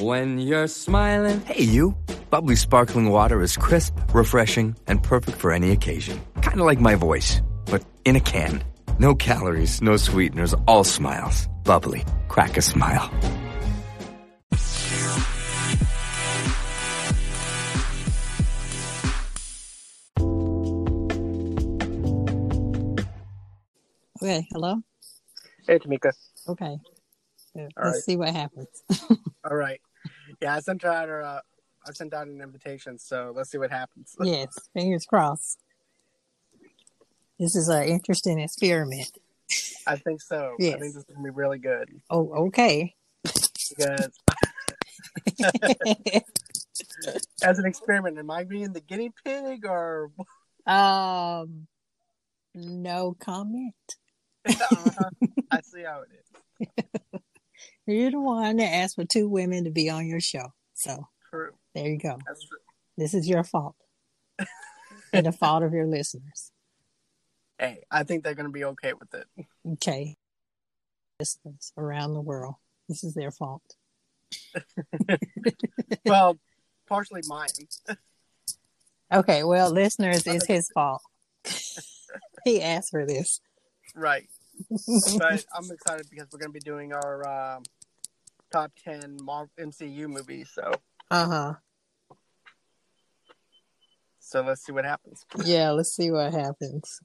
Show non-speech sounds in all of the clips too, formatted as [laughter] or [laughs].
When you're smiling. Hey, you. Bubbly sparkling water is crisp, refreshing, and perfect for any occasion. Kind of like my voice, but in a can. No calories, no sweeteners, all smiles. Bubbly. Crack a smile. Okay, hello? Hey, Tamika. Okay. Yeah, All Let's right. see what happens. [laughs] All right. Yeah, I sent out uh, I sent out an invitation, so let's see what happens. [laughs] yes, fingers crossed. This is an interesting experiment. I think so. I think this is gonna be really good Oh, okay. because [laughs] as an experiment, am I being the guinea pig or? um, no comment. Uh-huh. I see how it is. You're the one that asked for two women to be on your show. So True. there you go. This is your fault. [laughs] and the fault of your listeners. Hey, I think they're gonna be okay with it. Okay. Listeners around the world. This is their fault. [laughs] Well, partially mine. Okay, well, listeners, it's his fault. [laughs] he asked for this. Right. [laughs] But I'm excited because we're gonna be doing our um, top ten Marvel MCU movies. So, Uh huh. so let's see what happens. Yeah, let's see what happens.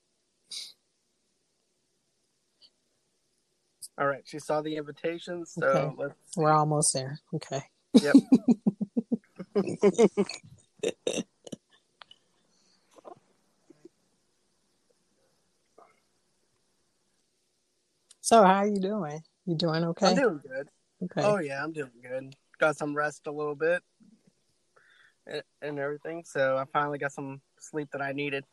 All right. She saw the invitation, so Okay. let's. We're almost there. Okay. Yep. [laughs] [laughs] So, how are you doing? You doing okay? I'm doing good. okay. Oh yeah, I'm doing good. Got some rest a little bit and, and everything. So I finally got some sleep that I needed.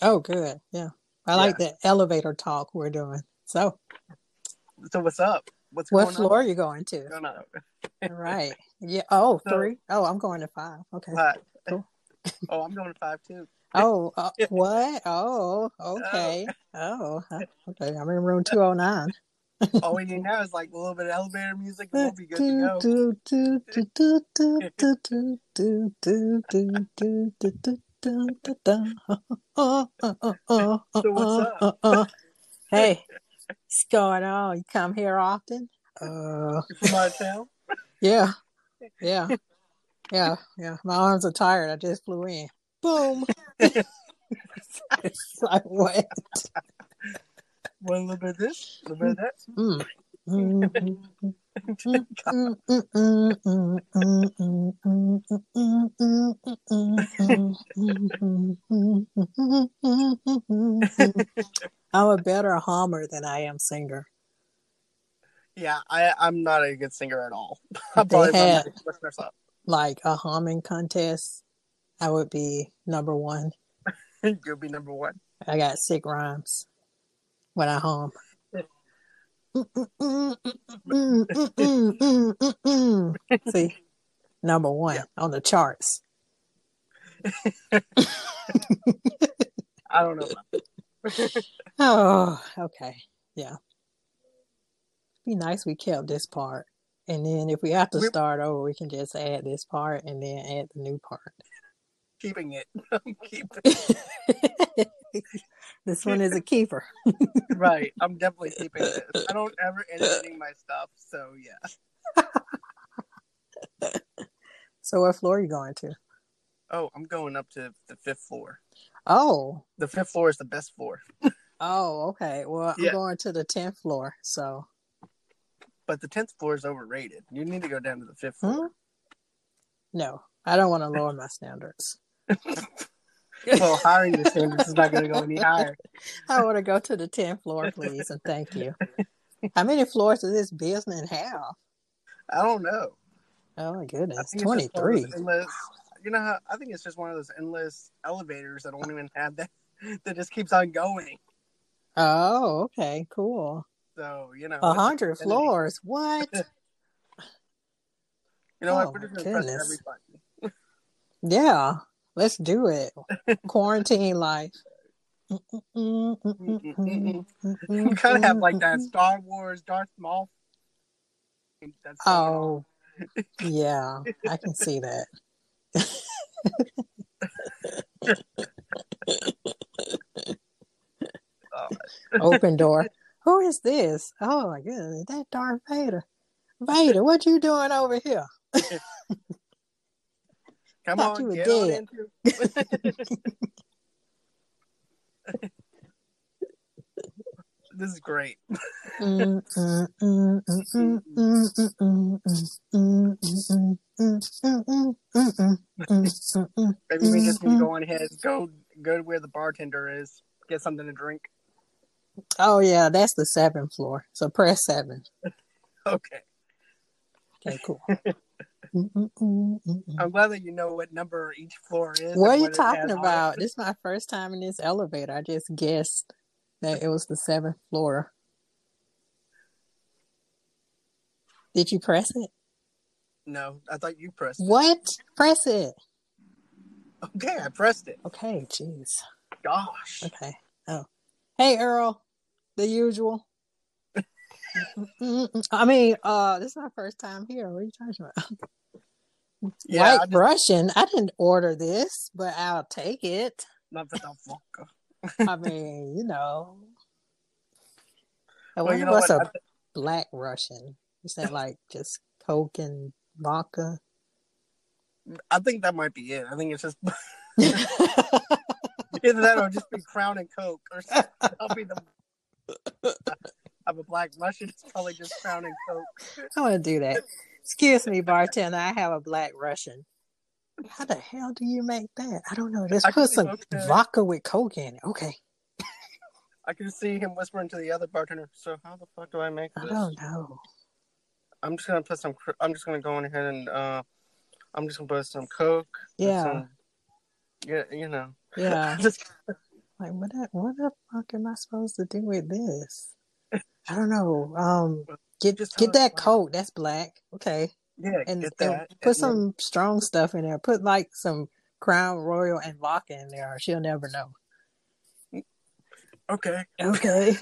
Oh, good. Yeah. I like the elevator talk we're doing. So, So what's up? What's what floor are you going to? on? No, no. Right. Yeah. Oh, [laughs] So- three. Oh, I'm going to five. Okay. Cool. [laughs] oh, I'm going to five too. Oh, uh, [laughs] what? Oh, oh, okay. Oh, oh [laughs] okay. I'm in room 209. All we need now is like a little bit of elevator music and we'll be good to go. [laughs] Hey, what's going on? You come here often? Uh, from our town? Yeah, yeah, yeah, yeah. My arms are tired. I just flew in boom. [laughs] [laughs] I went. One little bit of this, a little bit of that. I'm a better hummer than I am singer. Yeah, I, am not a good singer at all. [laughs] they had, like a humming contest I would be number one. [laughs] You'll be number one. I got sick rhymes when I hum. [laughs] See, number one Yeah. on the charts. I don't know. [laughs] Oh, okay. Yeah. Be nice we kept this part. And then if we have to start over, we can just add this part and then add the new part. Keeping it. [laughs] I'm keeping it. [laughs] this one is a keeper. [laughs] Right. I'm definitely keeping this. I don't ever editing my stuff, so yeah. So what floor are you going to? Oh, I'm going up to the fifth floor. Oh. The fifth floor is the best floor, Oh, okay. Well, I'm Yeah. going to the tenth floor. So but the tenth floor is overrated. You need to go down to the fifth floor. Hmm? no, I don't want to lower my standards. Well, hiring the standards is not going to go any higher. [laughs] I want to go to the tenth floor, please, and thank you. How many floors does this business have? I don't know. Oh my goodness, twenty just one of three. You know how I think it's just one of those endless elevators that don't even have that. [laughs] That just keeps on going. Oh, okay, cool. So you know, A hundred floors. What? [laughs] You know Oh, what? We're just my going to press goodness. every button. Yeah, let's do it. [laughs] Quarantine life. You kind of have like that Star Wars Darth Maul. That's. Oh, Yeah, I can see that. Oh, [laughs] Open door. Who is this? Oh my goodness, that Darth Vader. Vader, what you doing over here? [laughs] Come on, you get on [laughs] This is great. Maybe we just need to go on ahead, go go to where the bartender is, get something to drink. Oh yeah, that's the seventh floor. So press seven. [laughs] okay. Okay, cool. [laughs] I'm glad that you know what number each floor is. What are you it talking about? This is my first time in this elevator. I just guessed that it was the seventh floor. Did you press it? No, I thought you pressed it. What? Press it. Okay, I pressed it. Okay, jeez. Gosh. Okay. Oh. Hey Earl. The usual. [laughs] I mean, uh, this is my first time here. What are you talking about? Yeah, White Russian. I didn't order this, but I'll take it. Not the fuck. I mean, you know. I Well, wonder you know what's what? a black Russian. Is that like just Coke and vodka? I, I think that might be it. I think it's just [laughs] either that or just be Crown and Coke or something. I'll be the. [laughs] I'm a black Russian. It's probably just Crown and Coke. I want to do that. Excuse me, bartender. I have a black Russian. How the hell do you make that? I don't know. Just I put some okay. vodka with Coke in it. Okay. I can see him whispering to the other bartender. So how the fuck do I make this? I don't know. I'm just gonna put some. I'm just gonna go on ahead and. uh I'm just gonna put some Coke. Yeah. some- yeah, you know. Yeah. [laughs] Just Like what? The, what the fuck am I supposed to do with this? I don't know. Um, get get that coat. That's black. Okay. yeah, and, get and put and some strong stuff in there. Put like some Crown Royal and vodka in there. She'll never know. okay. Okay,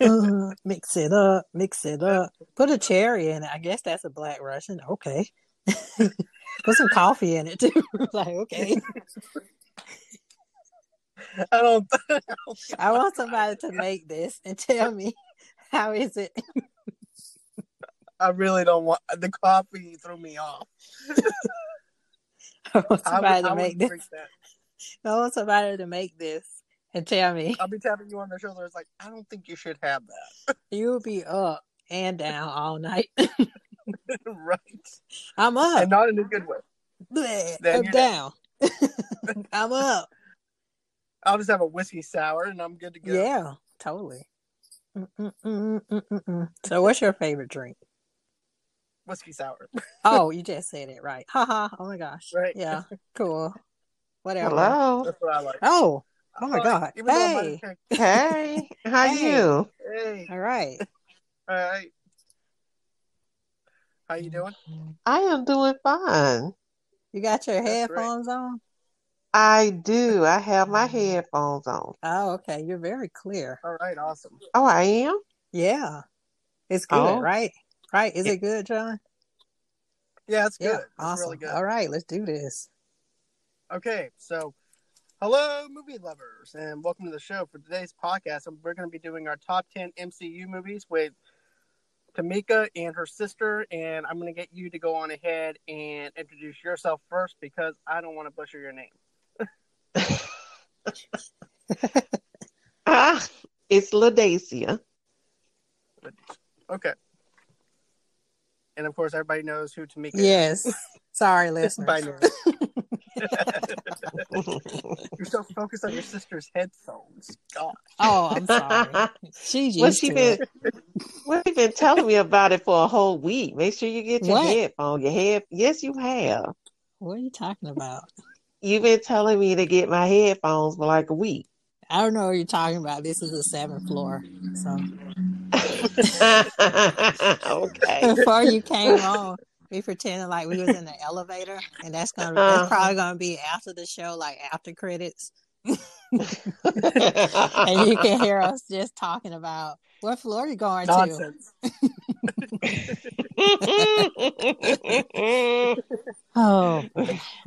Uh, [laughs] [laughs] mix it up, mix it up. Put a cherry in it. I guess that's a Black Russian. Okay. [laughs] Put some coffee in it too. like okay, I don't. I want somebody to make this and tell me how is it. I really don't want the coffee. Threw me off. [laughs] I want I somebody would, to make this. that. [laughs] I want somebody to make this and tell me I'll be tapping you on the shoulder. It's like I don't think you should have that. [laughs] you'll be up and down all night. right. I'm up. And not in a good way. Bleh, I'm down. I'm up. I'll just have a whiskey sour and I'm good to go. Yeah, totally. Mm-mm-mm-mm-mm-mm. So, what's your favorite drink? Whiskey sour. [laughs] Oh, you just said it right. Haha. Oh my gosh. Right. Yeah. [laughs] Cool. Whatever. Hello. That's what I like. Oh. Oh my Uh, God. even though I'm not Hey. [laughs] Hey, how Hey. you? Hey. All right. All right. How you doing? I am doing fine. You got your That's great. headphones on? I do. I have my headphones on. Oh, okay. You're very clear. All right. Awesome. Oh, I am? Yeah. It's good, Oh. right? Right. Is it good, John? Yeah, it's good. Yeah. It's Awesome. really good. All right. Let's do this. Okay, so hello, movie lovers, and welcome to the show. For today's podcast, we're going to be doing our top 10 MCU movies with Tamika and her sister. And I'm going to get you to go on ahead and introduce yourself first because I don't want to butcher your name. [laughs] Ah, it's Ladacia. Okay. And of course, everybody knows who Tamika Yes. Sorry, is. By now. You're so focused on your sister's headphones. God. Oh, I'm sorry. [laughs] She's used What she to been? it. What you been telling me about it for a whole week? Make sure you get your What? headphone. Your head. Yes, you have. What are you talking about? You've been telling me to get my headphones for like a week. I don't know what you're talking about. This is the seventh floor. So [laughs] okay. before you came on, we pretended like we was in the elevator, and that's gonna Uh-huh. that's probably gonna be after the show, like after credits. [laughs] and you can hear us just talking about what floor you going to. [laughs] Oh,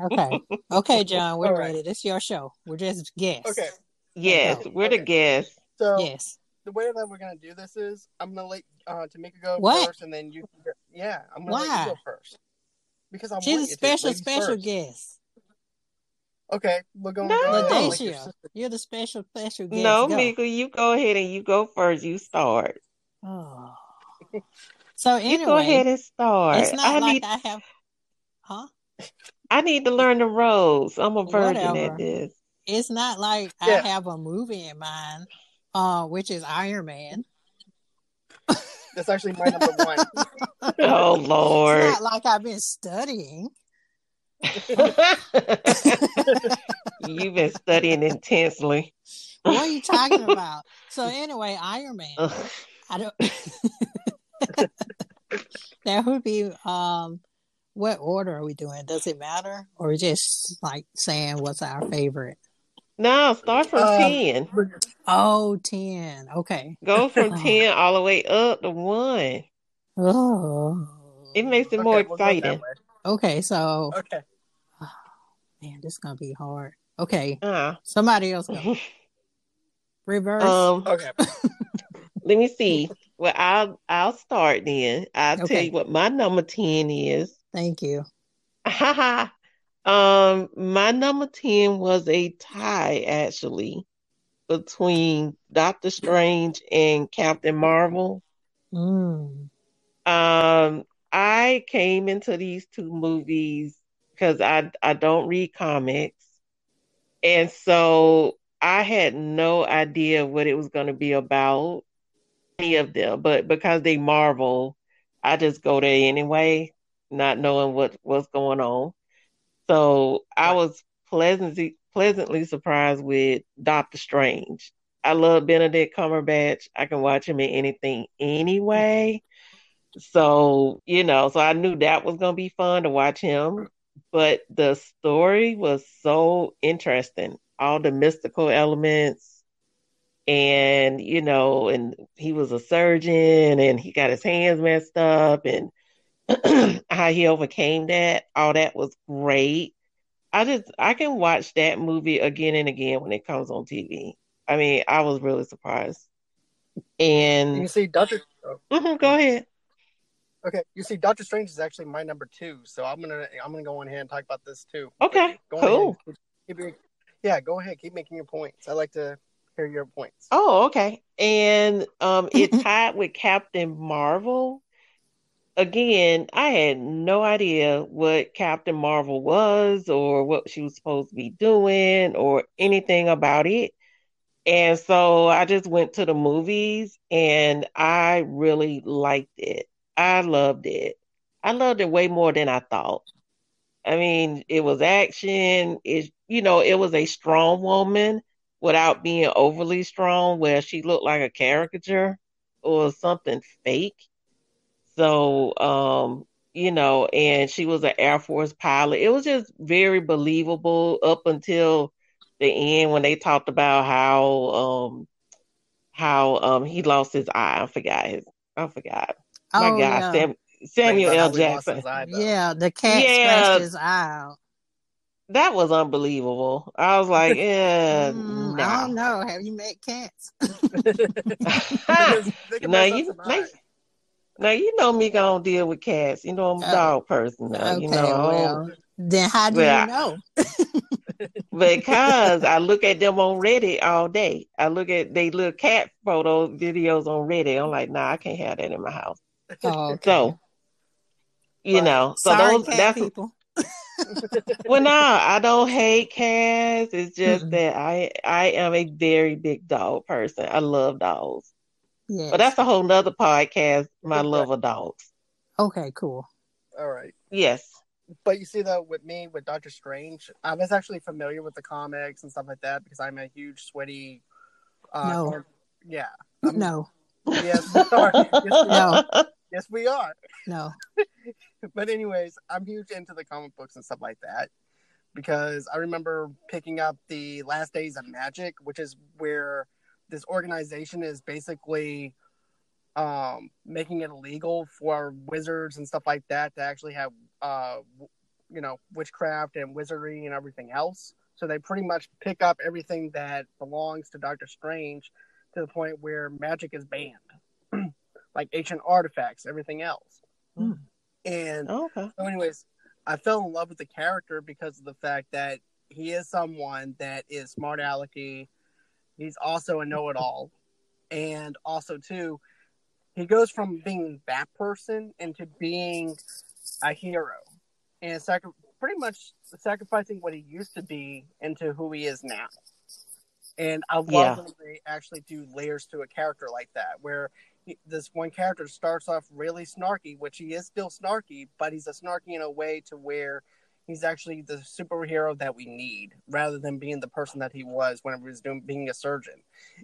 okay, okay, John, we're All right. ready. This is your show. We're just guests. Okay, yes, we're the guests. so Yes. The way that we're gonna do this is I'm gonna let uh, Tamika go What? first, and then you. Yeah, I'm gonna let you go first because I She's a want you to. special, special first. guest. Okay, we're going. No. to go ahead and let your you're the special, special guest. No, Go. Mika, you go ahead and you go first. You start. Oh. So You go ahead and start. it's not I like need I have, huh? I need to learn the roles. I'm a virgin Whatever. at this. It's not like Yeah. I have a movie in mind, uh, which is Iron Man. That's actually my number one. [laughs] Oh Lord. It's not like I've been studying. [laughs] You've been studying intensely. What are you talking about? So [laughs] anyway, Iron Man. Ugh. I don't. that would be um. What order are we doing? Does it matter, or just like saying what's our favorite? No, start from Um, 10. Oh, 10. Okay. Go from Oh. [laughs] 10 all the way up to 1. Oh. It makes it Okay, more we'll exciting. Okay, so Okay. [sighs] man, this is gonna be hard. Okay, Uh, somebody else go. [laughs] Reverse. um, Okay. [laughs] let me see. Well, I'll I'll start then. I'll tell you what my number 10 is. Thank you. Um, my number 10 was a tie actually between Doctor Strange and Captain Marvel. Mm. Um, I came into these two movies because I I don't read comics, and so I had no idea what it was going to be about, any of them. But because they Marvel, I just go there anyway, not knowing what what's going on. So I was pleasantly pleasantly surprised with Doctor Strange. I love Benedict Cumberbatch. I can watch him in anything anyway. So, you know, so I knew that was going to be fun to watch him. But the story was so interesting. All the mystical elements. And, you know, and he was a surgeon and he got his hands messed up and [clears throat] how he overcame that. All that was great. I just, I can watch that movie again and again when it comes on TV. I mean, I was really surprised. And You see, Doctor. Oh, Mhm, go ahead. okay, you see, Doctor Strange is actually my number two, so I'm gonna I'm gonna go in here and talk about this too. Okay, Go ahead. cool. Keep, keep yeah, go ahead. Keep making your points. I like to hear your points. Oh, okay. And um, it [laughs] tied with Captain Marvel. Again, I had no idea what Captain Marvel was or what she was supposed to be doing or anything about it. And so I just went to the movies and I really liked it. I loved it. I loved it way more than I thought. I mean, it was action. It, you know, it was a strong woman without being overly strong, where she looked like a caricature or something fake. So, um, you know, and she was an Air Force pilot. It was just very believable up until the end when they talked about how um how um he lost his eye. I forgot his I forgot. Oh, My God, yeah. Sam, Samuel L. how he lost Jackson. eye, yeah, the cat Yeah. scratched his eye out. That was unbelievable. I was like, [laughs] yeah, Mm, nah. I don't know. Have you met cats? [laughs] Because they can now mess up you some now, you know me gonna deal with cats. You know I'm a Oh, dog person now. okay, You know well, then how do Well, you know? [laughs] because I look at them on Reddit all day. I look at they little cat photo videos on Reddit. I'm like, nah, I can't have that in my house. Oh, okay. So you Right. know, so Sorry, those that's people. [laughs] well, no, I don't hate cats. It's just Mm-mm. that I I am a very big dog person. I love dogs. Yes. But that's a whole nother podcast. My Okay. love of dogs. okay. Cool. All right. Yes. But you see, though, with me, with Doctor Strange, I was actually familiar with the comics and stuff like that because I'm a huge sweaty. Uh, No. or- yeah. [laughs] I'm- No, Yes, we are. [laughs] Yes, we are. No. Yes, we are. no. But anyways, I'm huge into the comic books and stuff like that. because I remember picking up the Last Days of Magic, which is where this organization is basically um, making it illegal for wizards and stuff like that to actually have, uh, you know, witchcraft and wizardry and everything else. So they pretty much pick up everything that belongs to Doctor Strange to the point where magic is banned, [clears throat] like ancient artifacts, everything else. Hmm. And Oh, okay. so, anyways, I fell in love with the character because of the fact that he is someone that is smart alecky. He's also a know it all. And also, too, he goes from being that person into being a hero and pretty much sacrificing what he used to be into who he is now. And I love Yeah. when they actually do layers to a character like that, where he- this one character starts off really snarky, which he is still snarky, but he's a snarky in a way to where he's actually the superhero that we need, rather than being the person that he was whenever he was doing being a surgeon.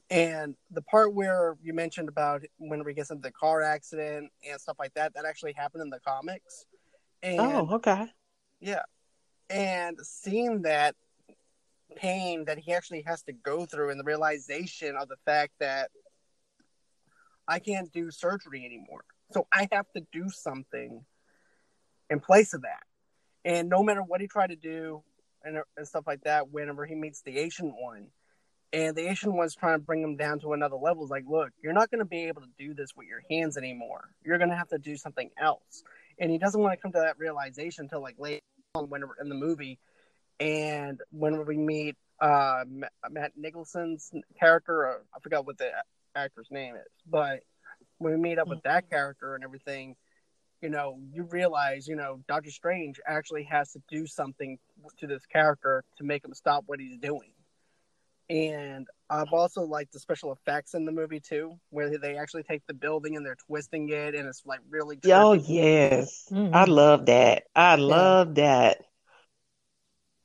And the part where you mentioned about whenever he gets into the car accident and stuff like that, that actually happened in the comics. And Oh, okay. yeah. And seeing that pain that he actually has to go through and the realization of the fact that I can't do surgery anymore. So I have to do something in place of that. And no matter what he tried to do and, and stuff like that, whenever he meets the Asian one, and the Asian one's trying to bring him down to another level, it's like, look, you're not going to be able to do this with your hands anymore. You're going to have to do something else. And he doesn't want to come to that realization until like later on, whenever in the movie, and when we meet uh, Matt Nicholson's character, I forgot what the actor's name is, but when we meet up with that character and everything, you know, you realize, you know, Doctor Strange actually has to do something to this character to make him stop what he's doing. And I've also liked the special effects in the movie too, where they actually take the building and they're twisting it, and it's like really. Oh trippy. yes, Mhm. I love that. I love that.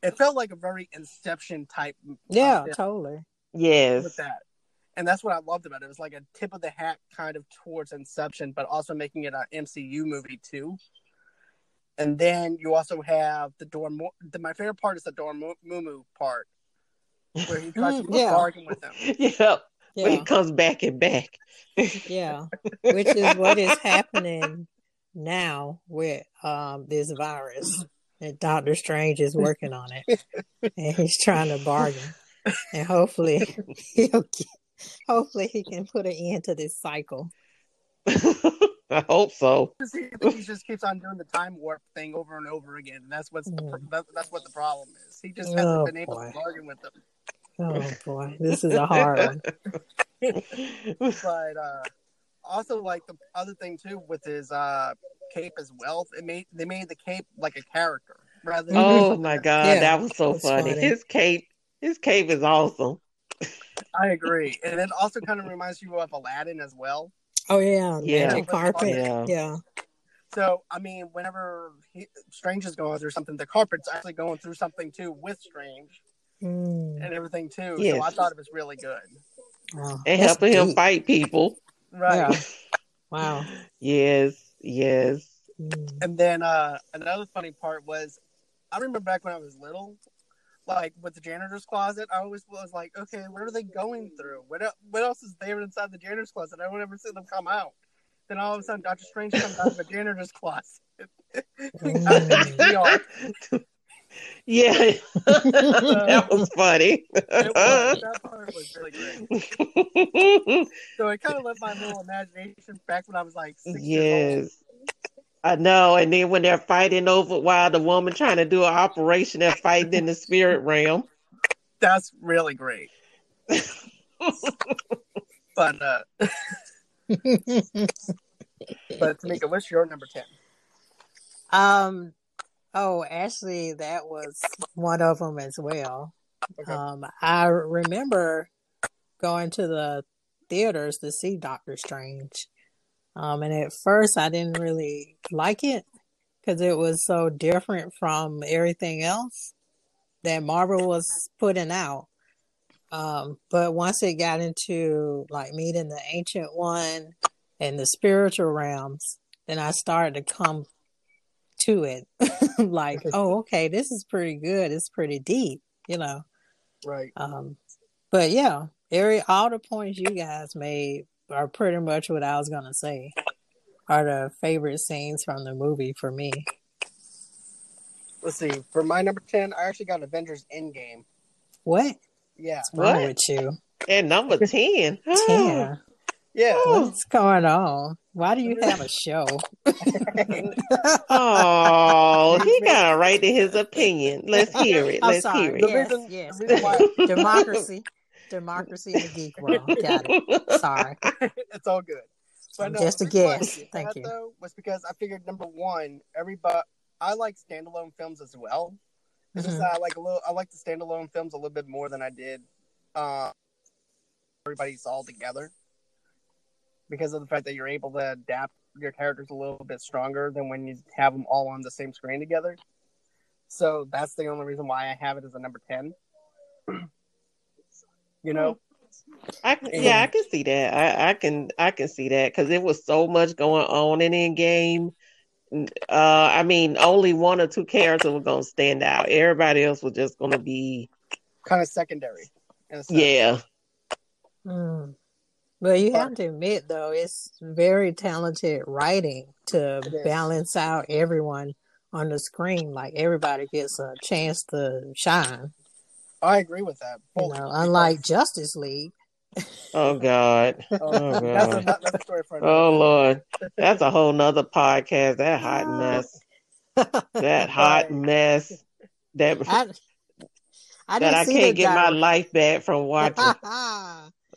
It felt like a very Inception type. uh, Yeah, film. totally. with Yes, that. And that's what I loved about it. It was like a tip of the hat kind of towards Inception, but also making it an MCU movie too. And then you also have the Dorm. The, my favorite part is the Dormammu part, where he tries to [laughs] yeah. bargain with them. [laughs] yeah. But he comes back and back. [laughs] yeah. Which is what is happening now with um this virus. And Doctor Strange is working on it, and he's trying to bargain, and hopefully he'll get, [laughs] hopefully he can put an end to this cycle. [laughs] I hope so. He just keeps on doing the time warp thing over and over again. And that's what's the, Mm. that, that's what the problem is. He just hasn't Oh, been able boy. to bargain with them. Oh boy, this is a hard one. [laughs] but uh also like the other thing too with his uh cape as well it made they made the cape like a character rather than oh my god, Yeah, that was so funny. funny. His cape, his cape is awesome. I agree and it also kind of reminds you of aladdin as well Oh yeah, Yeah. magic carpet. Yeah. Yeah, so i mean whenever he, strange is going through something the carpet's actually going through something too with strange Mm. and everything too Yes. so i thought it was really good Wow. And That's helping him fight people. right Yeah. Wow. Yes, yes. Mm. And then uh, another funny part was, I remember back when I was little, like with the janitor's closet, I always was like, okay, what are they going through? What what else is there inside the janitor's closet? I don't ever see them come out. Then all of a sudden, Doctor Strange comes out of the janitor's closet. Yeah, [laughs] Yeah, that was funny. it was, that part was really great. [laughs] So it kind of left my little imagination back when I was like six years yes. I know. And then when they're fighting over while the woman trying to do an operation, they're fighting in the spirit realm. That's really great. [laughs] But uh, but Tamika, what's your number ten? um. Oh, actually, that was one of them as well. Okay. Um, I remember going to the theaters to see Doctor Strange. Um, and at first I didn't really like it because it was so different from everything else that Marvel was putting out. Um, but once it got into like meeting the ancient one and the spiritual realms, then I started to come to it. [laughs] like, [laughs] oh, okay, this is pretty good. It's pretty deep, you know. Right. Um, but yeah, every all the points you guys made are pretty much what I was gonna say. Are the favorite scenes from the movie for me? Let's see. For my number ten, I actually got Avengers Endgame. What? Yeah. What's wrong What? with you? And number 10. Ten. Yeah. What's going on? Why do you [laughs] have a show? [laughs] Oh, [laughs] he got a right to his opinion. Let's hear it. I'm Let's sorry. hear The it. Yes, reason- yes. the reason why- Democracy. Democracy in the [laughs] geek world. Got it. Sorry. [laughs] it's all good. No, just a reason why I guess. Thank that, you. Though, was because I figured number one, everybody, I like standalone films as well. It's just Mhm. that I like a little, I like the standalone films a little bit more than I did. Uh, everybody's all together because of the fact that you're able to adapt your characters a little bit stronger than when you have them all on the same screen together. So that's the only reason why I have it as a number ten. [clears throat] you know, I, yeah, I can see that. I, I can I can see that because there was so much going on in the game. Uh, I mean, only one or two characters were gonna stand out. Everybody else was just gonna be, kind of secondary. in a sense. yeah, Mm. But you have to admit, though, it's very talented writing to balance out everyone on the screen. Like everybody gets a chance to shine. I agree with that. You know, because- unlike Justice League. Oh God. [laughs] Oh, Oh, that's, a, that's a story for Oh. Lord. That's a whole nother podcast. That hot mess. [laughs] That hot mess. That I, I that didn't I see can't the get my life back from watching. [laughs]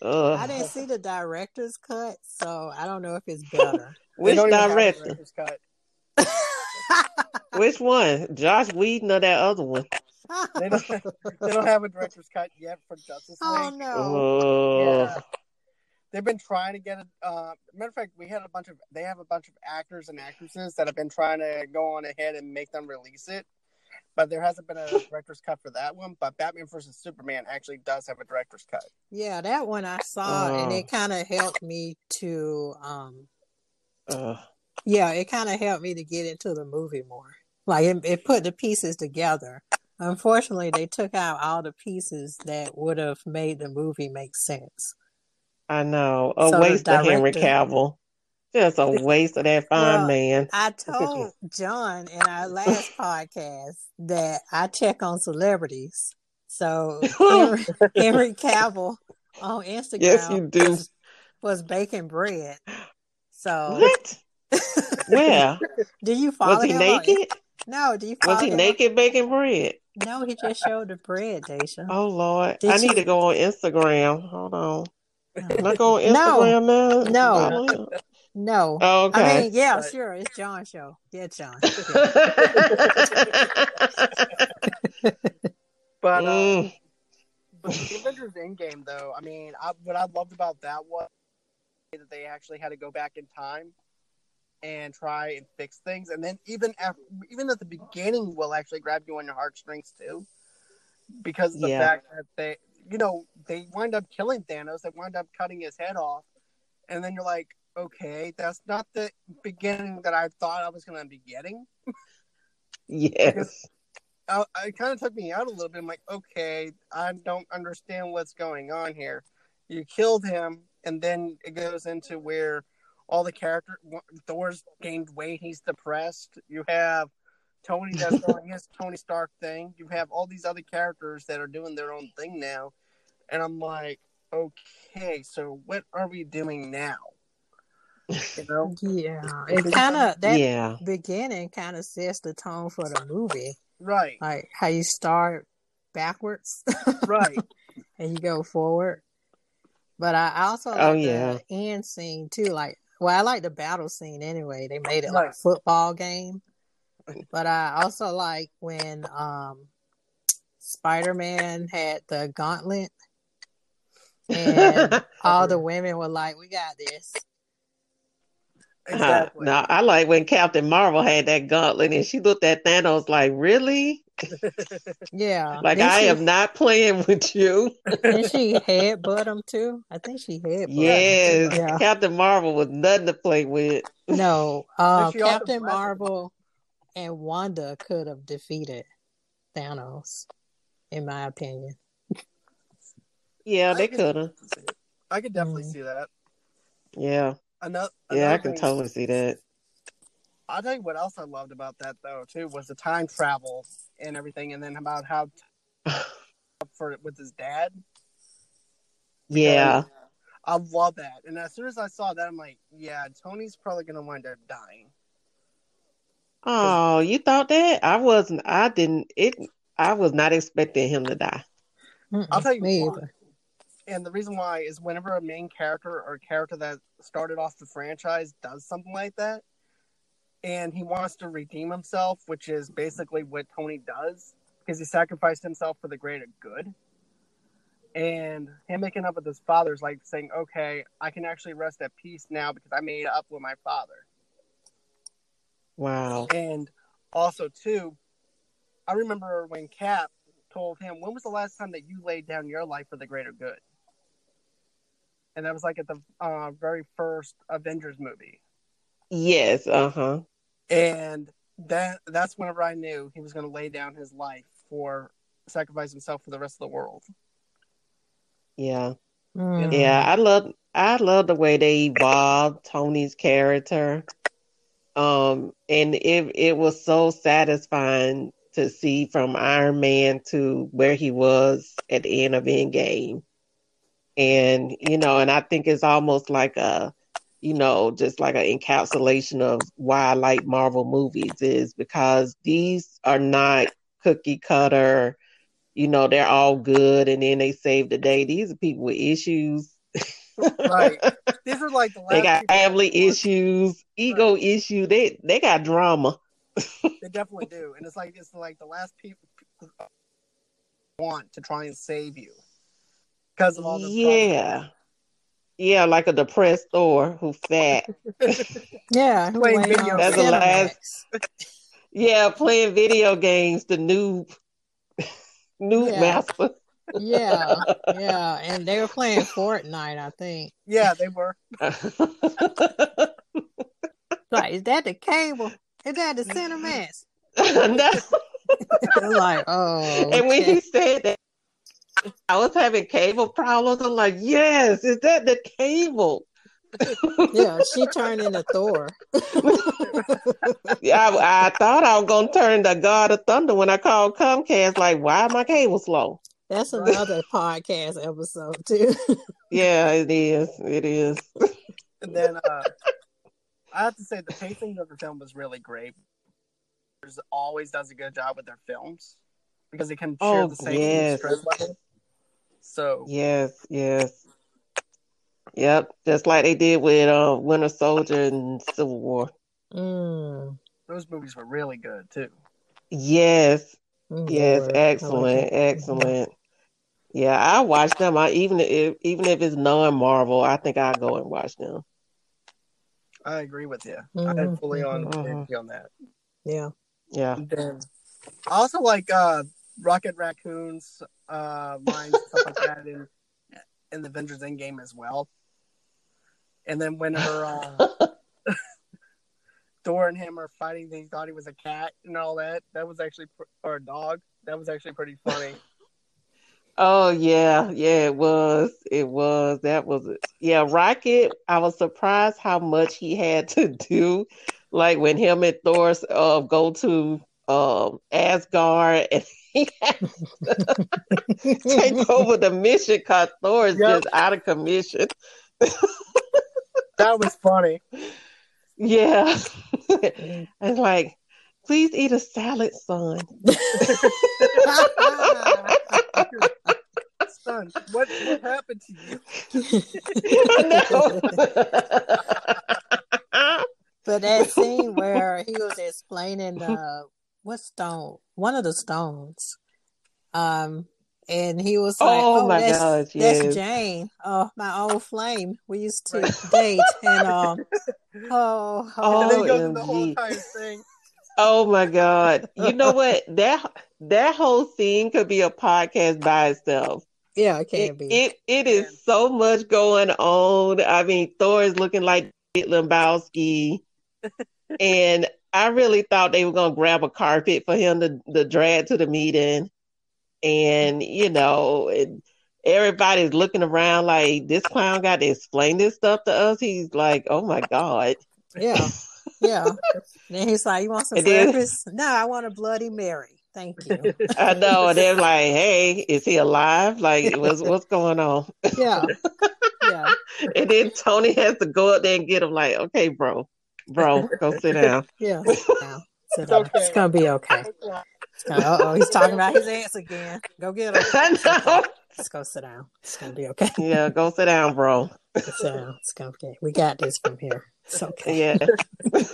I didn't see the director's cut, so I don't know if it's better. Which don't even have a director? director's cut. Which one? Josh Whedon or that other one? [laughs] They don't, [laughs] they don't have a director's cut yet for Justice League. oh no! Oh, Yeah. They've been trying to get it. Uh, matter of fact, we had a bunch of. They have a bunch of actors and actresses that have been trying to go on ahead and make them release it, but there hasn't been a [laughs] director's cut for that one. But Batman versus Superman actually does have a director's cut. Yeah, that one I saw, and Oh. it kind of helped me to um Ugh. Yeah, it kind of helped me to get into the movie more. Like it, it put the pieces together. Unfortunately, they took out all the pieces that would have made the movie make sense. I know. A So waste of Henry Cavill. Just a [laughs] waste of that fine Well, man. I [laughs] told John in our last [laughs] podcast that I check on celebrities. So Henry, Henry Cavill on Instagram Yes, you do. Was, was baking bread. So What? Where? do you follow Was he him on- naked? no, do you follow Was he him on- naked baking bread? No, he just showed the bread, Daisha. Oh Lord. Did I need to go on Instagram. Hold on. Can I go on [laughs] No. Instagram now? No. No. Oh, okay. I mean, yeah, Right. sure. It's John's show. Yeah, John. [laughs] But uh, Mm. But the Avengers Endgame, though, I mean, I, what I loved about that was that they actually had to go back in time and try and fix things, and then even after, even at the beginning, will actually grab you on your heartstrings too, because of the Yeah. fact that they, you know, they wind up killing Thanos, they wind up cutting his head off, and then you're like, okay, that's not the beginning that I thought I was going to be getting. yes. [laughs] I, it kind of took me out a little bit. I'm like, okay, I don't understand what's going on here. You killed him, and then it goes into where all the character Thor's gained weight. He's depressed. You have Tony that's [laughs] doing his Tony Stark thing. You have all these other characters that are doing their own thing now, and I'm like, okay, so what are we doing now? You know, [laughs] Yeah. It kind of, that yeah. beginning kind of sets the tone for the movie. right, Like how you start backwards [laughs] right. and you go forward. But I also oh, like Oh, yeah. the end scene too. Like, well, I like the battle scene anyway. They made it like a football game. But I also like when um Spider Man had the gauntlet and [laughs] all the women were like, "We got this." Exactly. no, I like when Captain Marvel had that gauntlet and she looked at Thanos like, really? [laughs] Yeah, [laughs] Like, Then I she, am not playing with you. [laughs] and she headbutt him too? I think she headbutt. him. Yes. Yeah. Captain Marvel was nothing to play with. No, uh, Did she also Captain? Marvel and Wanda could have defeated Thanos, in my opinion. Yeah, they could- could have. I could definitely Mm. see that. Yeah, Another, yeah, I can totally see that. I'll tell you what else I loved about that though too was the time travel and everything, and then about how [sighs] for with his dad. Yeah, I love that, and as soon as I saw that, I'm like, yeah, Tony's probably gonna wind up dying. Oh, you thought that? I wasn't. I didn't. It. I was not expecting him to die. Mm-mm, I'll tell you me why. either. And the reason why is whenever a main character or a character that started off the franchise does something like that, and he wants to redeem himself, which is basically what Tony does, because he sacrificed himself for the greater good. And him making up with his father is like saying, okay, I can actually rest at peace now because I made up with my father. Wow. And also, too, I remember when Cap told him, "When was the last time that you laid down your life for the greater good?" And that was like at the uh, very first Avengers movie, Yes. Uh huh. and that that's whenever I knew he was going to lay down his life for sacrifice himself for the rest of the world. Yeah. Mm. Yeah. I love. I love the way they evolved Tony's character. Um, and it it was so satisfying to see from Iron Man to where he was at the end of Endgame. And you know, and I think it's almost like a, you know, just like an encapsulation of why I like Marvel movies is because these are not cookie cutter. You know, they're all good, and then they save the day. These are people with issues. Right. [laughs] These are like the last. They got family issues, ego issue. They they got drama. [laughs] They definitely do, and it's like it's like the last people want to try and save you because of all the Yeah. Yeah, like a depressed Thor who fat. [laughs] Yeah, who Playing video on That's the Cinemax. Yeah, playing video games, the noob [laughs] noob Yeah. master. Yeah, [laughs] yeah, and they were playing Fortnite, I think. Yeah, they were. Like, is that the cable? Is that the mm-hmm. Cinemax? No. Like, oh, And when okay. he said that I was having cable problems, I'm like, yes, is that the cable? [laughs] yeah, she turned into Thor. [laughs] Yeah, I, I thought I was gonna turn the God of Thunder when I called Comcast. Like, why my cable slow? That's another [laughs] podcast episode too. Yeah, it is. It is. And then uh, I have to say the pacing of the film was really great. There's always does a good job with their films because they can share Oh, the same yes. stress level. So Yes, yes. Yep, just like they did with uh, Winter Soldier and Civil War. Mm. those movies were really good too. Yes, Mm, yes, Lord. Like excellent, excellent. Yeah, I watch them. I even if even if it's non-Marvel, I think I'll go and watch them. I agree with you. Mhm, I'm fully on mhm. on that. Yeah. Yeah. And then I also like uh, Rocket Raccoon's uh, lines stuff like that in in the Avengers Endgame as well. And then whenever uh, [laughs] Thor and him are fighting, they thought he was a cat and all that. That was actually pr- or a dog. That was actually pretty funny. [laughs] Oh yeah, yeah, it was. It was. That was it. yeah, Rocket. I was surprised how much he had to do. Like when him and Thor uh, go to um Asgard and [laughs] he has to take [laughs] over the mission because Thor is Yep. just out of commission. [laughs] that was funny. Yeah. it's like, please eat a salad, son. Son, what what happened to you? I know. But that scene where he was explaining the what stone, one of the stones, um, and he was like, Oh "Oh, my that's gosh, that's. Jane, oh my old flame. We used to date, and [laughs] um, oh, And then he Oh, goes the whole OMG. thing. Oh my God. You know [laughs] what? That that whole scene could be a podcast by itself. yeah, it can It, be. it it is so much going on. I mean, Thor is looking like Big Lebowski. [laughs] and I really thought they were gonna grab a carpet for him to, to drag to the meeting, and you know, and everybody's looking around like this clown got to explain this stuff to us. He's like, "Oh my god." Yeah, [laughs] yeah. then he's like, "You want some And breakfast?" No, I want a Bloody Mary. Thank you. I know, and they're like, "Hey, is he alive? Like, what's what's going on?" Yeah, [laughs] yeah. And then Tony has to go up there and get him. Like, okay, bro, bro, [laughs] go sit down. Yeah. Sit down. Sit It's down. okay. It's gonna be okay. Uh oh, he's talking about his ass again. Go get [laughs] him. I know. Let's go sit down. It's gonna be okay. Yeah, go sit down, bro. Sit down. It's gonna be. We got this from here. It's okay. Yeah. [laughs]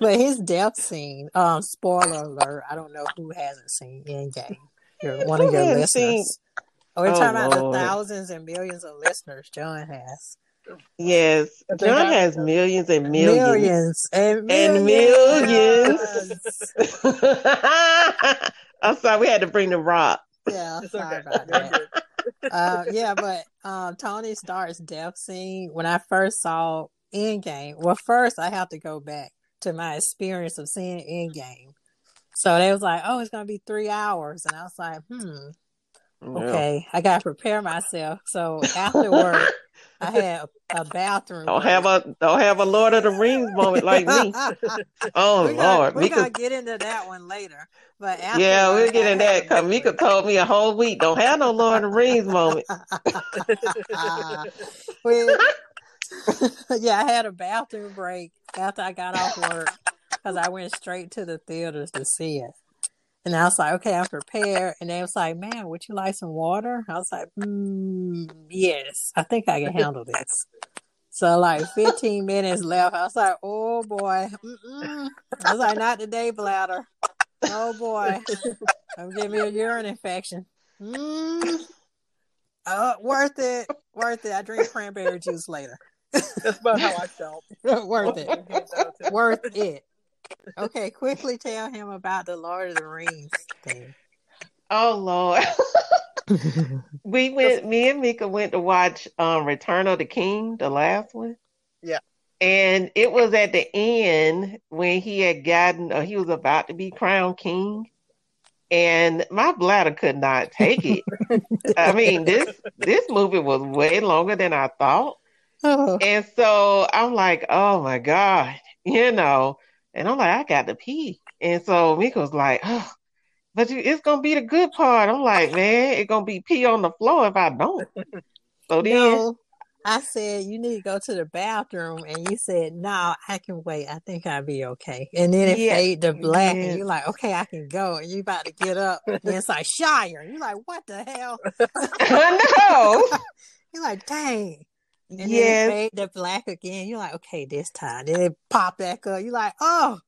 But his death scene. Um, spoiler alert. I don't know who hasn't seen Endgame. You're one of your hasn't listeners. seen- Oh, we're Oh, talking about the thousands and millions of listeners John has. Yes. I John I- has millions and millions. Millions and And millions. [laughs] I'm sorry, we had to bring the rock. Yeah, It's sorry okay. about that. [laughs] uh, yeah, but um, Tony Stark's death scene when I first saw Endgame. Well, first I have to go back to my experience of seeing Endgame. So they was like, "Oh, it's gonna be three hours," and I was like, "Hmm, okay, I gotta prepare myself." So after work, [laughs] I had a, a bathroom. Don't have a don't have a Lord of the Rings moment like me. [laughs] Oh we Lord, we're Mika. gonna get into that one later. But after Yeah, we'll get I in had that a because Mika told me a whole week don't have no Lord of the Rings moment. [laughs] Well, yeah, I had a bathroom break after I got off work because I went straight to the theaters to see it. And I was like, okay, I'm prepared. And they was like, man, would you like some water? I was like, mm, yes, I think I can [laughs] handle this. So like 15 minutes left. I was like, oh boy. Mm-mm. I was like, not today, bladder. Oh boy. I'm giving me a urine infection. Mm. Oh, worth it. Worth it. I drink cranberry juice later. That's about how I felt. [laughs] worth it. [laughs] Worth it. Okay, [laughs] quickly tell him about the Lord of the Rings thing. Oh Lord. [laughs] we went me and Mika went to watch um Return of the King, the last one. Yeah. And it was at the end when he had gotten uh, he was about to be crowned king. And my bladder could not take it. [laughs] I mean, this this movie was way longer than I thought. Oh, And so I'm like, oh my God, you know, and I'm like, I got to pee. And so Mika was like, oh, but you, it's to be the good part. I'm like, man, it's to be pee on the floor if I don't. So [laughs] then, no. I said you need to go to the bathroom, and you said no, I can wait. I think I'll be okay. And then it Yeah. fade to black, Yeah. and you're like, okay, I can go. And you about to get up, and it's like Shire. You're like, what the hell? [laughs] I know. [laughs] You're like, dang. And then it fade to black again. You're like, okay, this time. Then it pop back up. You're like, oh,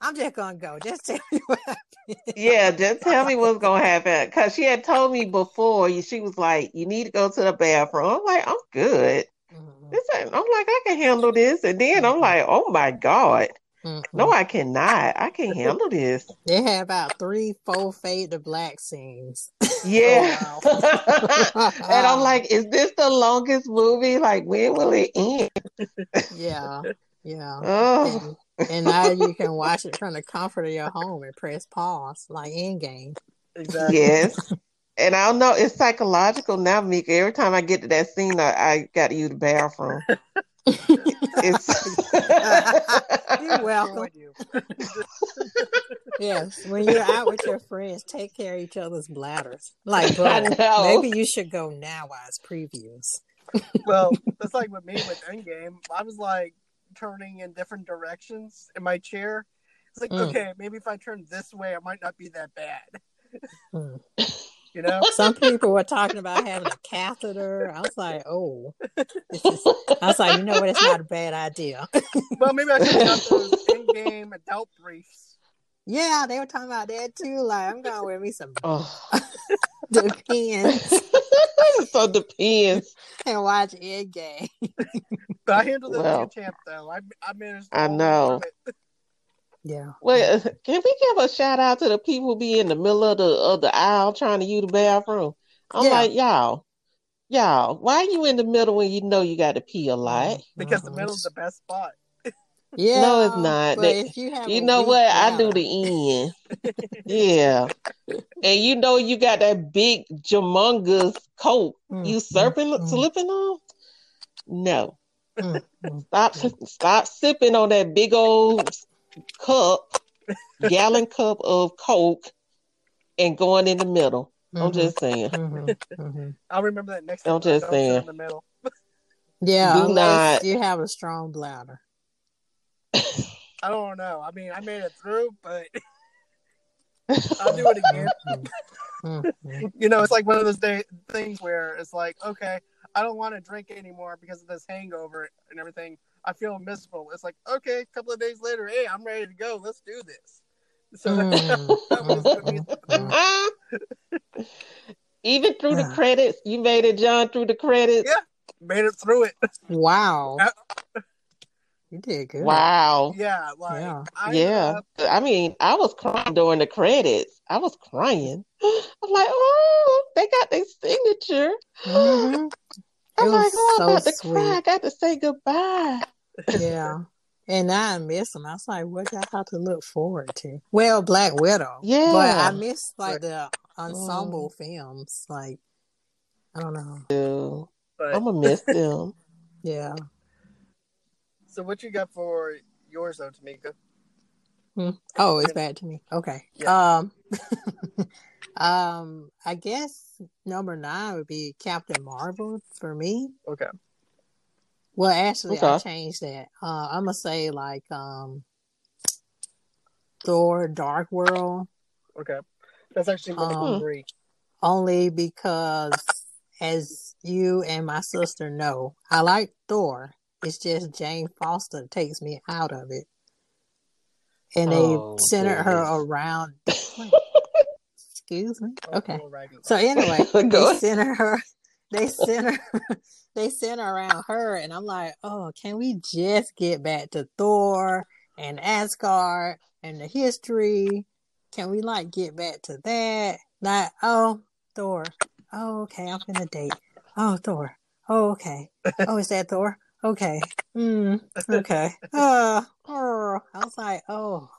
I'm just gonna go. Just tell me what happened. Yeah, just tell me what's to happen. Because she had told me before, she was like, you need to go to the bathroom. I'm like, I'm good. Mhm. This I'm like, I can handle this. And then I'm like, oh my God. Mhm. No, I cannot. I can't [laughs] handle this. They had about three, four fade to black scenes. [laughs] Yeah. Oh, [laughs] and I'm like, is this the longest movie? Like, when will it end? yeah, yeah. Oh, And, and now you can watch it from the comfort of your home and press pause, like Endgame. Exactly. yes. And I don't know, it's psychological now, Mika. Every time I get to that scene, I, I got to use the bathroom. It's [laughs] You're [laughs] welcome. [laughs] Yes, when you're out with your friends, take care of each other's bladders. Like, bro, maybe you should go now as previews. Well, that's like with me with Endgame. I was like turning in different directions in my chair. It's like, Mm. okay, maybe if I turn this way, I might not be that bad. Hmm. You know? [laughs] Some people were talking about having a catheter. I was like, oh, is, [laughs] I was like, you know what? It's not a bad idea. well, maybe I should have those Endgame adult briefs. yeah, they were talking about that too. Like, I'm gonna wear me some oh. depends so depends. and watch Endgame. But I handled it Well. like a champ, though. I, I managed. I know. Through it. Yeah. Well, [laughs] can we give a shout out to the people be in the middle of the of the aisle trying to use the bathroom? I'm Yeah. like, y'all, y'all, why are you in the middle when you know you got to pee a lot? Because the Mhm. middle's the best spot. Yeah, No, it's not. but That- if you You know weak what? I do the end. Yeah. And you know you got that big humongous coat Mm, you mm, serping mm. slipping on? No. Mm, mm. Stop [laughs] stop sipping on that big old cup, gallon cup of Coke and going in the middle. I'm Mhm, just saying. mhm, mhm. I'll remember that next I'm time. just saying. in the middle. Yeah, Do unless not- you have a strong bladder. I don't know. I mean, I made it through, but [laughs] I'll do it again. Mm, mm. You know, it's like one of those day things where it's like, okay, I don't want to drink anymore because of this hangover and everything. I feel miserable. It's like, okay, a couple of days later, hey, I'm ready to go. Let's do this. So [laughs] Mm, that was gonna be- mm, mm. Even through the credits, you made it, John, through the credits. Yeah. made it through it. Wow, [laughs] Uh, you did good. Wow. Yeah, like Yeah. I Yeah. up- I mean, I was crying during the credits. I was crying. [gasps] I'm like, oh, they got their signature. [gasps] Mhm. I'm It like, was oh, I'm so about to cry. I sweet. got to say goodbye. Yeah. And I miss them. I was like, what do I have to look forward to? Well, Black Widow. Yeah. But I miss like the ensemble films. Like, I don't know. Dude, but I'm going to miss [laughs] them. Yeah. so what you got for yours though, Tamika? Hmm. Oh, it's bad to me. Okay. Yeah. Um [laughs] Um I guess number nine would be Captain Marvel for me. Okay. Well actually I changed that. Uh I'm gonna say like um Thor Dark World Okay. That's actually really Um, great. only because as you and my sister know, I like Thor. It's just Jane Foster takes me out of it. And they Oh, centered her around [laughs] excuse me. Okay. Oh, So anyway, [laughs] they ahead. center her they center [laughs] they center around her and I'm like, oh, can we just get back to Thor and Asgard and the history? Can we like get back to that? Like, oh Thor. Oh, okay, I'm gonna date. Oh Thor. Oh, okay. Oh, is that Thor? Okay. Mm, okay. Uh, oh. I was like, oh,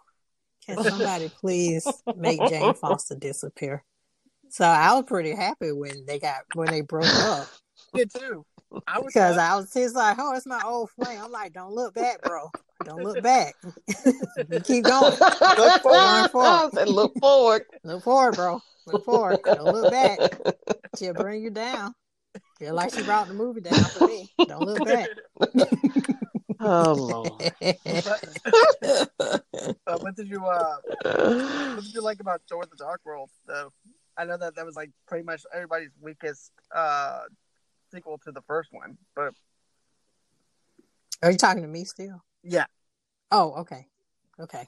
can somebody please make Jane Foster disappear? So I was pretty happy when they got when they broke up did too. I was because I was he's like, oh, it's my old flame. I'm like, don't look back, bro. Don't look back. [laughs] keep going. Look forward. forward. I [laughs] said, look forward. Look forward, bro. Look forward. Don't look back. She'll bring you down. Feel like she brought the movie down for me. Don't look back. [laughs] Oh, Lord. uh, what did you uh what did you like about Thor the Dark World though? I know that that was like pretty much everybody's weakest uh sequel to the first one, but Are you talking to me still? yeah. Oh, okay. Okay.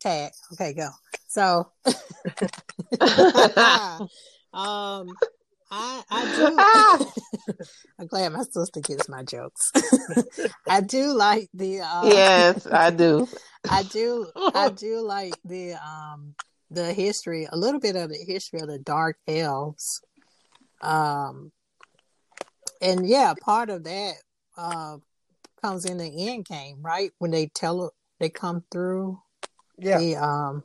Tag. Okay, go. So [laughs] um I I do [laughs] I'm glad my sister gets my jokes. [laughs] I do like the uh yes, I do. I do I do like the um the history a little bit of the history of the dark elves. Um and yeah, part of that uh comes in the Endgame, right? When they tell they come through Yeah, the um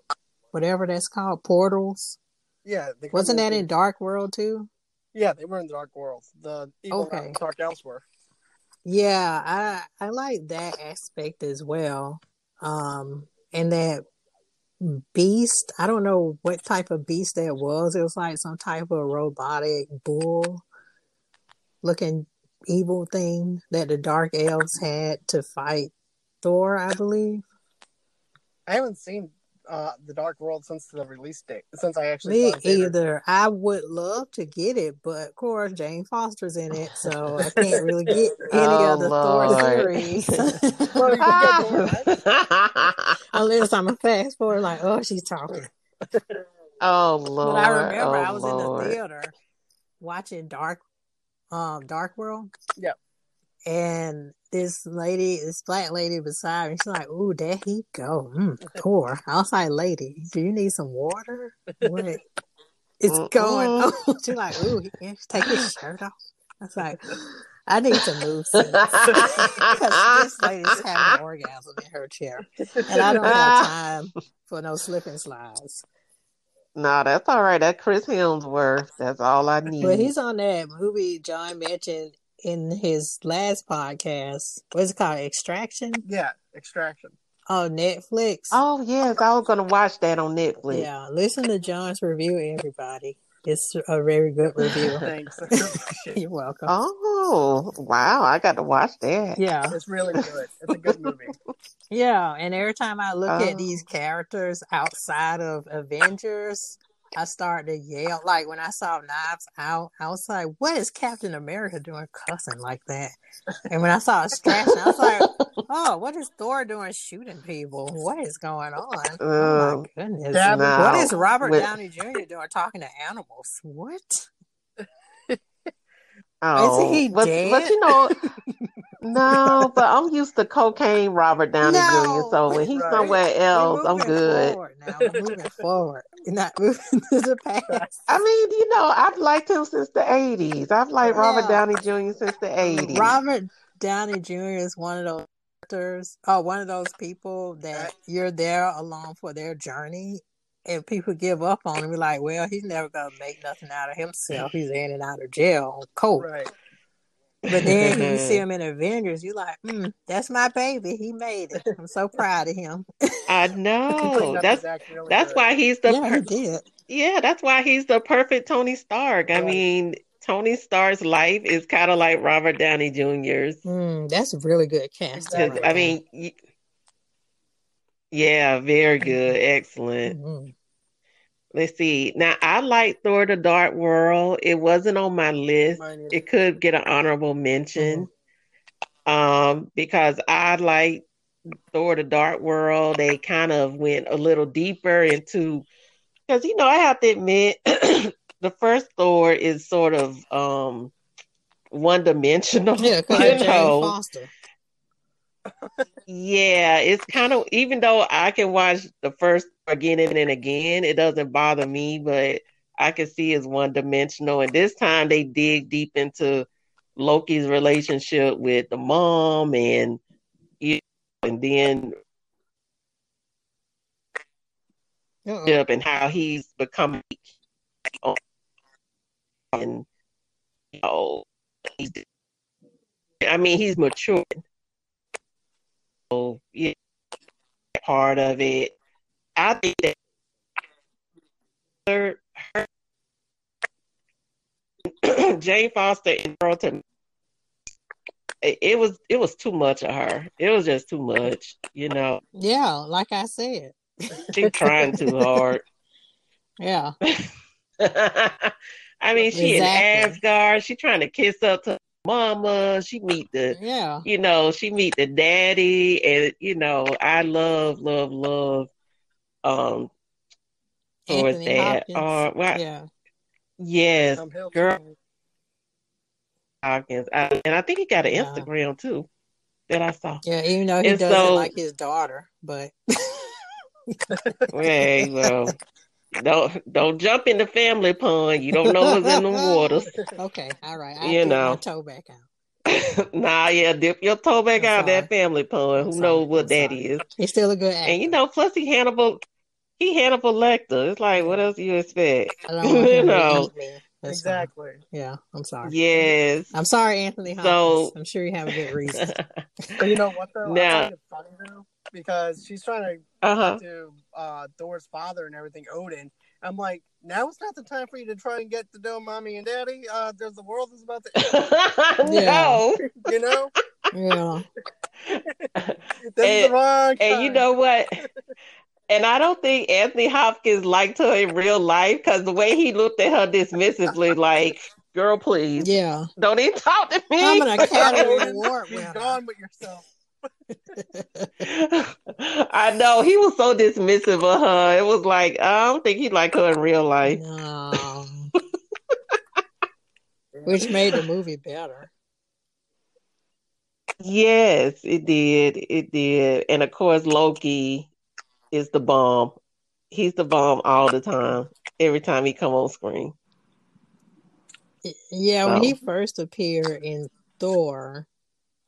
whatever that's called, portals. yeah. Wasn't that in Dark World too? Yeah, they were in the Dark World. The evil Okay. Dark Elves were. Yeah, I I like that aspect as well. Um and that beast, I don't know what type of beast that was. It was like some type of robotic bull looking evil thing that the dark elves had to fight Thor, I believe. I haven't seen uh the Dark World since the release date. Since I actually Me saw it in theater. either. I would love to get it, but of course Jane Foster's in it, so I can't really get [laughs] any Oh, of the Thor Lord. series. Well, you can [laughs] Thor, right? [laughs] Unless I'm a fast forward, like, oh, she's talking. oh, Lord. But I remember oh, I was in the theater watching Dark, um, Dark World. Yep. And this lady, this black lady beside me, she's like, "Ooh, there he go, mm, Thor." I was like, "Lady, do you need some water? What [laughs] is going on?" [laughs] she's like, "Ooh, he can take his shirt off." I was like, I need to move because [laughs] this lady's having an orgasm in her chair, and I don't have time for no slipping slides. No, that's all right. That Chris Hemsworth. That's all I need. But he's on that movie John mentioned in his last podcast. What's it called? Extraction? Yeah, Extraction. Oh, Netflix. Oh yes, I was gonna watch that on Netflix. Yeah, listen to John's review, everybody. It's a very good review. [laughs] [laughs] Thanks. You're welcome. Oh wow, I got to watch that. Yeah, it's really good. It's a good movie. [laughs] yeah. And every time I look Oh. at these characters outside of Avengers, I started to yell. Like when I saw Knives Out, I was like, "What is Captain America doing, cussing like that?" And when I saw Extraction, I was like, [laughs] "Oh, what is Thor doing, shooting people? What is going on?" oh my goodness! Dab- no, What is Robert Downey Jr. doing, talking to animals? What? Oh, he but, dead? but you know, [laughs] no, but I'm used to cocaine Robert Downey No. Jr. So when he's Right. somewhere else, I'm good. Forward now. We're moving [laughs] forward. You're not moving to the past. I mean, you know, I've liked him since the '80s. I've liked Robert Downey Jr. since the '80s. Robert Downey Jr. is one of those actors, oh, one of those people that you're there along for their journey. And people give up on him, be like, well, he's never gonna make nothing out of himself. He's in and out of jail on coke. Right. But then you see [laughs] him in Avengers, you're like, mm, that's my baby. He made it. I'm so proud of him. I [laughs] know. That's really that's good. why he's the yeah, per- he did. yeah. That's why he's the perfect Tony Stark. I Right. mean, Tony Stark's life is kind of like Robert Downey Jr.'s. Mm, that's a really good casting. Exactly. right I mean, y- yeah, very good, excellent. Mhm. Let's see. Now, I like Thor: The Dark World. It wasn't on my list. It could get an honorable mention, um, because I like Thor: The Dark World. They kind of went a little deeper into, because you know, I have to admit, [clears throat] the first Thor is sort of um one dimensional. Yeah, [laughs] you Jane know. Foster. [laughs] Yeah, it's kind of even though I can watch the first again and then again, it doesn't bother me, but I can see it's one dimensional. And this time they dig deep into Loki's relationship with the mom and you and then Uh-oh. and how he's become and you know he's, I mean he's matured. So yeah, part of it. I think that her, her [clears throat] Jane Foster and Carlton it, was it was too much of her. It was just too much, you know. Yeah, like I said. She's trying too [laughs] hard. Yeah. [laughs] I mean, she Exactly. in Asgard. She trying to kiss up to mama. She meet the, Yeah. you know, she meet the daddy, and you know, I love, love, love. Um, who was Anthony that? Hopkins. Uh, well, yeah. yes, Tom Hiddleston. girl. Hopkins, I, and I think he got an Yeah. Instagram too that I saw. Yeah, even though he And doesn't so- like his daughter, but Hey, well, [laughs] don't don't jump in the family pond. You don't know what's in the waters. [laughs] okay, all right. I You dip know. my toe back out. [laughs] nah, yeah, dip your toe back I'm out that family pond. Who sorry. knows what I'm that sorry. is? He's still a good actor. And you know, plus he Hannibal, he Hannibal Lecter. It's like, what else you expect? I don't [laughs] want you know. to eat fine. Exactly. Yeah, I'm sorry. Yes. I'm sorry, Anthony Hopkins. So- I'm sure you have a good reason. But you know what though? Now- I find it funny though because she's trying to uh-huh. to uh, Thor's father and everything, Odin. I'm like, now it's not the time for you to try and get to know mommy and daddy. Uh, there's the world is about to end, [laughs] no. [laughs] you know. Yeah. This is the And- wrong And you know what? And I don't think Anthony Hopkins liked her in real life because the way he looked at her dismissively, like, girl, please, Yeah. don't even talk to me. I'm an Academy Odin, Award be winner. gone with yourself. [laughs] I know he was so dismissive of her. It was like I don't think he liked her in real life. No. [laughs] Which made the movie better. Yes, it did. It did. And of course, Loki is the bomb. He's the bomb all the time. Every time he come on screen. Yeah, when he first appeared in Thor,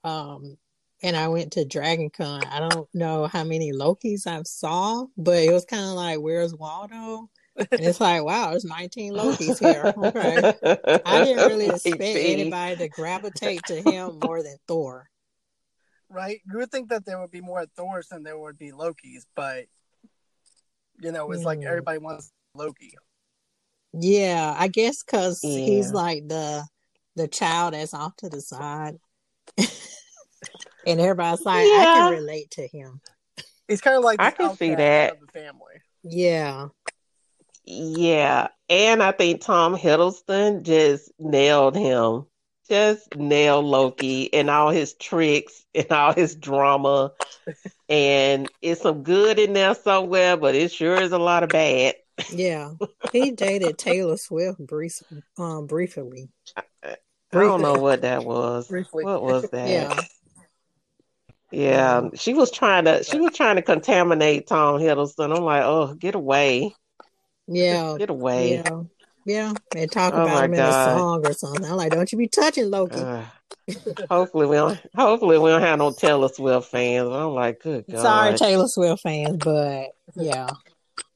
um, and I went to Dragon Con. I don't know how many Lokis I've saw, but it was kind of like, "Where's Waldo?" And it's like, "Wow, there's 19 Lokis here." [laughs] Okay, I didn't really [laughs] expect anybody to gravitate to him more than Thor. Right? You would think that there would be more Thors than there would be Lokis, but you know, it's like Mm. everybody wants Loki. Yeah, I guess because he's like the the child that's off to the side, [laughs] and everybody's like, I can relate to him. He's kind of like I can see that. of the family. Yeah, Yeah, and I think Tom Hiddleston just nailed him. Just nailed Loki and all his tricks and all his drama. And it's some good in there somewhere, but it sure is a lot of bad. yeah. He dated Taylor Swift brief, um, briefly. I don't know what that was. Briefly. What was that? Yeah, Yeah, she was trying to she was trying to contaminate Tom Hiddleston. I'm like, oh, get away, yeah, [laughs] get away. yeah, yeah. And talk Oh about him in a song or something. I'm like, don't you be touching Loki. Uh, hopefully we don't. Hopefully we don't have no Taylor Swift fans. I'm like, good [laughs] God. Sorry, Taylor Swift fans, but yeah.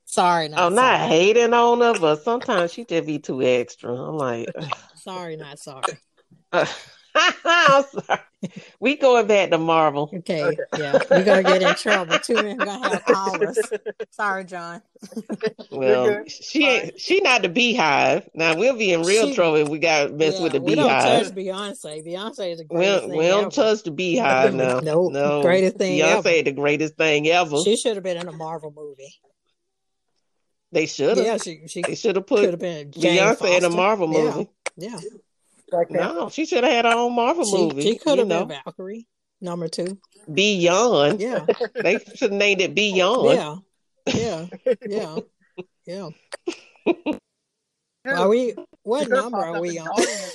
Sorry, not I'm not hating on her, but sometimes she just be too extra. I'm like, [laughs] Sorry, not sorry. Sorry. [laughs] We going back to Marvel. Okay, Okay. yeah, we're gonna get in trouble too. We're gonna have hollers. Sorry, John. Well, she ain't. She not the BeyHive. Now we'll be in real She- trouble if we got mess Yeah, with the we don't BeyHive. touch Beyonce. Beyonce is the greatest don't, thing we don't ever. touch the BeyHive now. [laughs] Nope. No, Greatest thing Beyonce ever. the greatest thing ever. She should have been in a Marvel movie. they should have. Yeah, she she should have could put have been Jane Beyonce in a Foster. Marvel Yeah, movie. Yeah, No, she should have had her own Marvel she movie. she could you have know, been Valkyrie number two. Beyond. Yeah, [laughs] They should have named it Beyond. yeah, yeah, yeah, yeah. Are we? What She number are we on?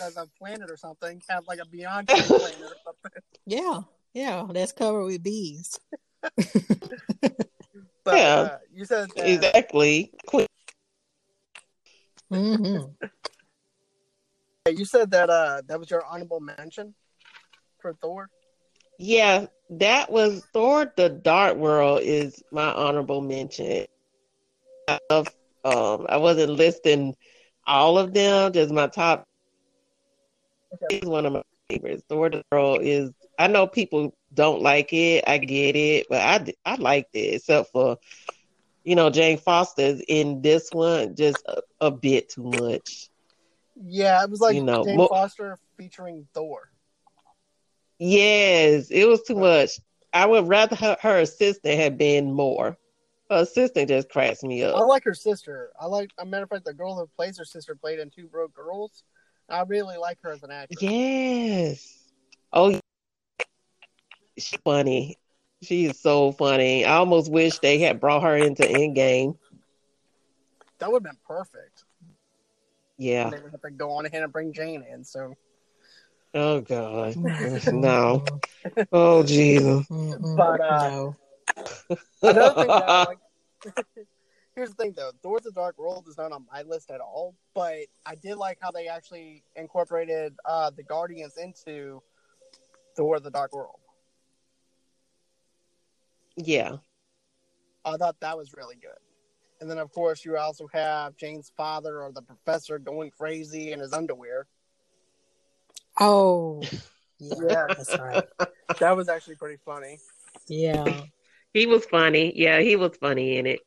As a planet or something. Have like a Beyond [laughs] planet or something. Yeah, yeah. That's covered with bees. [laughs] But Yeah. uh, you said that Exactly. Queen. You said that uh that was your honorable mention for Thor. Yeah, that was Thor: The Dark World is my honorable mention. I love, um, I wasn't listing all of them, just my top. It's one of my favorites. Thor: The World is. I know people don't like it. I get it, but I I liked it, except for, you know, Jane Foster's in this one just a, a bit too much. Yeah, it was like You know, Jane mo- Foster featuring Thor. Yes, it was too much. I would rather her, her assistant had been more. Her assistant just cracks me up. I like her sister. I like, a matter of fact, the girl who plays her sister played in Two Broke Girls. I really like her as an actress. Yes. Oh, she's funny. She is so funny. I almost wish they had brought her into Endgame. That would have been perfect. Yeah. They would have to go on ahead and bring Jane in. So Oh God. [laughs] No. Oh Jesus. But, uh, no. another thing that like. [laughs] Here's the thing, though. Thor: The Dark World is not on my list at all, but I did like how they actually incorporated uh, the Guardians into Thor: The Dark World. Yeah. I thought that was really good. And then, of course, you also have Jane's father or the professor going crazy in his underwear. Oh, yeah, [laughs] Yeah. that's right. That was actually pretty funny. Yeah, He was funny. Yeah, he was funny in it.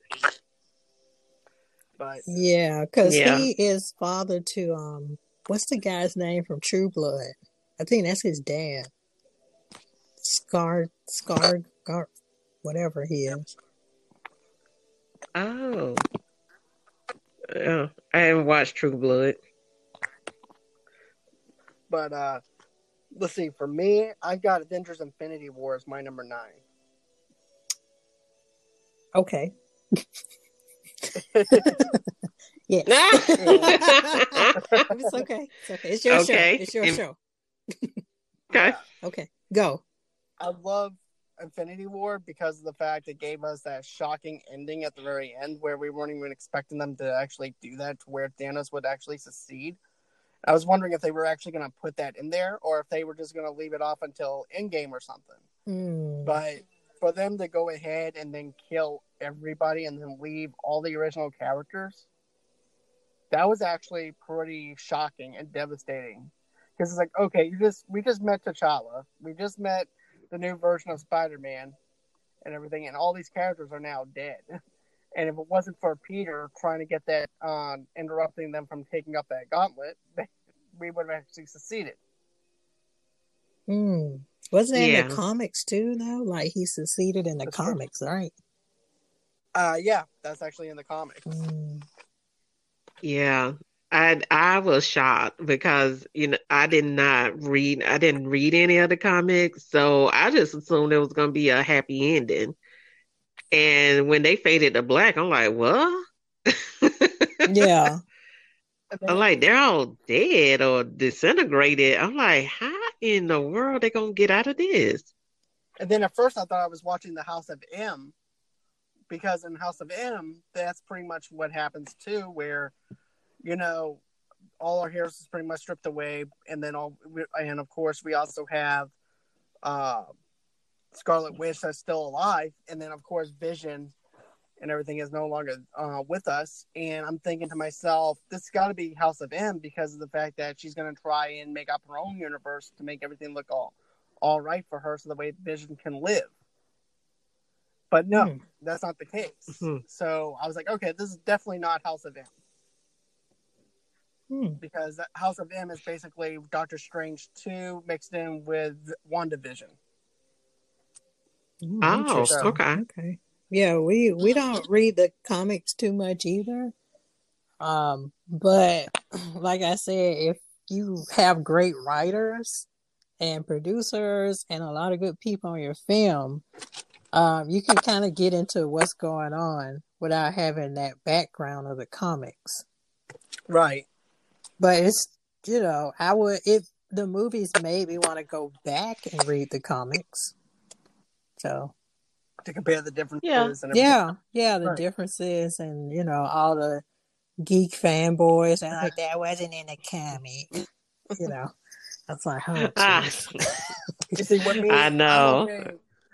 But yeah, because Yeah. he is father to um, what's the guy's name from True Blood? I think that's his dad. Scar, Scar, Gar, whatever he is. Oh. Yeah. I haven't watched True Blood. but uh let's see. For me, I've got Avengers: Infinity War as my number nine. Okay. [laughs] yeah. [laughs] it's [laughs] it's okay. It's okay. It's your Okay. show. It's your If- show. Okay. Okay, go. I love Infinity War because of the fact it gave us that shocking ending at the very end where we weren't even expecting them to actually do that to where Thanos would actually succeed. I was wondering if they were actually going to put that in there or if they were just going to leave it off until Endgame or something. Hmm. But for them to go ahead and then kill everybody and then leave all the original characters, that was actually pretty shocking and devastating. Because it's like, okay, you just we just met T'Challa, we just met the new version of Spider-Man, and everything, and all these characters are now dead. [laughs] And if it wasn't for Peter trying to get that, um, interrupting them from taking up that gauntlet, [laughs] we would have actually succeeded. Hmm. Wasn't that in the comics too, though? Like he succeeded in the That's true. comics, right? Uh, yeah, that's actually in the comics. Hmm. Yeah. I I was shocked because you know I did not read I didn't read any of the comics, so I just assumed it was gonna be a happy ending. And when they faded to black, I'm like, what? Yeah. And [laughs] I'm like, they're all dead or disintegrated. I'm like, how in the world they gonna get out of this? And then at first I thought I was watching the House of M because in House of M, that's pretty much what happens too, where, you know, all our heroes is pretty much stripped away. And then all, and of course, we also have uh, Scarlet Witch that's still alive. And then, of course, Vision and everything is no longer uh, with us. And I'm thinking to myself, this got to be House of M because of the fact that she's going to try and make up her own universe to make everything look all all right for her so the way Vision can live. But no, Hmm. that's not the case. Mhm. So I was like, okay, this is definitely not House of M Hmm. because that House of M is basically Doctor Strange 2 mixed in with WandaVision. Hmm, Oh, okay. Okay. Yeah, we we don't read the comics too much either. Um, but [clears throat] like I said, if you have great writers and producers and a lot of good people on your film, um, you can kind of get into what's going on without having that background of the comics. Right. But it's you know, I would if the movies made me want to go back and read the comics. So To compare the differences Yeah. and yeah, yeah, the Right. differences and you know all the geek fanboys and like that wasn't in the comic. You know, that's like, oh, [laughs] Ah. [laughs] You see what me? I know. I'm okay.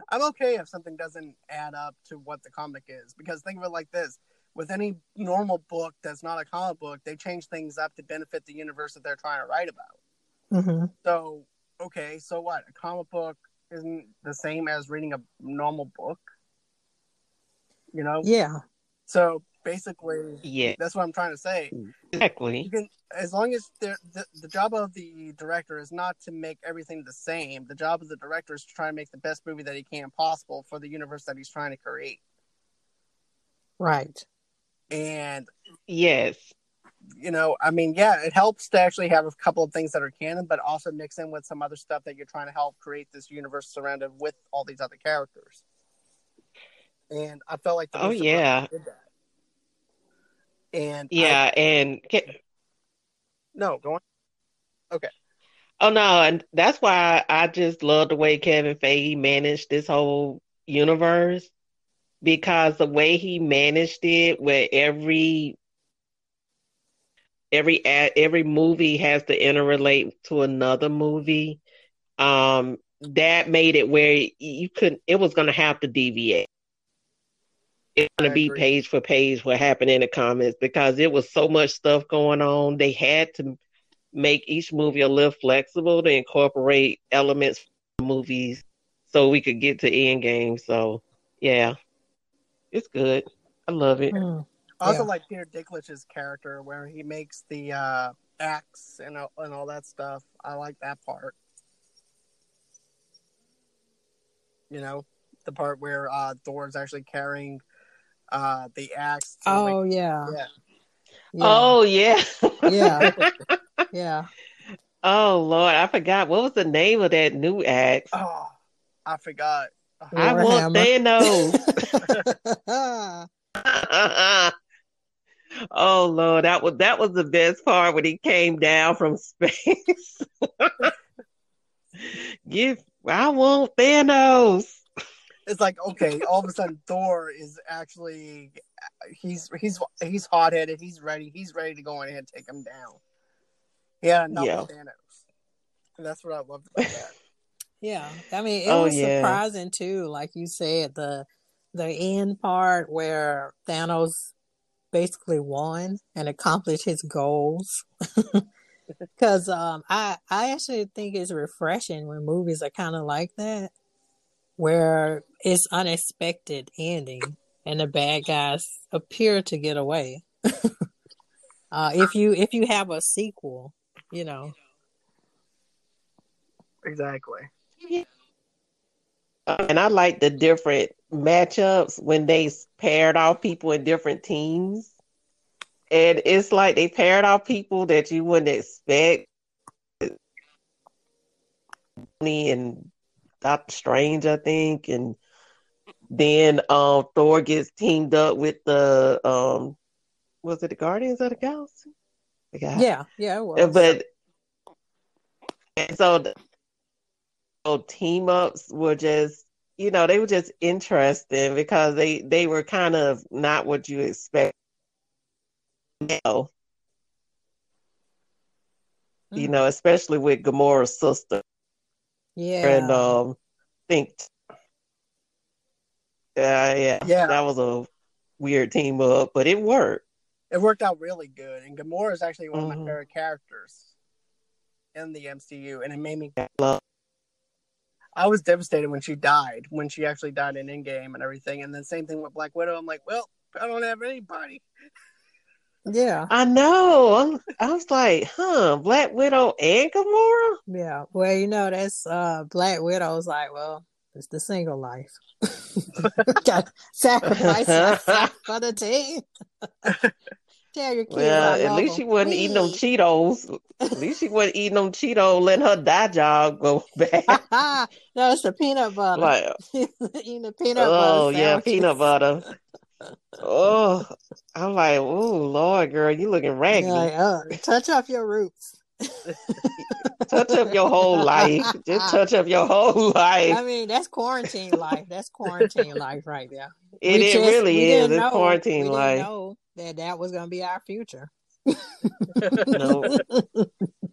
I'm okay if something doesn't add up to what the comic is because think of it like this: with any normal book that's not a comic book, they change things up to benefit the universe that they're trying to write about. hmm So, okay, so what? A comic book isn't the same as reading a normal book, you know? yeah, So basically, Yeah, that's what I'm trying to say. You exactly. can, as long as the the job of the director is not to make everything the same. The job of the director is to try and make the best movie that he can possible for the universe that he's trying to create. right. And Yes. you know, I mean, yeah, it helps to actually have a couple of things that are canon, but also mix in with some other stuff that you're trying to help create this universe surrounded with all these other characters. And I felt like the Oh, yeah. did that. And I- Yeah, and Ke- no, go on. Okay. Oh no, and that's why I just love the way Kevin Feige managed this whole universe because the way he managed it, where every every every movie has to interrelate to another movie, um, that made it where you couldn't. It was going to have to deviate. It's going to be agree. page for page what happened in the comments because it was so much stuff going on. They had to make each movie a little flexible to incorporate elements from movies so we could get to Endgame. So yeah, it's good. I love it. Mm. I also Yeah. like Peter Dinklage's character where he makes the uh, axe and all, and all that stuff. I like that part. You know, the part where uh, Thor's actually carrying uh, the axe. to, Oh like- yeah, yeah. yeah, Oh yeah. yeah, [laughs] yeah. oh Lord, I forgot what was the name of that new axe. Oh, I forgot. I want Warhammer. Thanos. [laughs] oh Lord, that was that was the best part when he came down from space. [laughs] Give I want Thanos. It's like okay, all of a sudden Thor is actually he's he's he's hot headed. He's ready. He's ready to go in and take him down. Yeah, not Yeah. Thanos. And that's what I loved about that. Yeah, I mean, it Oh, was yeah. surprising too. Like you said, the the end part where Thanos basically won and accomplished his goals. [laughs] Because um, I I actually think it's refreshing when movies are kind of like that, where it's unexpected ending and the bad guys appear to get away. [laughs] uh, if you if you have a sequel, you know. exactly. And I like the different matchups when they paired off people in different teams. And it's like they paired off people that you wouldn't expect. And Doctor Strange, I think, and then um Thor gets teamed up with the um was it the Guardians of the Galaxy? Yeah, yeah, it was. but and so the so team ups were just you know they were just interesting because they they were kind of not what you expect you know, you Mm. know especially with Gamora's sister yeah, and um think yeah yeah Yeah. that was a weird team up but it worked It worked out really good. And Gamora is actually one of my Mhm. favorite characters in the MCU. And it made me. Love. I was devastated when she died, when she actually died in Endgame and everything. And then same thing with Black Widow. I'm like, well, I don't have anybody. yeah, I know I'm, I was like huh Black Widow and Gamora yeah. Well, you know, that's uh Black Widow's like, well, it's the single life. [laughs] Got sacrifice [laughs] myself for the team. [laughs] Tell your kids Well, at least she wasn't eating them Cheetos. At least she wasn't eating them Cheetos, letting her dye job go [laughs] bad. [laughs] no, it's the peanut butter. like, [laughs] Eating the peanut oh butter. yeah, peanut butter. Oh, I'm like, oh Lord, girl, you looking raggedy. like, oh, touch off your roots. touch up your whole life. Just touch up your whole life. I mean, that's quarantine life. That's quarantine life right there. It, it just- really is. It's know- quarantine life. Know that that was going to be our future. No,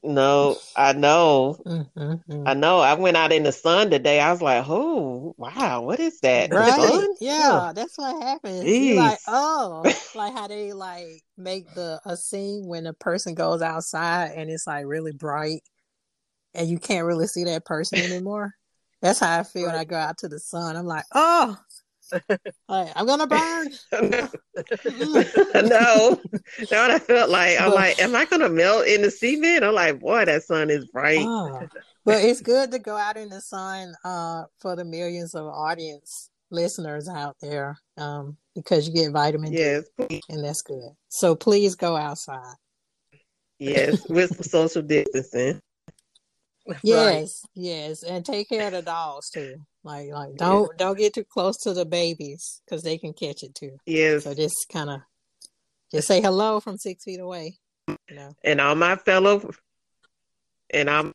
no, I know. Mm, mm, mm. I know. I went out in the sun today. I was like, oh, wow, what is that? Right? Yeah, that's what happens. Like, oh, [laughs] like how they like make the a scene when a person goes outside and it's like really bright, and you can't really see that person anymore. That's how I feel when I go out to the sun. I'm like, oh, like, I'm gonna burn. [laughs] no, that's what I felt like. I'm But- like, am I gonna melt in the cement? I'm like, boy, that sun is bright. Oh, but it's good to go out in the sun uh, for the millions of audience listeners out there um, because you get vitamin yes, D, and that's good. So please go outside. yes, [laughs] with some social distancing. Right. Yes, yes, and take care of the dogs too. Like, like don't don't get too close to the babies because they can catch it too. Yes, So just kind of just say hello from six feet away. You know. and all my fellow and all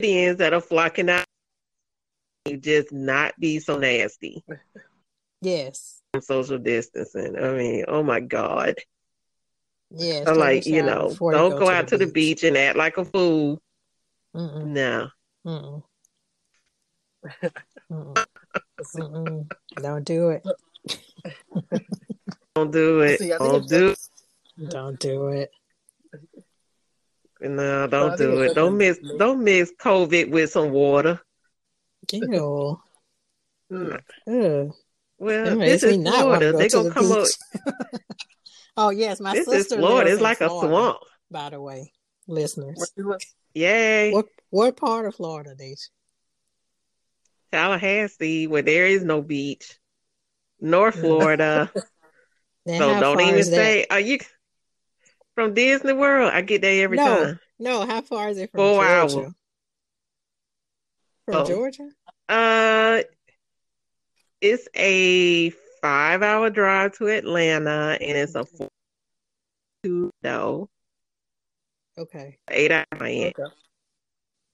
Indians that are flocking out, you just not be so nasty Yes, social distancing. I mean, oh my God. yes. I'm like, you know, don't go, out to the beach and act like a fool. Mm-mm, No. mm-mm. Mm-mm. Mm-mm. Don't do it. [laughs] Don't do it. See, Don't do it. Don't do it. No, don't think do it. Don't mix different. don't mix COVID with some water. Ew. Mm. Ugh. Well, That this makes me is not want to Florida. go They to gonna the come up. [laughs] oh yes, my This sister is Florida. It's in like a swamp. By the way, listeners, Where you live? Yay. what what part of Florida, Deja? Tallahassee, where there is no beach. North Florida. [laughs] So don't even is that? say are you from Disney World? I get there every No. time. No, how far is it from Four Georgia? hours. From Oh. Georgia? Uh it's a five hour drive to Atlanta and it's a four two no Okay. eight hour Miami.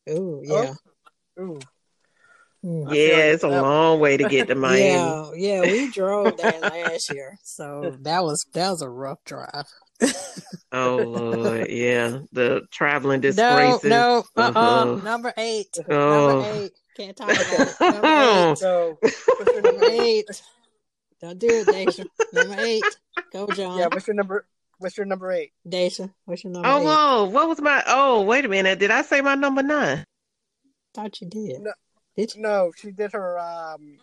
Ooh, yeah. Ooh. Mm. I feel Yeah, like it's a that- long way to get to [laughs] Miami. Yeah, yeah, we drove that [laughs] last year, so [laughs] that was that was a rough drive. Oh Lord, yeah, the traveling No, disgraces. no, uh, uh Uh-huh. number eight, Oh. number eight. Can't talk about it. Number eight, So, what's your number number eight? eight. Don't do it, Daisha. Number eight. Go, John. Yeah, what's your number? What's your number eight? Daisha, what's your number Oh eight? whoa, what was my? Oh wait a minute, did I say my number nine? Thought you did. No. Did you? No, she did her um,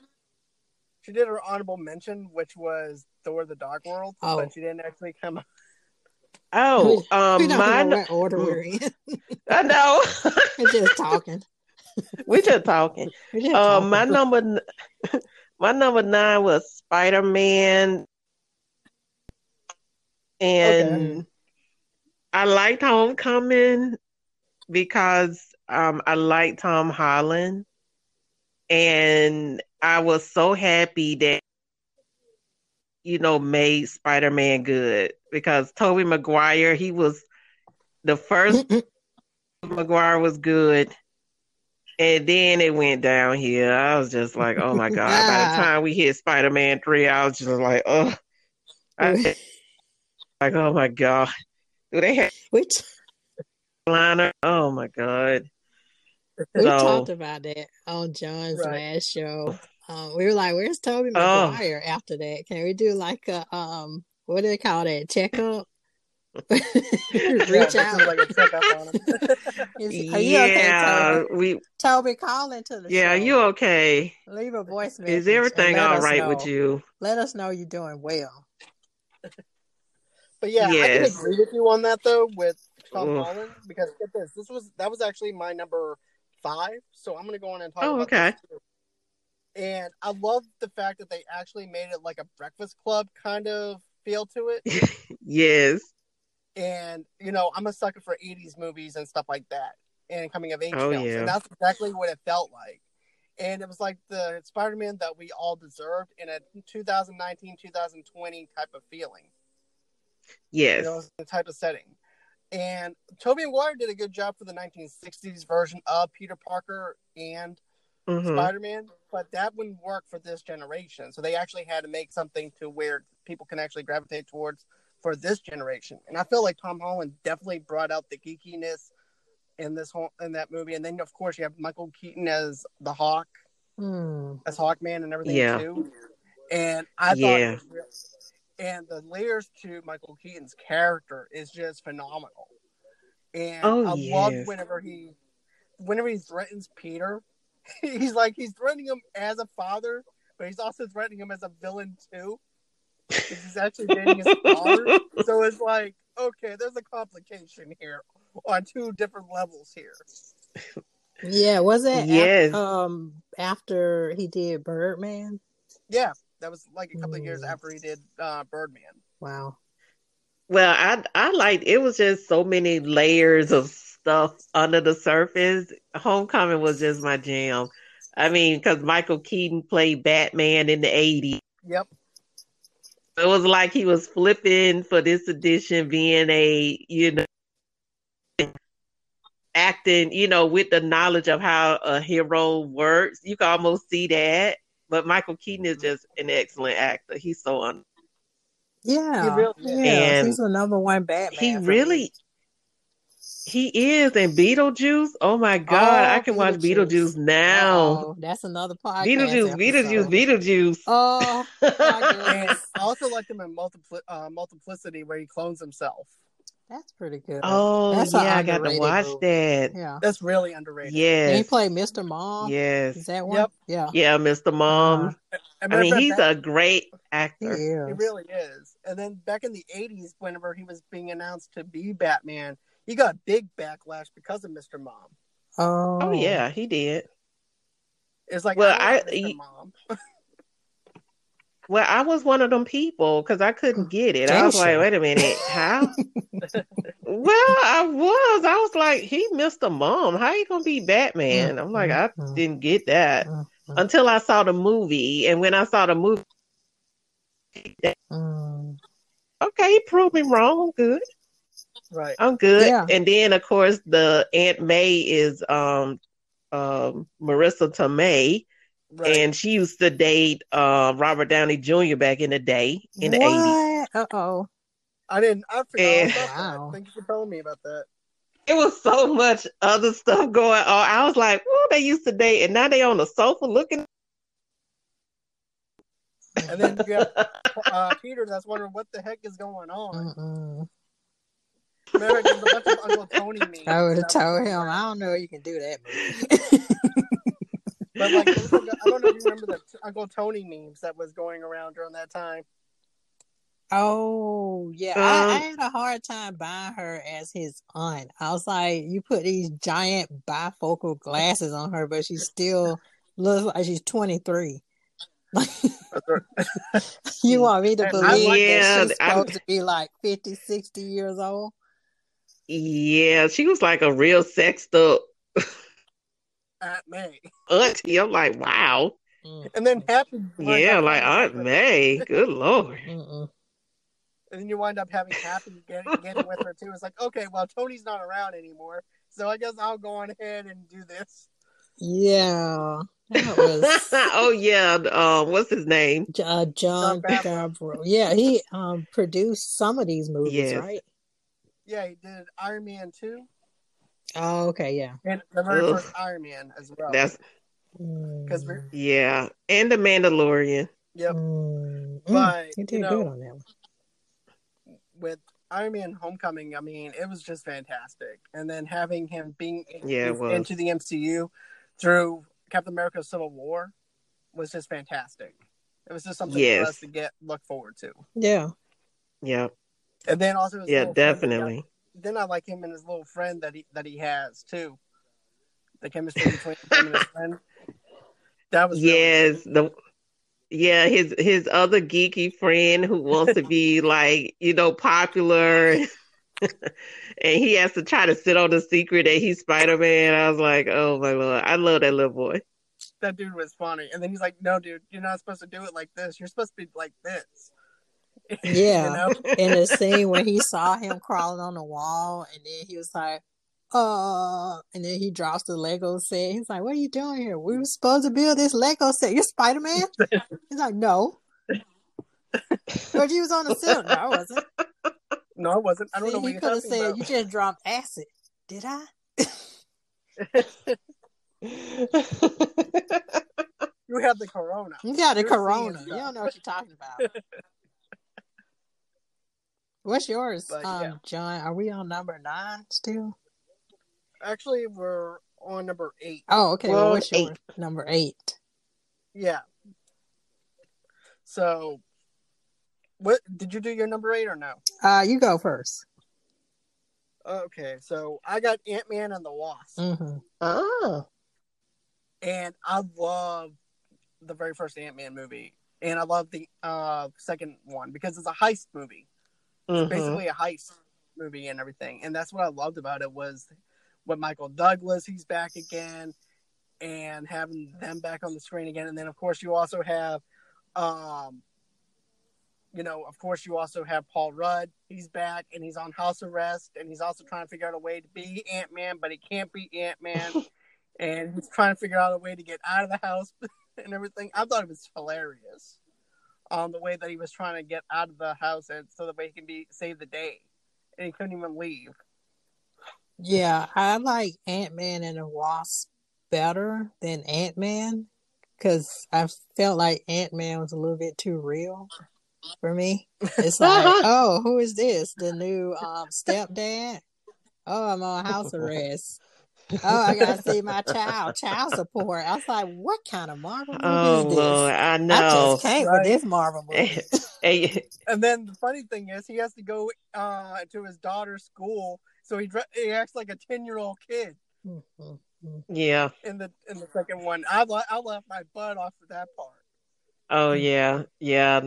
she did her honorable mention, which was Thor: The Dark World, Oh. but she didn't actually come. Oh, um, we don't my. what order we're in. [laughs] I know. [laughs] We're just talking. [laughs] we just talking. We're just Uh, talking. my number, my number nine was Spider Man, and I liked Homecoming because um, I liked Tom Holland, and I was so happy that you know made Spider Man good because Tobey Maguire he was the first Maguire was good. And then it went down here. I was just like, oh my God. By the [laughs] time we hit Spider Man 3, I was just like, oh. I like, oh my God. Do they have Which liner? Oh my God. We So- talked about that on John's Right. last show. Um, we were like, "Where's Tobey Oh. After that, can we do like a um, what do they call that? Checkup. [laughs] [laughs] Yeah, Reach this is out. like a checkup on him. [laughs] Is- Are you okay, yeah, Tobey? we Tobey, call into the yeah, show. you okay. leave a voice message. Is everything let all us right know. with you? Let us know you're doing well. But yeah, I can agree with you on that though with Tom Oof. Holland because get this, this was that was actually my number five. So I'm gonna go on and talk Oh, about okay. And I love the fact that they actually made it like a Breakfast Club kind of feel to it. [laughs] Yes. And you know, I'm a sucker for '80s movies and stuff like that, and coming of age Oh, films, yeah. and that's exactly what it felt like. And it was like the Spider-Man that we all deserved in a 2019, 2020 type of feeling. Yes. you know, the type of setting. And Tobey Maguire did a good job for the 1960s version of Peter Parker and Mhm. Spider Man, but that wouldn't work for this generation. So they actually had to make something to where people can actually gravitate towards for this generation. And I feel like Tom Holland definitely brought out the geekiness in this whole in that movie. And then of course you have Michael Keaton as the Hawk, Hmm. as Hawkman and everything Yeah. too. And I thought, Yeah. real- and the layers to Michael Keaton's character is just phenomenal. And Oh, I yes. love whenever he, whenever he threatens Peter, [laughs] he's like he's threatening him as a father, but he's also threatening him as a villain too. 'Cause He's actually dating his father, [laughs] so it's like okay, there's a complication here on two different levels here. Yeah, was it? af- Yes. um, after he did Birdman. Yeah, that was like a couple of years Mm. after he did uh, Birdman. Wow. Well, I I liked it was just so many layers of stuff under the surface. Homecoming was just my jam. I mean, because Michael Keaton played Batman in the '80s. Yep. It was like he was flipping for this edition, being a you know acting, you know, with the knowledge of how a hero works. You can almost see that. But Michael Keaton is just an excellent actor. He's so un- Yeah. really yeah. And He's the number one Batman. he for me. really he is and Beetlejuice. Oh my god, Oh, I can watch Beetlejuice. Beetlejuice now. Uh-oh, that's another podcast. Beetlejuice, episode. Beetlejuice, Beetlejuice. Oh, my And [laughs] goodness. I also like him in multipli- uh, Multiplicity, where he clones himself. That's pretty good. oh That's yeah, I got to watch movie. that. Yeah. That's really underrated. Yeah, he played Mr. Mom. Is yes, that one? Yep. Yeah. yeah, Mr. Mom. As a I matter mean, fact, he's back- a great actor. is. He really is. And then back in the '80s, whenever he was being announced to be Batman, he got big backlash because of Mr. Mom. Oh. Oh yeah, he did. It's like, Well, I, like I- Mr. he- Mom. Well, I was one of them people because I couldn't get it. I was Jason. like, wait a minute, how? [laughs] well, I was. I was like, he Mr. Mom. How you gonna be Batman? I'm like, I Mhm. didn't get that Mhm. until I saw the movie. And when I saw the movie, Mm. okay, he proved me wrong. I'm good. Right. I'm good. Yeah. And then of course the Aunt May is um um Marisa Tomei. Right. And she used to date uh, Robert Downey Jr. back in the day, in the 80s. Uh oh. I didn't. I forgot And- about Wow. that. Thank you for telling me about that. It was so much other stuff going on. I was like, "Oh, they used to date, and now they on the sofa looking." And then you have [laughs] uh, Peter that's wondering what the heck is going on. Mm-mm. Remember, a bunch of Uncle Tony [laughs] memes. I would have that told him. I don't know you can do that movie. [laughs] But like, there was like a- I don't know if you remember the Uncle Tony memes that was going around during that time. oh, yeah. I, I Um, had a hard time buying her as his aunt. I was like, you put these giant bifocal glasses on her, but she still looks like she's 23. [laughs] You want me to believe like- that Yeah, she's I'm- supposed to be like 50, 60 years old? Yeah, she was like a real sexed up [laughs] Aunt May. auntie. I'm like, wow. Mm, And then Happy. Yeah, up like having- Aunt May. Good lord. mm-mm. And then you wind up having Happy getting, getting with her too. It's like, okay, well, Tony's not around anymore, so I guess I'll go on ahead and do this. Yeah. That [laughs] was oh yeah, um, what's his name? Uh, John Jon Favreau. Favreau. Yeah, he um produced some of these movies, Yes. right? Yeah, he did Iron Man two Oh, okay, yeah. and the very Ugh. first Iron Man as well. That's because Mm, we're yeah, and the Mandalorian. yep. mm, mm. But you did know, good on that one. with Iron Man Homecoming, I mean, it was just fantastic. And then having him being Yeah, it into the MCU through Captain America Civil War was just fantastic. It was just something Yes. for us to get look forward to. Yeah. Yeah, And then also his yeah, little friend definitely. Then I like him and his little friend that he that he has too. The chemistry between him and his [laughs] friend. That was really Yes, the yeah, his his other geeky friend who wants to be [laughs] like, you know, popular [laughs] and he has to try to sit on the secret that he's Spider Man. I was like, oh my lord, I love that little boy. that dude was funny. And then he's like, "No, dude, you're not supposed to do it like this. You're supposed to be like this." [laughs] Yeah. you know? In the scene when he [laughs] saw him crawling on the wall and then he was like, uh and then he drops the Lego set. He's like, What are you doing here? We were supposed to build this Lego set. You're Spider Man? He's like, No. But you was on the set. No, I wasn't. No, I wasn't. I don't See, know what he you're could have said about. you just dropped acid. Did I? [laughs] You have the corona. You got the You're corona. You don't know what you're talking about. What's yours, But, um, yeah. John? Are we on number nine still? Actually, we're on number eight. Oh, okay. Well, Well, what's your eight. number eight? Yeah. So, what did you do your number eight or no? Uh, you go first. Okay, so I got Ant Man and the Wasp, Mm-hmm. oh, and I love the very first Ant Man movie, and I love the uh second one because it's a heist movie. Mhm. basically a heist movie and everything. And that's what I loved about it was with Michael Douglas, he's back again, and having them back on the screen again. And then of course you also have um you know, of course you also have Paul Rudd. He's back and he's on house arrest and he's also trying to figure out a way to be Ant Man, but he can't be Ant Man. [laughs] and he's trying to figure out a way to get out of the house [laughs] and everything. I thought it was hilarious. Um, the way that he was trying to get out of the house and so that way he can be save the day, and he couldn't even leave. Yeah, I like Ant Man and the Wasp better than Ant Man because I felt like Ant Man was a little bit too real for me. It's like, [laughs] oh, who is this? The new um, stepdad? Oh, I'm on house arrest. Oh, I gotta see my [laughs] child, child support. I was like, what kind of Marvel movie oh is this? Lord, I know. I know. just came Right. for this Marvel [laughs] movie. Hey, [laughs] And then the funny thing is, he has to go uh, to his daughter's school, so he dre- he acts like a ten year old kid yeah. in the in the second one. I la- I laughed my butt off for that part. Oh yeah, yeah.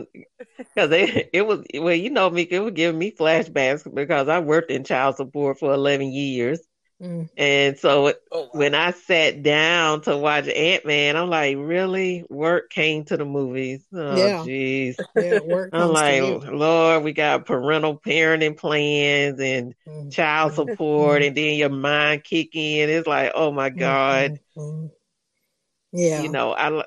Because it, it was well, you know, me, it was giving me flashbacks because I worked in child support for eleven years, Mm. and so it, Oh, when I sat down to watch Ant Man, I'm like, really? Work came to the movies. Oh, jeez. Yeah, work I'm like. Lord, we got parental parenting plans and Mhm. child support, and then your mind kick in. It's like, oh my God. Mhm. Yeah. You know, I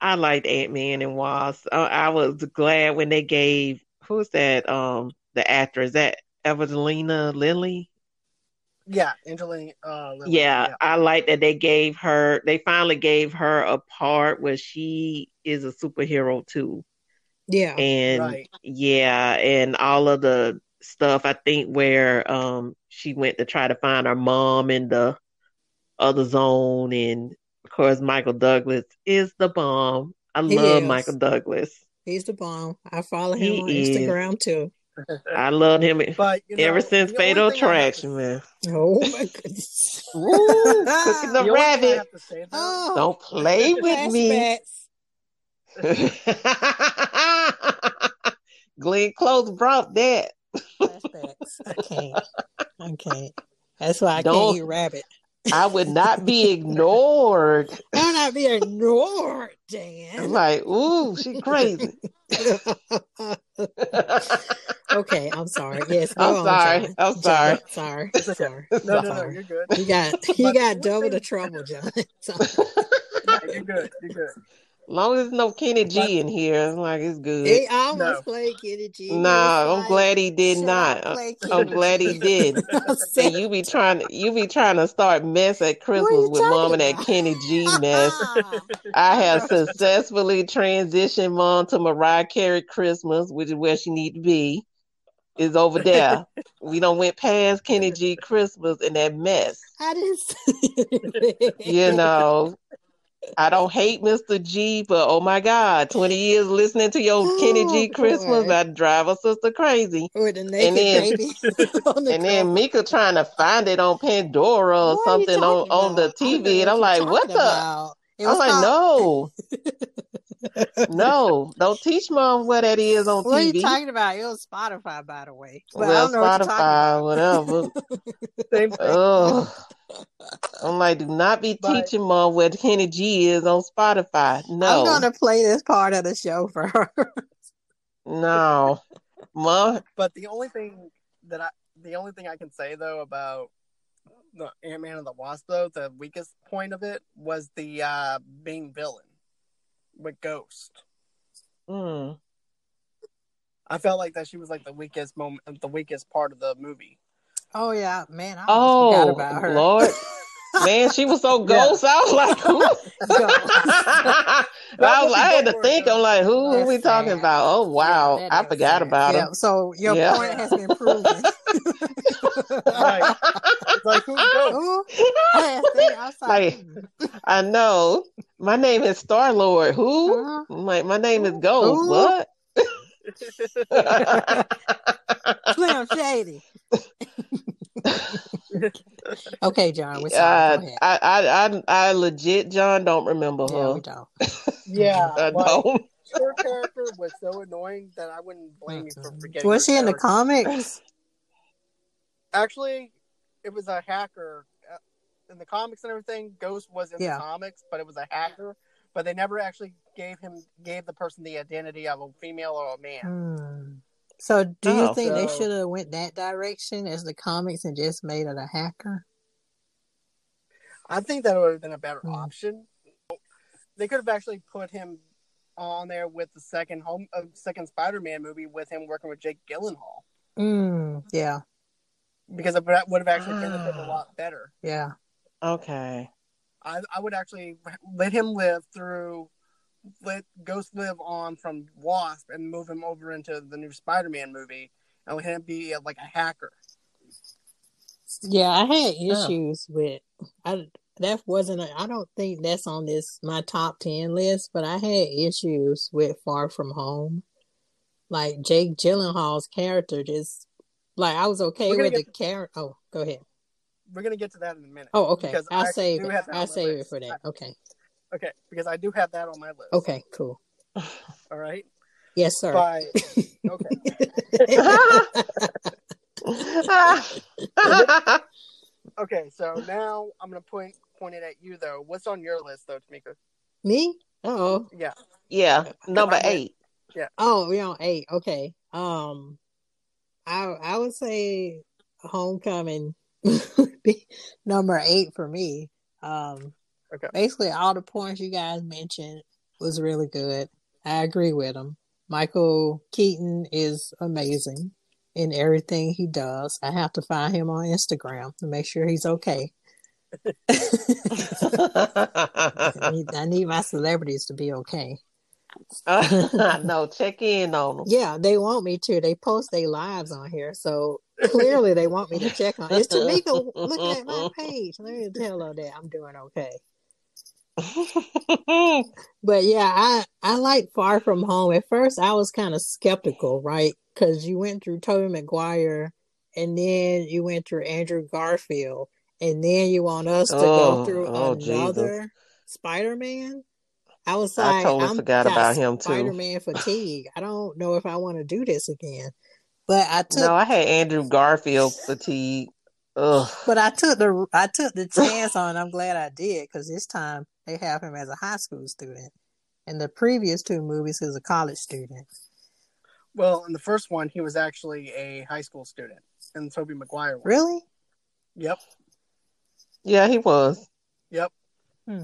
I liked Ant Man and Wasp. I, I was glad when they gave who's that? Um, the actor. Is that Evangelina Lilly? Yeah, Angelina. Uh, Lilly, Yeah, I like that they gave her. They finally gave her a part where she is a superhero too. Yeah. and Right. yeah, and all of the stuff I think where um she went to try to find her mom in the other zone, and of course Michael Douglas is the bomb. I He love is. Michael Douglas. He's the bomb. I follow him He on is. Instagram too. I love him [laughs] But you know, ever since Fatal thing I have to Attraction, man. Oh my goodness. [laughs] Ooh, cooking the The only thing I rabbit. say, Oh, Don't play with me. [laughs] Glenn Close brought that. Flashbacks. I can't. I can't. That's why I Don't- can't eat rabbit. I would not be ignored. I'll not be ignored, Dan. I'm like, ooh, she crazy. [laughs] okay, I'm sorry. Yes, I'm sorry. John. I'm sorry. [laughs] sorry. [laughs] It's okay. Sorry. no, no, no, you're good. You got you got double the trouble, John. Yeah, you're good. You're good. Long as there's no Kenny But- G in here, I'm like it's good. He almost No. played Kenny G. He Nah, I'm like, glad he did not. Uh, I'm glad he [laughs] did. I And you be trying to you be trying to start mess at Christmas with mom talking and that? Kenny G [laughs] mess. I have [laughs] successfully transitioned mom to Mariah Carey Christmas, which is where she need to be. Is over there. we don't went past Kenny G Christmas and that mess. I didn't see You know, I don't hate Mr. G, but oh my God, 20 years listening to your Kenny G Oh, Christmas, boy. I'd drive a sister crazy. with naked then- baby. [laughs] [laughs] the And then. Mika trying to find it on Pandora or What something on, on the about? I don't know TV. And I'm like, what the? about. It I'm was like, called- no, [laughs] no, don't teach mom what that is on What are you TV. talking about? It was Spotify, by the way. But I well, don't know what you're talking Spotify, whatever. [laughs] Same thing. oh, I'm like, do not be But- teaching mom what Kenny G is on Spotify. No, I'm gonna play this part of the show for her. no, mom. But the only thing that I, the only thing I can say though about the Ant Man and the Wasp, though, the weakest point of it was the uh being villain with Ghost. Mm. I felt like that she was like the weakest moment, the weakest part of the movie. Oh yeah, man, I almost forgot Oh, about her. Lord. [laughs] Man, she was so Yeah. ghost. I was like, who? [laughs] I, was, I had to think. I'm like, who, who we That's talking sad. about? Oh, wow. Yeah, I forgot sad. about yeah, her. So your Yeah. point has been proven. [laughs] Right. It's like who's Ghost? Ooh, last thing I like, I know. My name is Star Lord. Who? huh? Like, my name is Ghost. Who? What? [laughs] Slim Shady. [laughs] okay, John, we're Uh, sorry. Go ahead. I, I, I, I legit, John, don't remember Yeah, her. we don't. [laughs] yeah, I like, don't. her character was so annoying that I wouldn't blame you for forgetting. Was her she in the comics? Actually, it was a hacker in the comics and everything. Ghost was in Yeah. the comics, but it was a hacker. But they never actually gave him gave the person the identity of a female or a man. Hmm. So, do you Oh. think they should have went that direction as the comics and just made it a hacker? I think that would have been a better Hmm. option. They could have actually put him on there with the second home, uh, second Spider-Man movie with him working with Jake Gyllenhaal Mm, yeah, because it would have actually benefited a Ah. lot better. yeah. Okay. I, I would actually let him live through, let Ghost live on from Wasp and move him over into the new Spider-Man movie and let him be like a hacker. Yeah, I had Oh. issues with I that wasn't a, I don't think that's on this my top 10 list, but I had issues with Far From Home. Like Jake Gyllenhaal's character just like I was okay with the character. Oh, go ahead. We're gonna get to that in a minute. Oh, okay. Because I I'll actually save it. have I'll on my save it for that. Okay. Okay, because I do have that on my list. Okay, cool. All right. Yes, sir. But [laughs] okay. [laughs] Okay, so now I'm gonna point point it at you though. What's on your list though, Tamika? Me? Oh. Yeah. yeah, number I meant- eight. Oh, we're on eight. Okay. Um, I I would say Homecoming would [laughs] be number eight for me. Um, Okay. basically all the points you guys mentioned was really good. I agree with them. Michael Keaton is amazing. in everything he does. I have to find him on Instagram to make sure he's okay. I, [laughs] need, [laughs] I need my celebrities to be okay. no, check in on them. Yeah, they want me to. They post their lives on here, so clearly they want me to check on. It's Tamika looking at my [laughs] page. Let me tell her that I'm doing okay. but yeah, I I like Far From Home. At first, I was kind of skeptical, right? Because you went through Tobey Maguire, and then you went through Andrew Garfield, and then you want us to Oh, go through oh, another Spider Man. I was I like, totally I'm forgot got about him, too. Spider Man fatigue. I don't know if I want to do this again. But I took, No, I had Andrew Garfield fatigue. Ugh. but I took the I took the [laughs] chance on. I'm glad I did because this time they have him as a high school student. In the previous two movies, he was a college student. Well, in the first one, he was actually a high school student, and Tobey Maguire. One. Really? Yep. Yeah, he was. Yep. Hmm.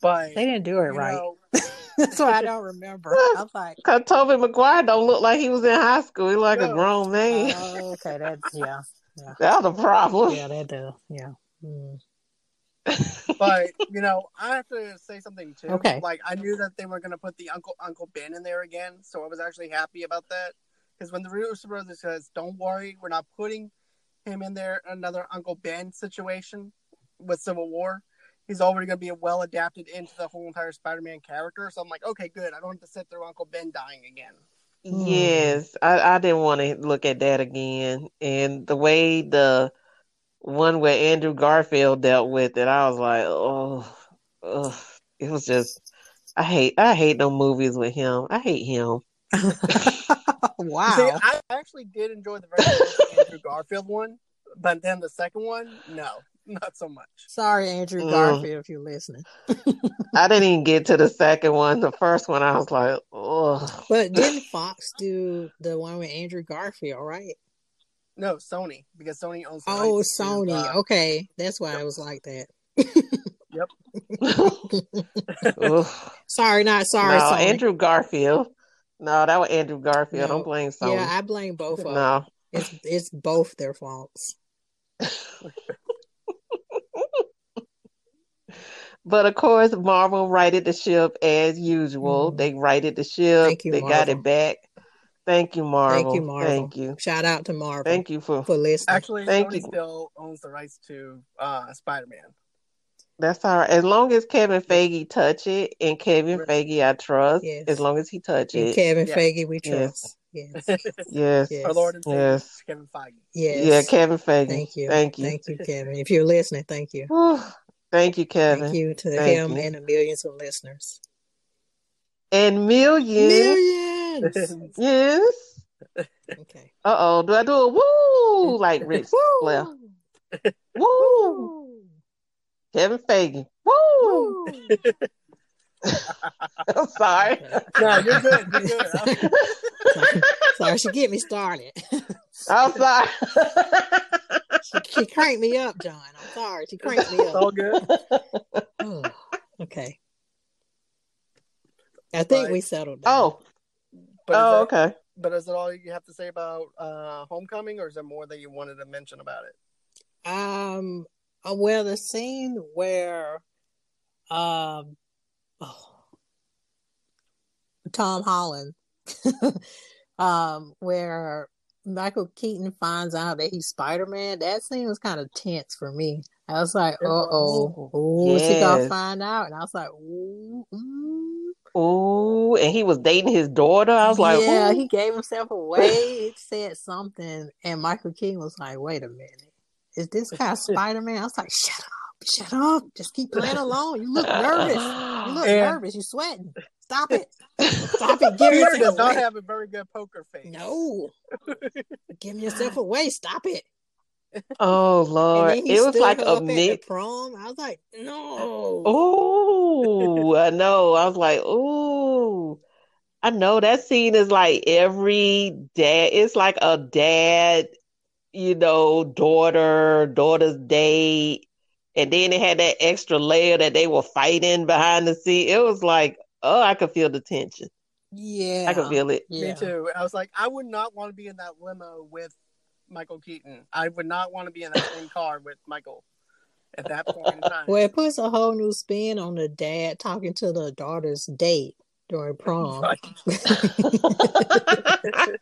But They didn't do it right. know, That's why I [laughs] don't remember. I was like, [laughs] Cause Tobey Maguire don't look like he was in high school. He like a grown man. oh, okay, that's yeah, [laughs] That's the problem. yeah, that does, yeah. Mm. but you know, I have to say something too. Okay. Like I knew that they were going to put the Uncle Uncle Ben in there again, so I was actually happy about that. Because when the Russo brothers says, "Don't worry, we're not putting him in there another Uncle Ben situation with Civil War," he's already going to be well adapted into the whole entire Spider-Man character. So I'm like, okay, good. I don't have to sit through Uncle Ben dying again. Hmm. Yes, I, I didn't want to look at that again. And the way the one where Andrew Garfield dealt with it, I was like, oh, ugh. it was just, I hate, I hate no movies with him. I hate him. [laughs] [laughs] wow. See, I actually did enjoy the very first Andrew Garfield one, but then the second one, no, [laughs] not so much. Sorry, Andrew Mm. Garfield, if you're listening. [laughs] I didn't even get to the second one. The first one, I was like, oh, But [laughs] didn't Fox do the one with Andrew Garfield, right? No, Sony because Sony owns. Oh, rights to, Sony. uh, okay, that's why it was like that. yep. Sorry, not sorry. no, Sony. Andrew Garfield. No, that was Andrew Garfield. No. Don't blame Sony. Yeah, I blame both of them. no. It's it's both their faults. But of course, Marvel righted the ship as usual. Mhm. They righted the ship. Thank you, they got it back. Thank you, Marvel. Thank you, Marvel. Thank you. Shout out to Marvel Thank you for for listening. Actually, Thank Sony you. still owns the rights to uh, Spider-Man. that's all right. As long as Kevin Feige touch it, and Kevin Right. Feige I trust. Yes. As long as he touch And it. Kevin Yes. Feige, we Yes. trust. Yes. [laughs] Yes. Yes. Our Lord and Savior, Yes. Kevin Feige. Yes. Yeah, Kevin Feige. Thank you. Thank you. Thank you, Kevin. If you're listening, thank you. Whew. Thank you, Kevin. Thank you to Thank him you. and the millions of listeners. And millions. Millions. [laughs] Yes. Okay. Uh oh. Do I do a woo like Ric Flair? [laughs] [laughs] Woo. Woo. Kevin Feige. Woo. I'm sorry. No, you're good. You're good. Sorry, she get me started. I'm sorry. [laughs] she, she cranked me up, John. I'm sorry. She cranked me up. It's all good. [sighs] Oh, okay. I think Right. we settled down. oh. But Oh, that- okay. But is it all you have to say about uh, Homecoming, or is there more that you wanted to mention about it? Um. uh, well, the scene where, um, oh, Tom Holland, [laughs] um, where Michael Keaton finds out that he's Spider Man. That scene was kind of tense for me. I was like, It uh oh, was. oh, she gonna find out, and I was like, ooh, mm. Ooh, and he was dating his daughter. I was like, yeah, ooh. he gave himself away. He said something, and Michael Keaton was like, "Wait a minute, is this guy [laughs] Spider Man?" I was like, "Shut up, shut up, just keep playing along. You look [laughs] nervous. You look And- nervous. You're sweating. Stop it. [laughs] Stop it. Give Peter yourself does not have a very good poker face. No, give yourself [laughs] away. Stop it." Oh And Lord, then he it was like a up at the mix. prom. I was like, "No." Ooh, I know. I was like, ooh, I know that scene is like every dad. It's like a dad, you know, daughter, daughter's date, and then it had that extra layer that they were fighting behind the scene. It was like, oh, I could feel the tension. Yeah. I could feel it. Yeah. Me too. I was like, I would not want to be in that limo with Michael Keaton. I would not want to be in that same [laughs] car with Michael at that point in time. Well, it puts a whole new spin on the dad talking to the daughter's date during [laughs] prom. Right. [laughs]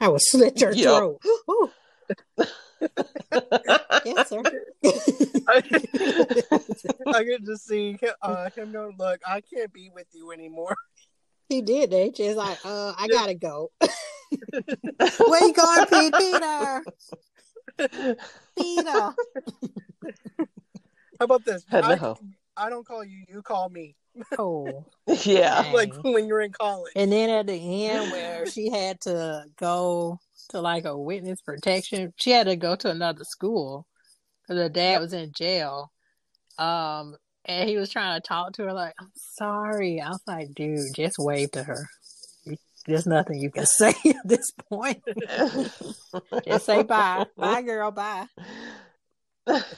I would slit your Yo. throat. Ooh. yes, sir. [laughs] I could just see uh, him going, look, I can't be with you anymore. he did that. Just like, uh, I gotta go. [laughs] Where you going, Pete? Peter? Peter. How about this? Hello. I, I don't call you, you call me. Oh. [laughs] yeah. Dang. Like when you're in college. And then at the end, where she had to go to like a witness protection, she had to go to another school because her dad was in jail. Um, and he was trying to talk to her, like, "I'm sorry." I was like, "Dude, just wave to her. There's nothing you can [laughs] say at this point. just say bye, bye, girl, bye."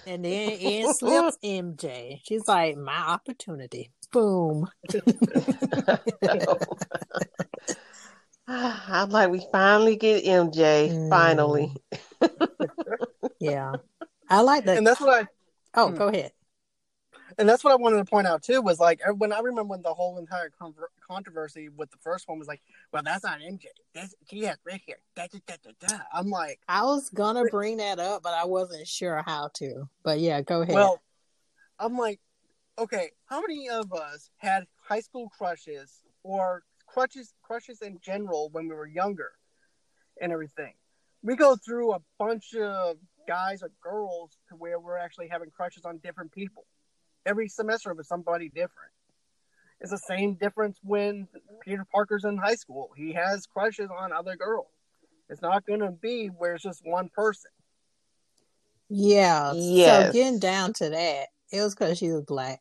And then in slips MJ. She's like, "My opportunity." Boom. [laughs] [laughs] [sighs] I'm like, we finally get MJ. Mm. Finally. [laughs] Yeah, I like that. and that's what I Oh, go ahead. and that's what I wanted to point out too was like when I remember when the whole entire conver- controversy with the first one was like, well, that's not MJ. That's she has red hair. Da, da, da, da, da. I'm like, I was gonna bring that up, but I wasn't sure how to. But yeah, go ahead. well, I'm like, okay, how many of us had high school crushes or crushes crushes in general when we were younger and everything? We go through a bunch of guys or girls to where we're actually having crushes on different people. Every semester with somebody different. It's the same difference when Peter Parker's in high school. He has crushes on other girls. It's not going to be where it's just one person. yeah. Yes. So getting down to that, it was because she was black.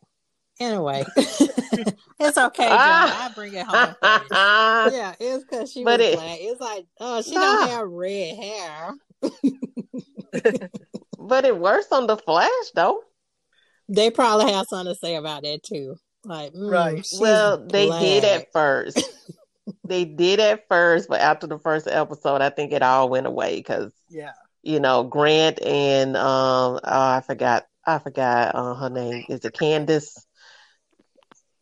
Anyway, [laughs] it's okay, John. Ah. I bring it home. for. Yeah, it's because she But was it- black. It's like, oh, she Nah. don't have red hair. [laughs] [laughs] but it works on the Flash though. They probably have something to say about that too. Like, mm, Right. well, they did at first. they did at first, but after the first episode, I think it all went away because Yeah. you know Grant and um, oh, I forgot, I forgot uh, her name. Is it Candice?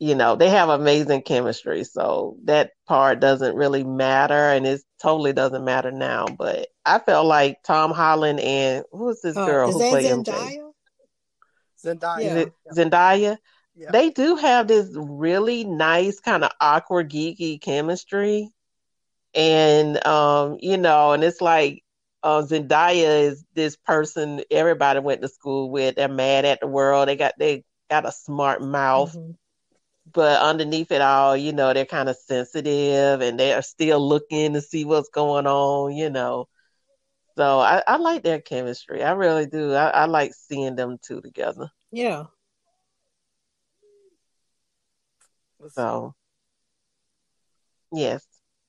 You know, they have amazing chemistry, so that part doesn't really matter, and it totally doesn't matter now. But I felt like Tom Holland and who's this Oh, girl is who that played MJ? Zendaya? Zendaya. Yeah. Is Zendaya? Yeah. They do have this really nice kind of awkward geeky chemistry. And um, you know, and it's like uh, Zendaya is this person everybody went to school with. They're mad at the world. They got they got a smart mouth, Mhm. But underneath it all, you know, they're kind of sensitive and they are still looking to see what's going on, you know. So I, I like their chemistry. I really do. I, I like seeing them two together. Yeah. So yes.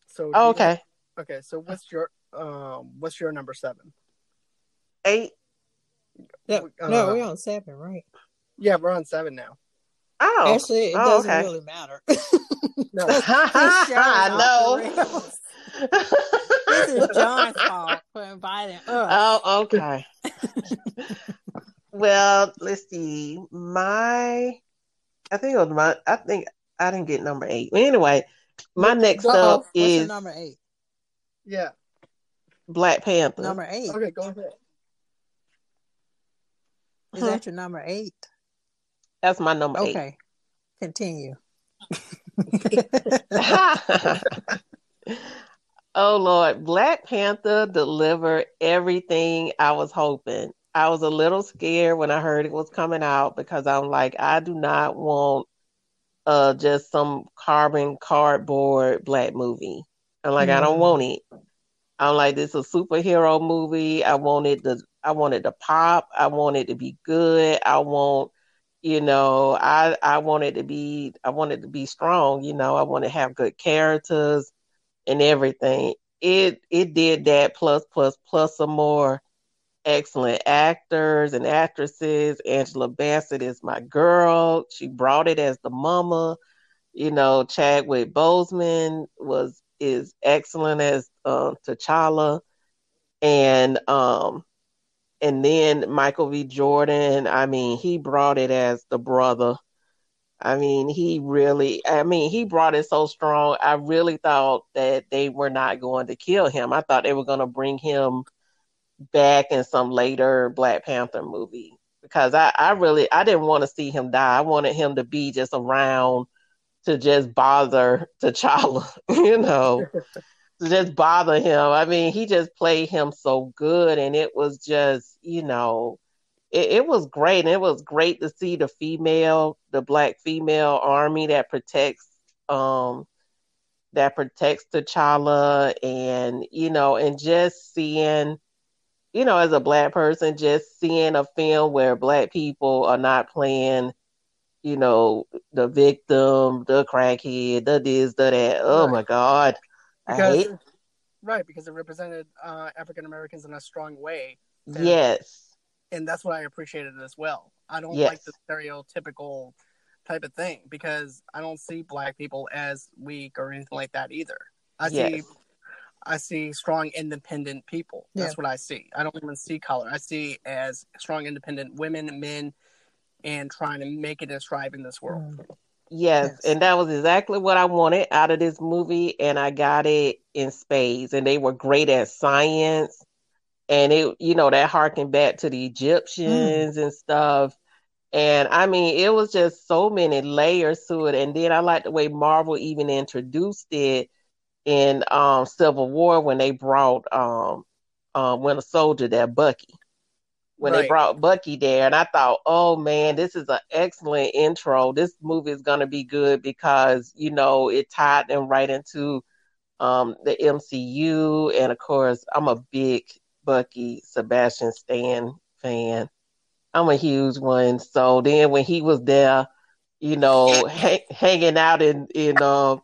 So Oh, you- okay. Okay, so what's your um what's your number seven? Eight. No, Uh, no, we're on seven, right? Yeah, we're on seven now. Oh, Actually, it oh, doesn't okay. really matter. [laughs] No. This show is off the I know. This is [laughs] [laughs] John's fault for inviting us. oh, okay. well, let's see. My, I think it was my. I think I didn't get number eight. Anyway, my next Uh-oh. up What's is number eight? Yeah. Black Panther. Number eight. Okay, go ahead. Is that your number eight? That's my number eight. Okay. Continue. [laughs] oh Lord, Black Panther delivered everything I was hoping. I was a little scared when I heard it was coming out because I'm like, I do not want uh just some carbon cardboard black movie. I'm like, I don't Mhm. want it. I'm like, this is a superhero movie. I want it to I want it to pop. I want it to be good. I want you know, I I wanted to be I wanted to be strong, you know, I want to have good characters and everything. It it did that plus plus plus some more excellent actors and actresses. Angela Bassett is my girl. She brought it as the mama. You know, Chadwick Boseman was is excellent as uh, T'Challa, and um, and then Michael B. Jordan. I mean, he brought it as the brother. I mean, he really. I mean, he brought it so strong. I really thought that they were not going to kill him. I thought they were going to bring him back in some later Black Panther movie because I, I really I didn't want to see him die. I wanted him to be just around to just bother T'Challa, [laughs] you know, [laughs] to just bother him. I mean, he just played him so good, and it was just, you know, it, it was great. And it was great to see the female, the black female army that protects, um, that protects T'Challa, and you know, and just seeing you know, as a black person, just seeing a film where black people are not playing, you know, the victim, the crackhead, the this, the that. Oh right. my God. Because, I hate Right, because it represented uh, African Americans in a strong way. And, yes. And that's what I appreciated as well. I don't yes. like the stereotypical type of thing because I don't see black people as weak or anything like that either. I yes. see I see strong, independent people. That's yeah. what I see. I don't even see color. I see as strong, independent women, men, and trying to make it and strive in this world. Mm. Yes, yes, and that was exactly what I wanted out of this movie, and I got it in spades. And they were great at science, and it, you know, that harkened back to the Egyptians mm. and stuff. And I mean, it was just so many layers to it. And then I like the way Marvel even introduced it in um, Civil War when they brought um, um, Winter Soldier that Bucky. When right. they brought Bucky there, and I thought, oh man, this is an excellent intro. This movie is gonna be good because you know it tied them right into um, the MCU, and of course, I'm a big Bucky Sebastian Stan fan. I'm a huge one. So then when he was there, you know, [laughs] ha- hanging out in in um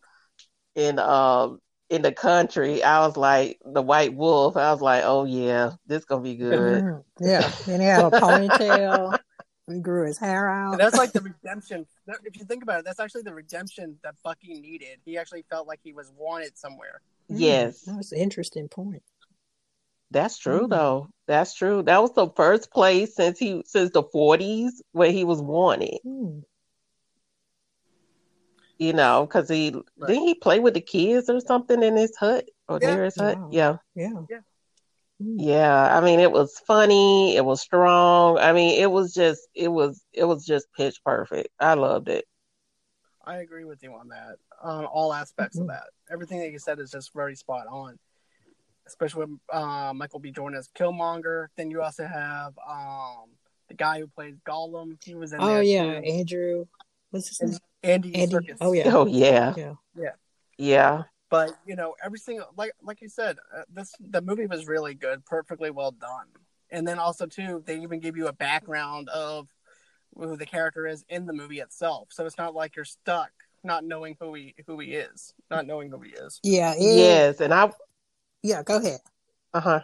in um in the country, I was like the white wolf. I was like, oh yeah, this gonna be good. Mm-hmm. Yeah, and he had a ponytail. he grew his hair out. And that's like the redemption. If you think about it, that's actually the redemption that Bucky needed. He actually felt like he was wanted somewhere. Mm, yes, that was an interesting point. That's true mm. though. That's true. That was the first place since he since the forties where he was wanted. Mm you know, because he right. didn't he play with the kids or something in his hut or yeah. near his hut. Yeah, yeah, yeah. Yeah, I mean, it was funny. It was strong. I mean, it was just, it was, it was just pitch perfect. I loved it. I agree with you on that, on all aspects mm-hmm. of that. Everything that you said is just very spot on, especially with uh, Michael B. Jordan as Killmonger. Then you also have um, the guy who plays Gollum. He was in. Oh yeah, too. Andrew. What's his name? Andy, Andy. Serkis. Oh yeah. Oh yeah. Yeah. Yeah. Yeah. But you know, every single like like you said, uh, this the movie was really good, perfectly well done. And then also too, they even give you a background of who the character is in the movie itself. So it's not like you're stuck not knowing who he who he is, not knowing who he is. Yeah. It, yes, and I. Yeah, go ahead. Uh huh.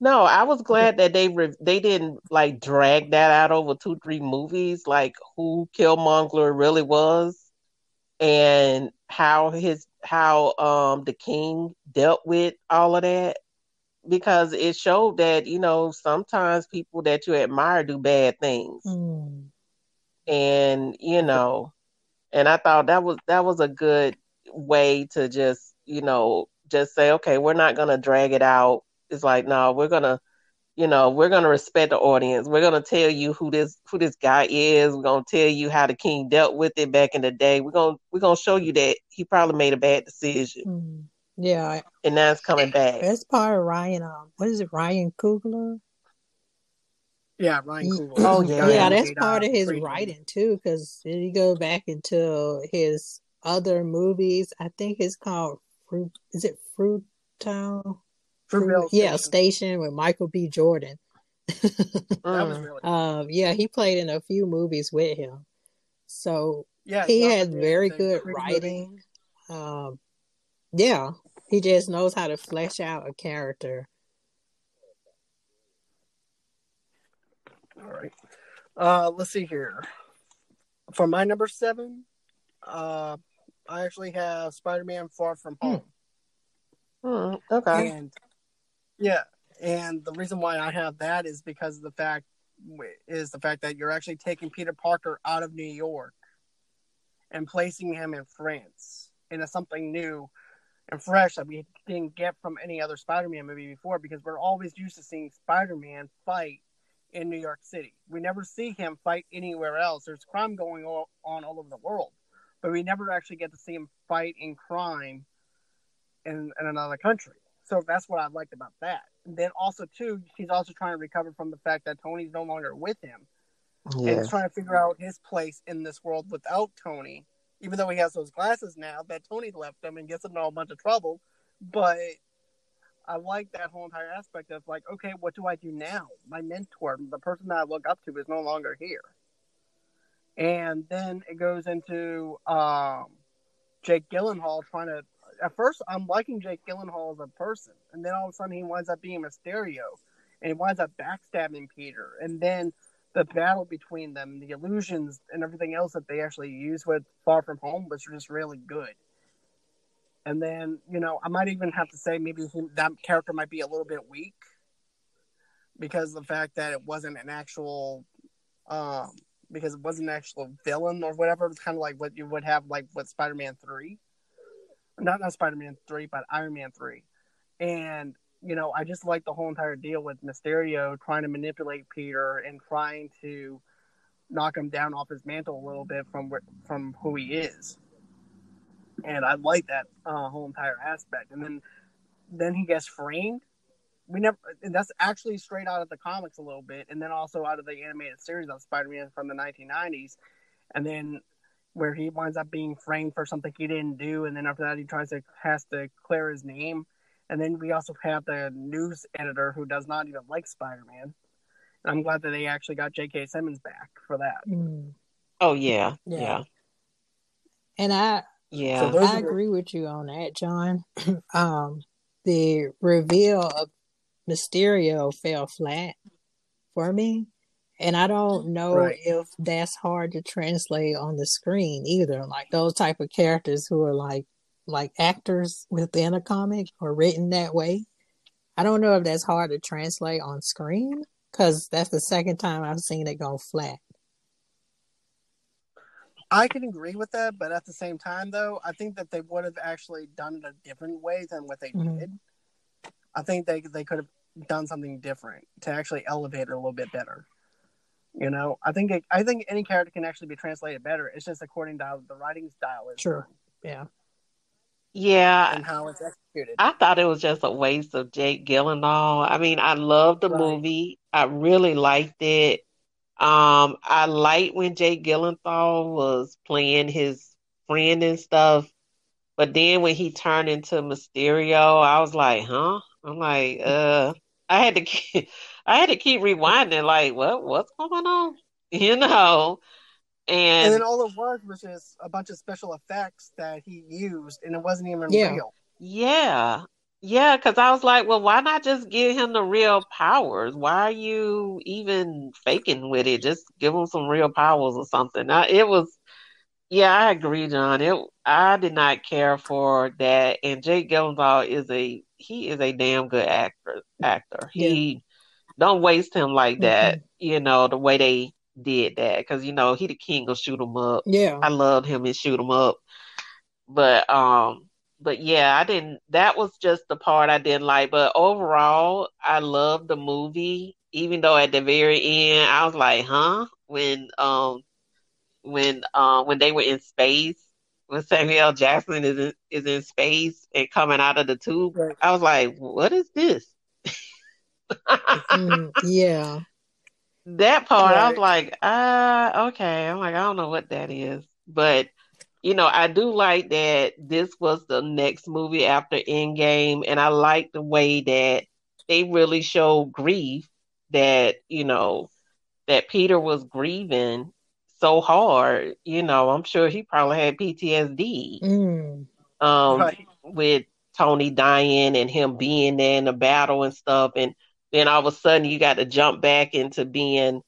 No, I was glad that they re- they didn't like drag that out over two three movies, like who Killmonger really was, and how his how um the king dealt with all of that, because it showed that you know sometimes people that you admire do bad things, mm. and you know, and I thought that was that was a good way to just you know just say okay, we're not gonna drag it out it's like, no, we're gonna, you know, we're gonna respect the audience. We're gonna tell you who this who this guy is. We're gonna tell you how the king dealt with it back in the day. We're gonna we're gonna show you that he probably made a bad decision. Mm. Yeah, and now it's coming back. That's part of Ryan. Um, what is it, Ryan Coogler? Yeah, Ryan Coogler. Oh yeah, yeah. That's part of his writing too, because if you go back into his other movies, I think it's called Fruit. Is it Fruit Town? Fruitvale yeah, Station with Michael B. Jordan. [laughs] that was really um, yeah, he played in a few movies with him. So yeah, he had very good writing. Um, yeah, he just knows how to flesh out a character. All right. Uh, let's see here. For my number seven, uh, I actually have Spider-Man: Far From Home. Hmm, okay. And yeah, and the reason why I have that is because of the fact is the fact that you're actually taking Peter Parker out of New York and placing him in France into something new and fresh that we didn't get from any other Spider-Man movie before because we're always used to seeing Spider-Man fight in New York City. We never see him fight anywhere else. There's crime going on all over the world, but we never actually get to see him fight in crime in, in another country. So that's what I liked about that. And then also too, he's also trying to recover from the fact that Tony's no longer with him. Yeah. And he's trying to figure out his place in this world without Tony, even though he has those glasses now that Tony left him and gets him in a bunch of trouble. But I like that whole entire aspect of like, okay, what do I do now? My mentor, the person that I look up to, is no longer here. And then it goes into um, Jake Gyllenhaal trying to at first I'm liking Jake Gyllenhaal as a person, and then all of a sudden he winds up being Mysterio, and he winds up backstabbing Peter, and then the battle between them, the illusions, and everything else that they actually use with Far From Home was just really good. And then you know I might even have to say maybe he, that character might be a little bit weak because the fact that it wasn't an actual um, because it wasn't an actual villain or whatever. It's kind of like what you would have like with Spider Man Three not not Spider Man three, but Iron Man three, and you know I just like the whole entire deal with Mysterio trying to manipulate Peter and trying to knock him down off his mantle a little bit from from who he is, and I like that uh, whole entire aspect. And then then he gets framed. We never. and that's actually straight out of the comics a little bit, and then also out of the animated series of Spider Man from the 1990s. And then where he winds up being framed for something he didn't do, and then after that he tries to has to clear his name. And then we also have the news editor who does not even like Spider Man. And I'm glad that they actually got J.K. Simmons back for that. Mm. Oh yeah. yeah, yeah. And I yeah so I agree with you on that, John. [clears throat] um, the reveal of Mysterio fell flat for me and I don't know right. if that's hard to translate on the screen either. Like those type of characters who are like like actors within a comic or written that way. I don't know if that's hard to translate on screen because that's the second time I've seen it go flat. I can agree with that, but at the same time, though, I think that they would have actually done it a different way than what they mm-hmm. did. I think they they could have done something different to actually elevate it a little bit better. You know, I think it, I think any character can actually be translated better. It's just according to how the writing style is. Sure. Yeah. Yeah. And how it's executed. I thought it was just a waste of Jake Gyllenhaal. I mean, I loved the right. movie. I really liked it. Um, I liked when Jake Gyllenhaal was playing his friend and stuff. But then when he turned into Mysterio, I was like, huh? I'm like, uh, I had to [laughs] I had to keep rewinding, like, what what's going on? [laughs] You know. And, and then all it was was just a bunch of special effects that he used, and it wasn't even yeah. real. Yeah, yeah, because I was like, well, why not just give him the real powers? Why are you even faking with it? Just give him some real powers or something. I, it was, yeah, I agree, John. It, I did not care for that. And Jake Gyllenhaal is a he is a damn good actor. Actor, yeah. he don't waste him like that. Mm-hmm. You know the way they did that because you know he the king of shoot 'em up. Yeah, I loved him and shoot 'em up. But um, but yeah, I didn't. That was just the part I didn't like. But overall, I loved the movie. Even though at the very end, I was like, huh? When um, when um, when they were in space, when Samuel Jackson is in, is in space and coming out of the tube, right. I was like, what is this? [laughs] mm, yeah. That part, right. I was like, ah, uh, okay. I'm like, I don't know what that is. But, you know, I do like that this was the next movie after Endgame. And I like the way that they really show grief that, you know, that Peter was grieving so hard. You know, I'm sure he probably had PTSD. Mm. Um, right. with Tony dying and him being there in the battle and stuff. And then all of a sudden you got to jump back into being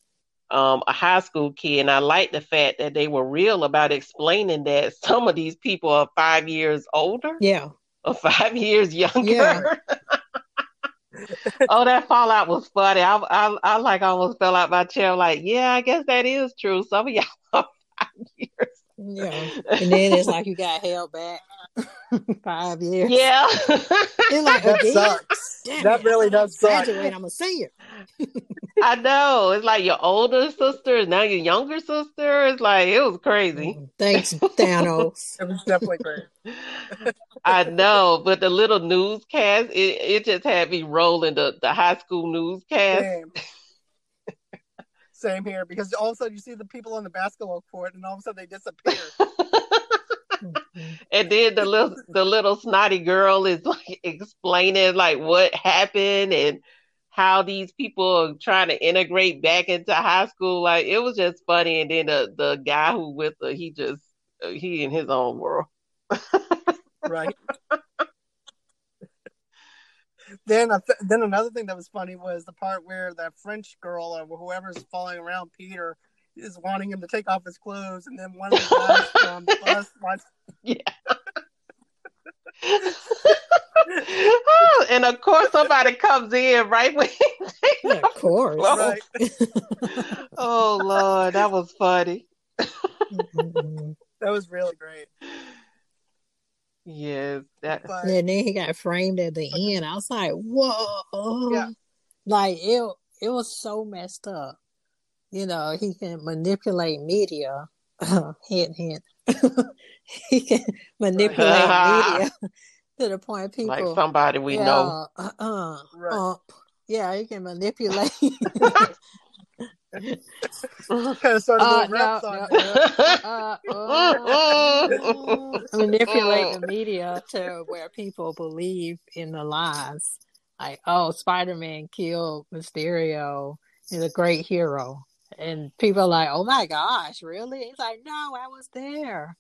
um, a high school kid. And I like the fact that they were real about explaining that some of these people are five years older. Yeah. Or five years younger. Yeah. [laughs] oh, that fallout was funny. I, I, I like almost fell out my chair. Like, yeah, I guess that is true. Some of y'all [laughs] are five years. Yeah. [laughs] And then it's like you got held back [laughs] five years. Yeah. It's like That again. sucks. Damn That it, really I'm does suck. Graduate, I'm a senior. I know. It's like your older sister is now your younger sister. It's like it was crazy. Oh, thanks, Thanos. [laughs] It was definitely great. I know, but the little newscast, it, it just had me rolling the, the high school newscast. Same. Same here because all of a sudden you see the people on the basketball court and all of a sudden they disappear. [laughs] [laughs] And then the little the little snotty girl is like explaining like what happened and how these people are trying to integrate back into high school. Like it was just funny. And then the the guy who with her, he just uh, he in his own world. [laughs] right. Then, a th- then another thing that was funny was the part where that French girl or whoever's following around Peter is wanting him to take off his clothes, and then one of the guys [laughs] from the bus wants. [laughs] Oh, and of course somebody comes in right when Yeah, of course. Right. [laughs] Oh Lord, that was funny. That was really great. Yes, that But And then he got framed at the end. I was like, whoa. Yeah. Like it it was so messed up. You know, he can manipulate media. [laughs] hint hint. [laughs] he can manipulate [laughs] media to the point people like somebody we yeah, know. Uh, uh, Right. uh, yeah, he can manipulate. [laughs] kind of started Uh, doing rap no, song no. uh, uh, [laughs] manipulate the [laughs] media to where people believe in the lies. Like, oh, Spider Man killed Mysterio. He's a great hero. And people are like, oh my gosh, really? He's like, no, I was there.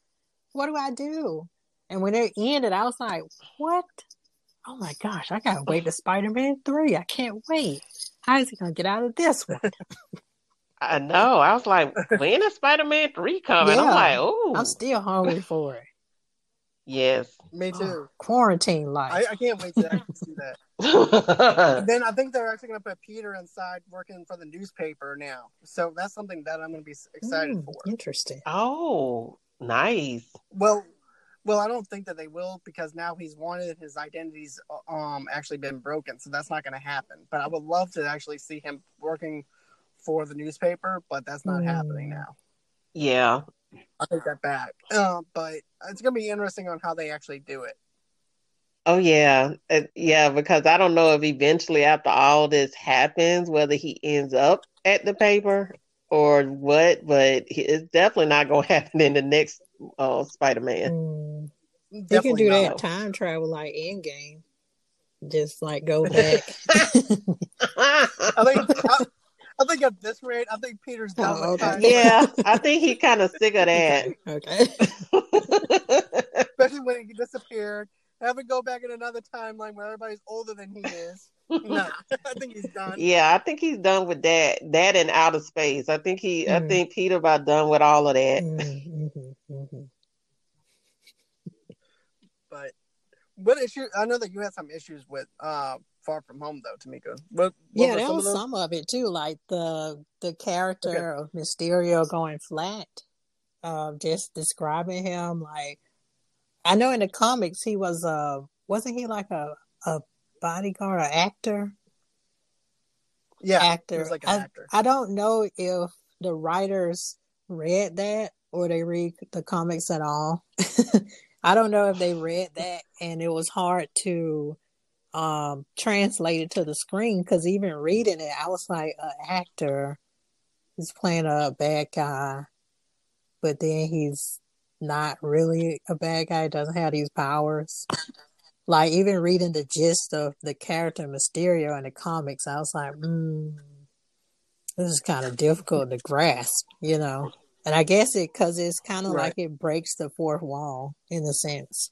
What do I do? And when it ended, I was like, what? Oh my gosh, I gotta wait to Spider Man 3. I can't wait. How is he gonna get out of this one? I know. I was like, [laughs] when is Spider Man 3 coming? I'm like, oh, I'm still hungry for it. yes. Me too. Oh, quarantine life. I, I can't wait to actually see that. [laughs] Then I think they're actually going to put Peter inside working for the newspaper now. So that's something that I'm going to be excited Mm, for. Interesting. oh, nice. Well, well, I don't think that they will because now he's wanted. His identity's um actually been broken, so that's not going to happen. But I would love to actually see him working for the newspaper, but that's not Mm. happening now. Yeah. I'll take that back. Uh, but it's going to be interesting on how they actually do it. Oh yeah, Uh, yeah. Because I don't know if eventually, after all this happens, whether he ends up at the paper or what. But it's definitely not going [laughs] to happen in the next uh, Spider-Man. Mm. You can do not. that time travel like Endgame. Just like go back. [laughs] [laughs] I think. I, I think at this rate, I think Peter's done Oh, okay. yeah, I [laughs] think he kind of sick of that. okay. especially when he disappeared. Have it go back in another timeline where everybody's older than he is. [laughs] No, I think he's done. Yeah, I think he's done with that. That and outer space. I think he. I Mm. think Peter about done with all of that. Mm, mhm, mhm. But what issue? I know that you had some issues with uh, Far From Home, though, Tamika. What, what Yeah, that some was of some of it too. Like the the character of Mysterio going flat. Uh, just describing him like I know in the comics he was uh wasn't he like a a bodyguard or actor? Yeah, actor. he was like an I, actor. I don't know if the writers read that or they read the comics at all. [laughs] I don't know if they read that and it was hard to um translated to the screen because even reading it, I was like, an actor is playing a bad guy, but then he's not really a bad guy, doesn't have these powers. Like even reading the gist of the character Mysterio in the comics, I was like, mm, this is kind of difficult to grasp, you know. And I guess it because it's kind of Right. like it breaks the fourth wall in a sense.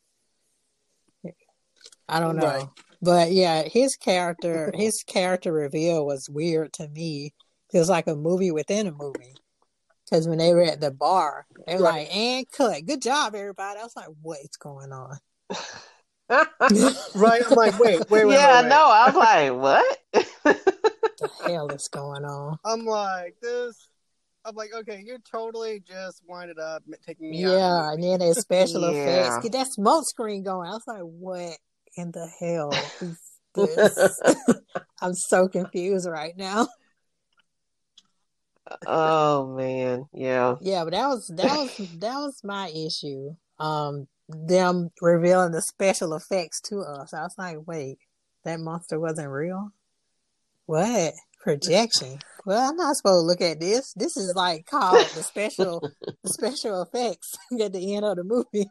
I don't know, Right. But yeah, his character, [laughs] his character reveal was weird to me It was like a movie within a movie. Because when they were at the bar, they were Right. like, "And cut, good job, everybody." I was like, "What's going on?" [laughs] Right. I'm like, wait, wait, wait. yeah, wait, wait. no, I was like, what? [laughs] the hell is going on? I'm like, this. I'm like, okay, you're totally just winded up taking me out. Yeah, and then there's special Yeah. effects. Get that smoke screen going. I was like, "What in the hell is [laughs] this?" [laughs] I'm so confused right now. oh man, yeah. Yeah, but that was that was that was my issue. Um, them revealing the special effects to us. I was like, wait, that monster wasn't real. What projection? Well, I'm not supposed to look at this. This is like called the special the [laughs] special effects at the end of the movie.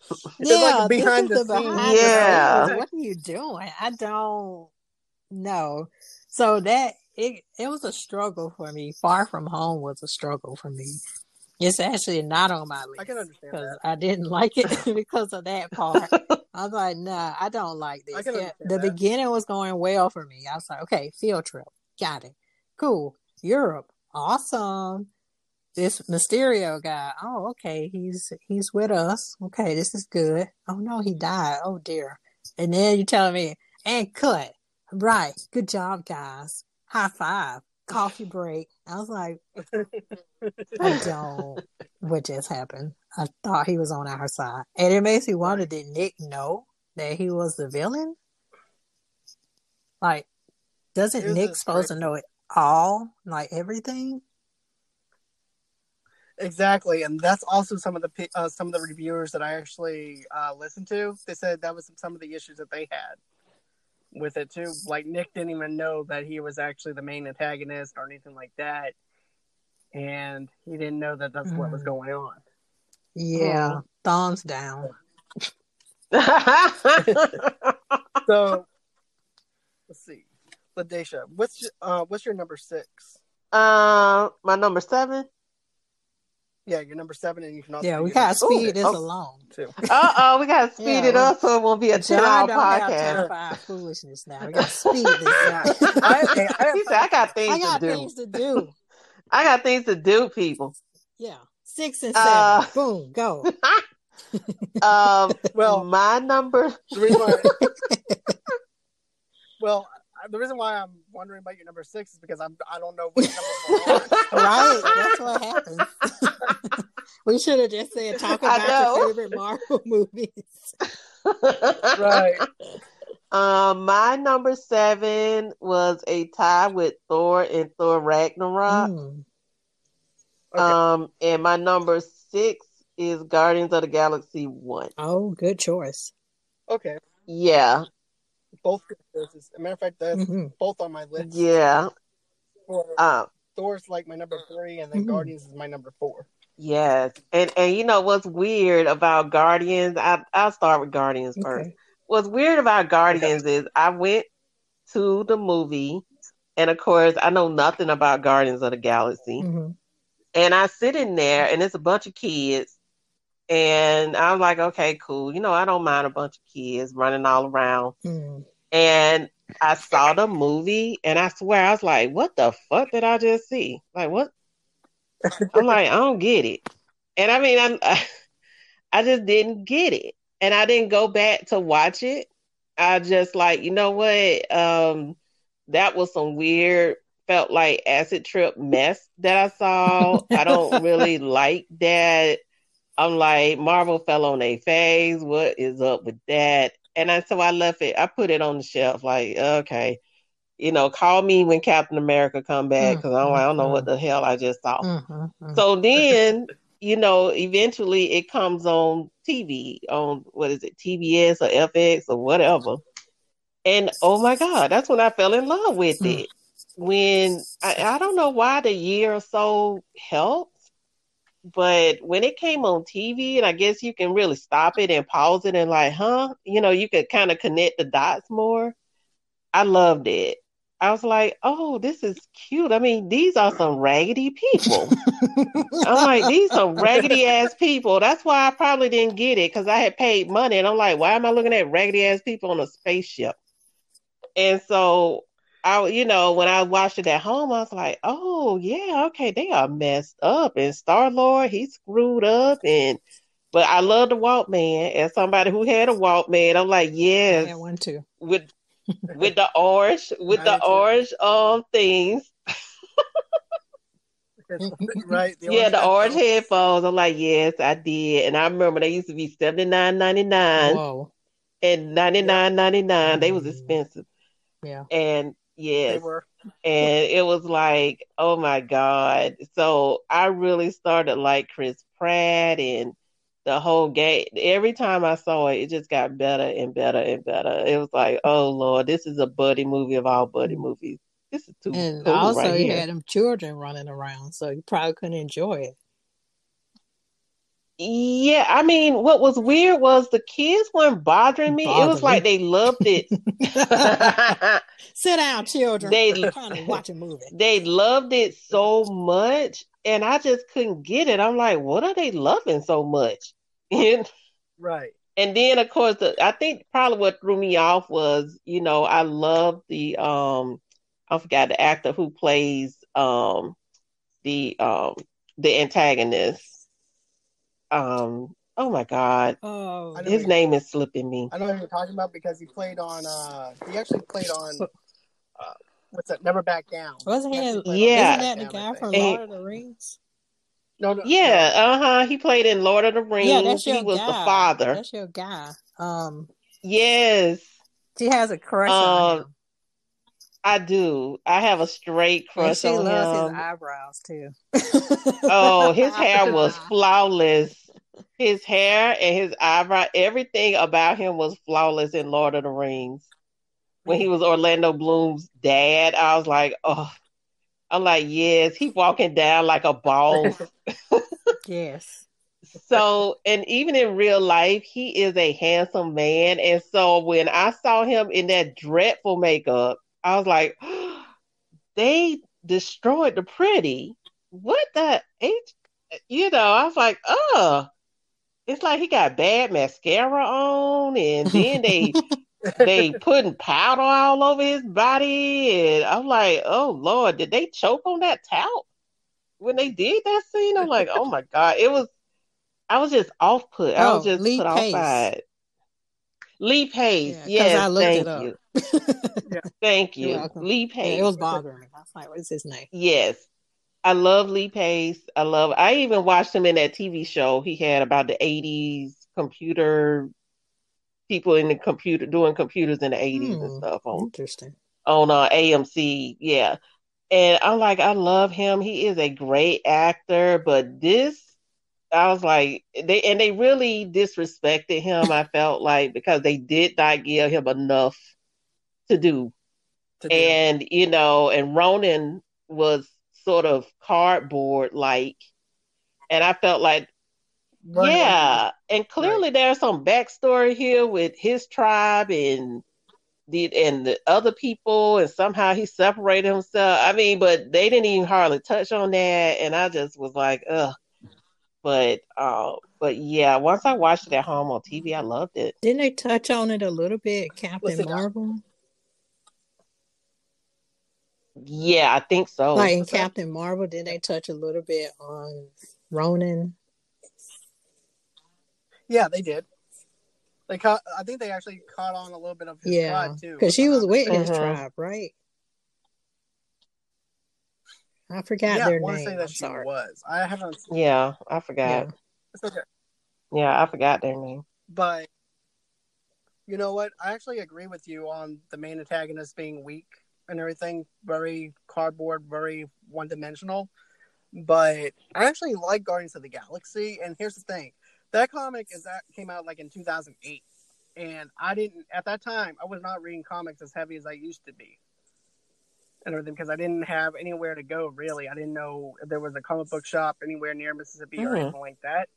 [laughs] It's like yeah, behind the the scenes. behind the Yeah. scenes. What are you doing? I don't know. So that it it was a struggle for me. Far from home was a struggle for me. It's actually not on my list I can understand because that. I didn't like it [laughs] [laughs] because of that part. I was like, nah, I don't like this. I can Yeah, understand the that. beginning was going well for me. I was like, okay, field trip, got it, cool. Europe, awesome. This Mysterio guy, oh, okay, he's he's with us. Okay, this is good. Oh no, he died. Oh dear. And then you telling me, and cut. Right, good job, guys. High five. Coffee break. I was like, [laughs] I don't. What just happened? I thought he was on our side, and it makes me wonder: Did Nick know that he was the villain? Like, doesn't Here's Nick supposed to know it all, like everything? Exactly, and that's also some of the uh, some of the reviewers that I actually uh, listened to. They said that was some of the issues that they had with it too. Like Nick didn't even know that he was actually the main antagonist or anything like that, and he didn't know that that's what was Mm. going on. Yeah, thumbs down. [laughs] So let's see, Ladesha, what's your, uh, what's your number six? uh, my number seven. Yeah, you're number seven, and you can also Yeah, we gotta speed six, this Oh. along. [laughs] too. Uh oh, we gotta speed Yeah, it we- up so it won't be a ten John hour don't have podcast. time for our foolishness now. We [laughs] gotta speed this Yeah. up. I, okay, I have He said, "I got things I got to do. things to do. [laughs] I got things to do, people." Yeah, six and seven. Uh, Boom, go. Um, Well- my number. The reason well, the reason why I'm wondering about your number six is because I'm I don't know what number we're on. [laughs] Right, that's what happens. [laughs] we should have just said talk about your favorite Marvel [laughs] movies. right. Um, my number seven was a tie with Thor and Thor Ragnarok. Mm. Okay. Um, and my number six is Guardians of the Galaxy One. Oh, good choice. Okay. Yeah, Both good choices. As a matter of fact, that's hmm both on my list. yeah. For Um, Thor's like my number three, and then Mhm. Guardians is my number four. yes. And and you know what's weird about Guardians? I I'll start with Guardians first. What's weird about Guardians is I went to the movie, and of course I know nothing about Guardians of the Galaxy. hmm And I sit in there, and it's a bunch of kids. And I'm like, okay, cool. You know, I don't mind a bunch of kids running all around. Mm. And I saw the movie, and I swear, I was like, what the fuck did I just see? Like, what? I'm [laughs] like, I don't get it. And I mean, I'm, [laughs] I just didn't get it. And I didn't go back to watch it. I just like, you know what? Um, that was some weird, felt like acid trip mess that I saw. I don't [laughs] really like that. I'm like, Marvel fell on their face. What is up with that? And I, so I left it. I put it on the shelf. Like, okay, you know, call me when Captain America come back because I, don't- I don't know what the hell I just saw. Mm-hmm. So then, you know, eventually it comes on TV on what is it, TBS or FX or whatever. And oh my God, that's when I fell in love with Mm. it. When I, I don't know why the year or so helped, but when it came on TV, and I guess you can really stop it and pause it and like, huh, you know, you could kind of connect the dots more. I loved it. I was like, oh, this is cute. I mean, these are some raggedy people. [laughs] I'm like, these are raggedy ass people. That's why I probably didn't get it because I had paid money, and I'm like, why am I looking at raggedy ass people on a spaceship? And so I, you know, when I watched it at home, I was like, oh yeah, okay, they are messed up, and Star Lord, he screwed up, and but I love the Walkman. As somebody who had a Walkman, I'm like, I yes, had one too. with [laughs] with the orange, with the did too. orange um things, right? yeah, the orange headphones. headphones. I'm like, yes, I did, and I remember they used to be seventy nine ninety nine Whoa. and ninety nine ninety nine. They was Mm. expensive, Yeah. and They yes. were. and it was like, oh my God. So I really started like Chris Pratt and the whole game. Every time I saw it, it just got better and better and better. It was like, oh Lord, this is a buddy movie of all buddy mm-hmm. movies. This is too And cool also, right you here. had them children running around, so you probably couldn't enjoy it. Yeah, I mean, what was weird was the kids weren't bothering me. It was like they loved it. [laughs] [laughs] Sit down, children. They- We're trying to watch a movie. they loved it so much, and I just couldn't get it. I'm like, what are they loving so much? [laughs] And Right. and then of course, the, I think probably what threw me off was, you know, I love the um, I forgot the actor who plays um the um the antagonist. Um, oh my God, Oh, his name is slipping me. I know who you're talking about because he played on. uh He actually played on. Uh, what's that? Never Back Down. wasn't he? actually in- played on Yeah. Isn't that the guy from think. And- Lord of the Rings? No, no. Yeah, uh huh. He played in Lord of the Rings. Yeah, that's your he was guy. the father. That's your guy. Um, Yes. she has a crush Um, on him. I do. I have a straight And crush she on loves him. his eyebrows too. [laughs] Oh, his [laughs] hair was flawless. His hair and his eyebrow, everything about him was flawless in Lord of the Rings. When he was Orlando Bloom's dad, I was like, oh, I'm like, yes, he walking down like a boss. [laughs] yes. So, and even in real life, he is a handsome man. And so when I saw him in that dreadful makeup, I was like, [gasps] they destroyed the pretty. What the H? You know, I was like, oh, it's like he got bad mascara on, and then they [laughs] they putting powder all over his body, and I'm like, oh Lord, did they choke on that talc when they did that scene? I'm like, oh my God, it was. I was just off put. I was Oh, just put off by it. Lee Pace, Yeah, yes, I looked thank it up. you, [laughs] thank You're you. Lee Yeah, Pace. it was bothering me. I was like, "What's his name?" Yes. I love Lee Pace. I love I even watched him in that TV show he had about the 80s computer people in the computer doing computers in the 80s and Hmm. stuff on Interesting. on uh, AMC. Yeah. And I'm like I love him. He is a great actor, but this I was like they and they really disrespected him I felt like because they did not give him enough to do To do. and you know, and Ronan was sort of cardboard like, and I felt like, Right, yeah, and clearly there's some backstory here with his tribe and the and the other people, and somehow he separated himself. I mean, but they didn't even hardly touch on that, and I just was like, ugh. But uh, but yeah, once I watched it at home on TV, I loved it. Didn't they touch on it a little bit, Captain it, Marvel? Yeah, I think so. Like in Captain Marvel, didn't they touch a little bit on Ronan? Yeah, they did. They caught. I think they actually caught on a little bit of his Yeah, tribe too. because she if I'm was not with his Mhm. tribe, right? I forgot Yeah, I their want to name. say that I'm she sorry. was. I haven't. yeah, I forgot. Yeah. It's okay. Yeah, I forgot their name. But you know what? I actually agree with you on the main antagonist being weak and everything, very cardboard, very one dimensional. But I actually like Guardians of the Galaxy, and here's the thing: that comic is that came out like in 2008, and I didn't at that time. I was not reading comics as heavy as I used to be, and everything because I didn't have anywhere to go. Really, I didn't know there was a comic book shop anywhere near Mississippi or Mhm. anything like that.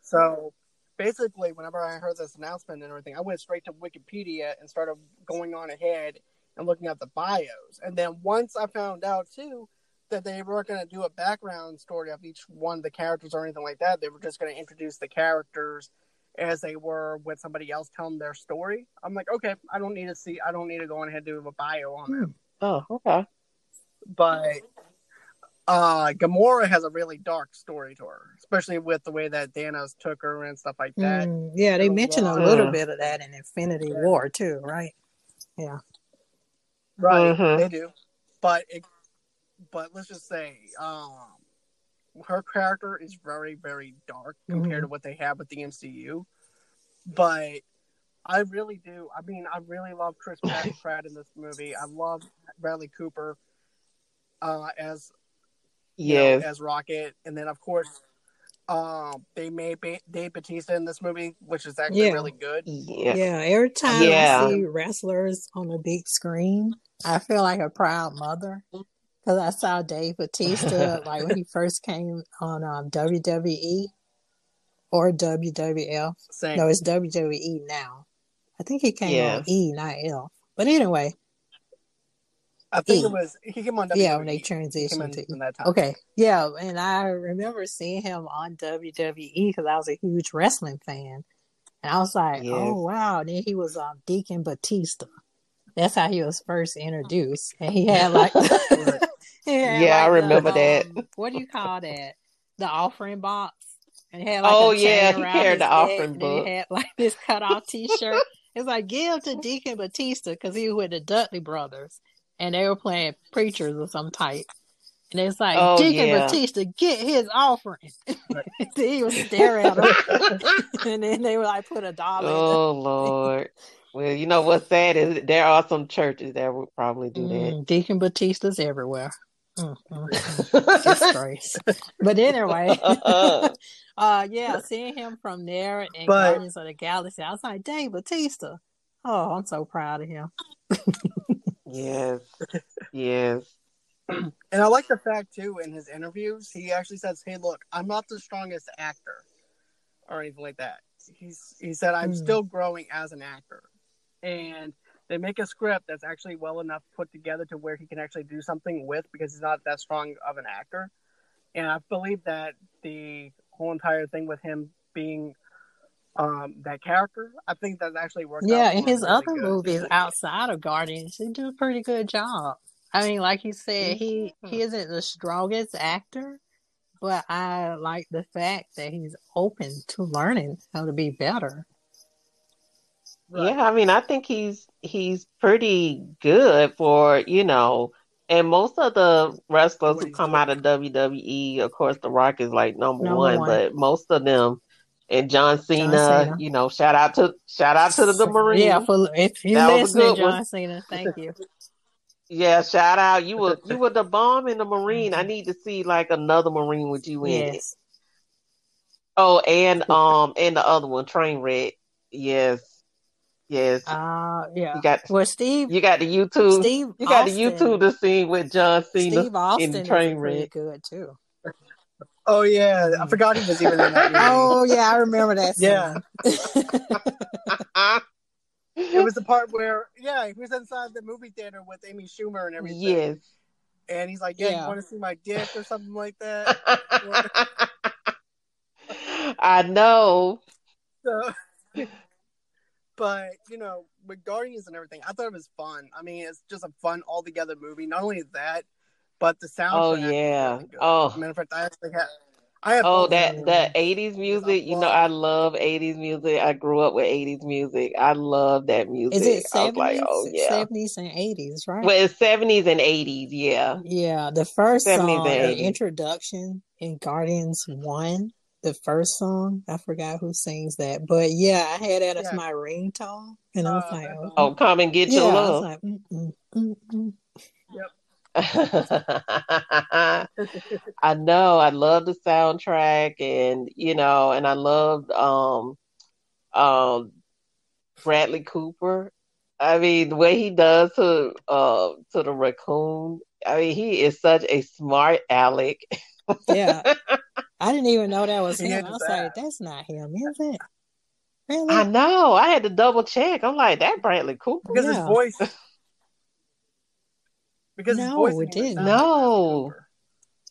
So basically, whenever I heard this announcement and everything, I went straight to Wikipedia and started going on ahead and looking at the bios. And then once I found out too that they weren't going to do a background story of each one of the characters or anything like that, they were just going to introduce the characters as they were with somebody else telling their story. I'm like, okay, I don't need to see, I don't need to go on ahead and do a bio on them. Oh, okay. but uh Gamora has a really dark story to her, especially with the way that Thanos took her and stuff like that. Mm, yeah, they Little mentioned a little Yeah. bit of that in Infinity Yeah. War too, right? Yeah. Right, Mhm. they do. But it, but let's just say, um, her character is very, very dark compared to what they have with the MCU. But I really do. I mean, I really love Chris Pratt, Pratt in this movie. I love Bradley Cooper uh, as you know, as Rocket, and then of course, um, they made ba- Dave Batista in this movie, which is actually Yeah. really good. Yeah. Yeah, every time Yeah. I see wrestlers on the big screen, I feel like a proud mother because I saw Dave Batista [laughs] like when he first came on um, WWE or WWF. Same. No, it's WWE now. I think he came Yeah. on E, not L. But anyway, I think E. it was he came on. yeah, when they He came in, transitioned to in that time. Okay, yeah, and I remember seeing him on WWE because I was a huge wrestling fan, and I was like, Yes. "Oh wow!" And then he was um, Deacon Batista. That's how he was first introduced, and he had like, [laughs] [laughs] he had, Yeah, I like, the, remember that. um, what do you call that? The offering box, and he had like Oh, a yeah, he carried the neck, offering and then book. He had like this cut off T-shirt. It's like give to Deacon Batista because he was with the Dudley brothers, and they were playing preachers or some type. And it's like Oh, Deacon yeah. Batista get his offering. [laughs] he was staring at him, [laughs] and then they were like put a dollar. in Oh Lord. Well, you know what's sad is there are some churches that would probably the- do that. Mm, Deacon Batista's everywhere. Mm, mm, mm. [laughs] Disgrace. But anyway, uh, yeah, seeing him from there and But- Guardians of the Galaxy, I was like, Dave Batista. Oh, I'm so proud of him. [laughs] yes. Yes. And I like the fact too in his interviews, he actually says, "Hey, look, I'm not the strongest actor, or anything like that." He's he said, "I'm Hmm. still growing as an actor," and they make a script that's actually well enough put together to where he can actually do something with because he's not that strong of an actor. And I believe that the whole entire thing with him being um, that character, I think that actually worked. Yeah, out in for his really other good. movies outside of Guardians, he do a pretty good job. I mean, like you said, he he isn't the strongest actor, but I like the fact that he's open to learning how to be better. Right. Yeah, I mean, I think he's he's pretty good for, you know, and most of the wrestlers who come out of WWE, of course, The Rock is like number Number one, one. but most of them and John Cena, Cena. you know, shout out to shout out to the, the [laughs] Marine. Yeah, for if you That was a listening, good one. John Cena, thank you. [laughs] Yeah, shout out. You were you were the bomb in the Marine. I need to see like another Marine with you in it. Oh, and um and the other one, Trainwreck. Yes. Yes. uh, yeah. You got Well, Steve, you got the YouTube Steve, you got the YouTube the scene with John Cena Steve Austin is Trainwreck. pretty good too. Oh yeah, I forgot he was even in that movie. Oh yeah, I remember that. Yeah. [laughs] It was the part where, yeah, he was inside the movie theater with Amy Schumer and everything. yes. And he's like, yeah, Yeah. you want to see my dick or something like that? [laughs] I know. So, [laughs] but, you know, with Guardians and everything, I thought it was fun. I mean, it's just a fun all together movie. Not only that, but the sound. Oh yeah. really. Oh. Matter of fact, I actually have. I have Oh, that of them. that eighties music. You know, I love eighties music. I grew up with eighties music. I love that music. Is it I was like, oh, seventies, oh yeah. seventies and eighties, right? Well, it's seventies and eighties. Yeah. Yeah, the first 70s song, and the introduction in Guardians One, the first song, I forgot who sings that, but yeah, I had that as Yeah. my ringtone, and I was Uh, like, oh, Oh, come and get yeah, your I was love. like, mm, mm, mm, mm. [laughs] I know. I love the soundtrack, and you know, and I loved um um Bradley Cooper. I mean, the way he does to uh to the raccoon. I mean, he is such a smart aleck. [laughs] yeah. [laughs] I didn't even know that was him. had I to was say. like, that's not him, is it? Really? I know. I had to double check. I'm like, that Bradley Cooper. Because his voice. [laughs] Because his No, voice it didn't even didn't. sound like Bradley No.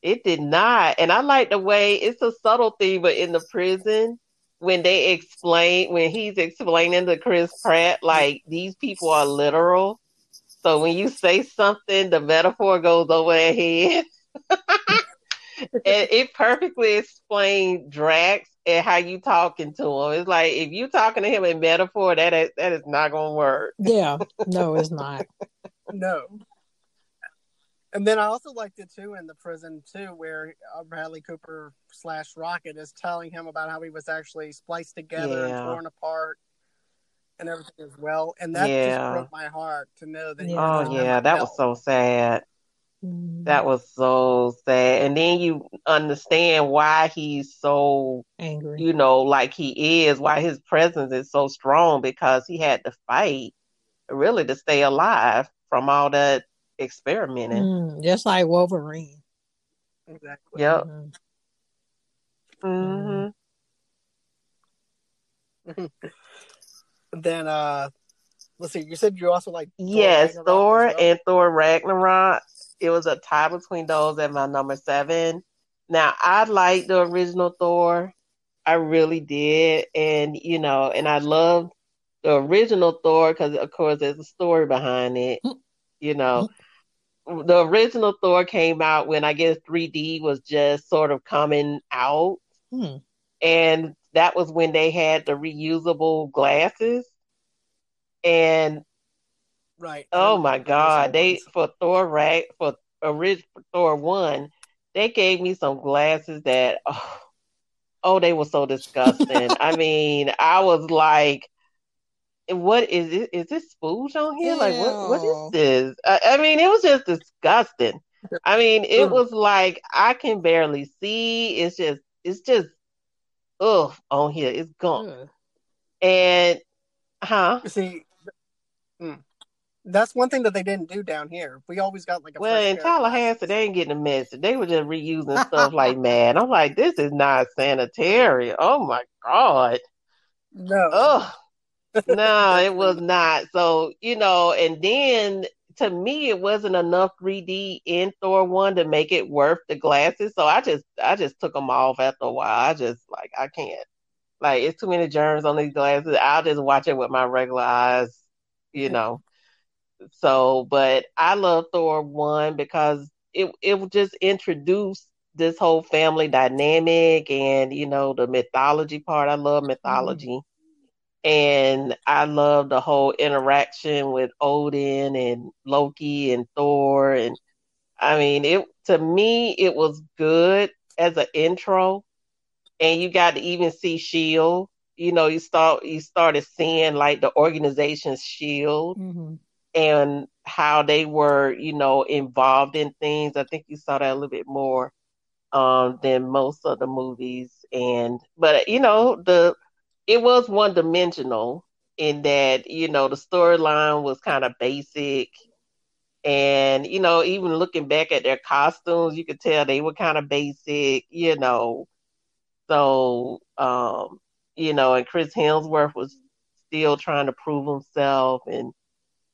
It did not. And I like the way it's a subtle thing, but in the prison, when they explain, when he's explaining to Chris Pratt, like these people are literal. So when you say something, the metaphor goes over their head. [laughs] and it perfectly explained Drax and how you talking to him. It's like if you talking to him in metaphor, that is, that is not gonna work. Yeah, no, it's not. [laughs] no. And then I also liked it too in the prison too, where uh, Bradley Cooper slash Rocket is telling him about how he was actually spliced together Yeah. and torn apart and everything as well. And that Yeah. just broke my heart to know that. he Yeah. Oh yeah, that was so sad. Mm, That was so sad. And then you understand why he's so, angry. you know, like he is, why his presence is so strong because he had to fight really to stay alive from all that experimenting. Mm, just like Wolverine. Exactly. Yep. Mhm. hmm [laughs] Then uh let's see, you said you also like Thor Yes, Ragnarok Thor well? and Thor Ragnarok. It was a tie between those and my number seven. Now I like the original Thor. I really did. And you know, and I loved the original Thor because of course there's a story behind it. You know. The original Thor came out when I guess 3D was just sort of coming out. Hmm. And that was when they had the reusable glasses. And Right. Oh my God! They for Thor right for original Thor one, they gave me some glasses that oh, oh they were so disgusting. [laughs] I mean, I was like, what is it? Is this spooge on here? Like what? What Ew. is this? I, I mean, it was just disgusting. [laughs] I mean, it was like I can barely see. It's just, it's just, ugh, on here. It's. Ugh. And, huh? See mm, that's one thing that they didn't do down here. We always got like a Well, in pair of glasses. Tallahassee, they ain't getting a message. They were just reusing stuff [laughs] like mad. I'm like, this is not sanitary. Oh my God. No. Oh, [laughs] no, it was not. So, you know, and then to me, it wasn't enough 3D in Thor 1 to make it worth the glasses. So I just, I just took them off after a while. I just, like, I can't. Like, it's too many germs on these glasses. I'll just watch it with my regular eyes, you know. So, but I love Thor 1 because it, it just introduce this whole family dynamic and, you know, the mythology part. I love mythology. And I love the whole interaction with Odin and Loki and Thor. And I mean it to me it was good as an intro. And you got to even see Shield you know you start you started seeing like the organization's Shield Mhm. And how they were you know involved in things. I think you saw that a little bit more um than most of the movies. And but you know the it was one dimensional in that you know the storyline was kind of basic. And you know even looking back at their costumes you could tell they were kind of basic you know. So um you know and Chris Hemsworth was still trying to prove himself and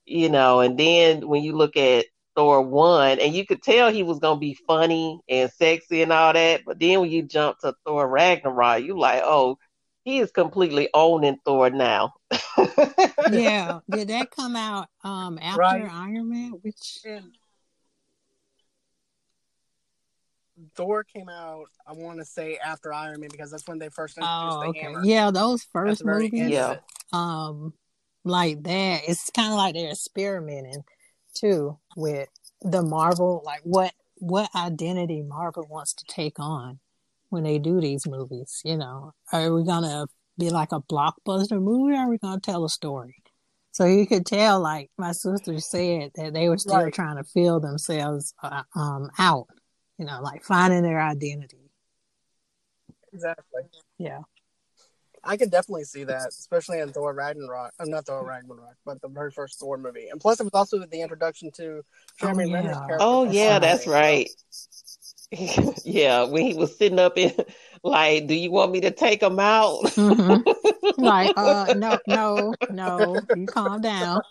you know and then when you look at Thor 1 and you could tell he was going to be funny and sexy and all that but then when you jump to Thor Ragnarok you like oh he is completely owning Thor now. [laughs] Yeah. Did that come out um after Right. Iron Man? Which And Thor came out, I want to say after Iron Man because that's when they first introduced oh the okay. hammer. Yeah, those at first the very end movies, Yeah. um, like that, it's kind of like they're experimenting too with the Marvel, like what what identity Marvel wants to take on when they do these movies. You know, are we gonna be like a blockbuster movie? Or are we gonna tell a story? So you could tell, like my sister said, that they were still Right. trying to feel themselves uh, um out. You know, like finding their identity. Exactly. Yeah. I can definitely see that, especially in Thor Ragnarok. I'm not Thor Ragnarok, but the very first Thor movie. And plus, it was also the introduction to Jeremy Oh, Renner's yeah. character. Oh yeah, Iron that's Man. Right. [laughs] yeah, when he was sitting up in [laughs] like, do you want me to take him out? hmm [laughs] Like, uh, no, no, no. You calm down.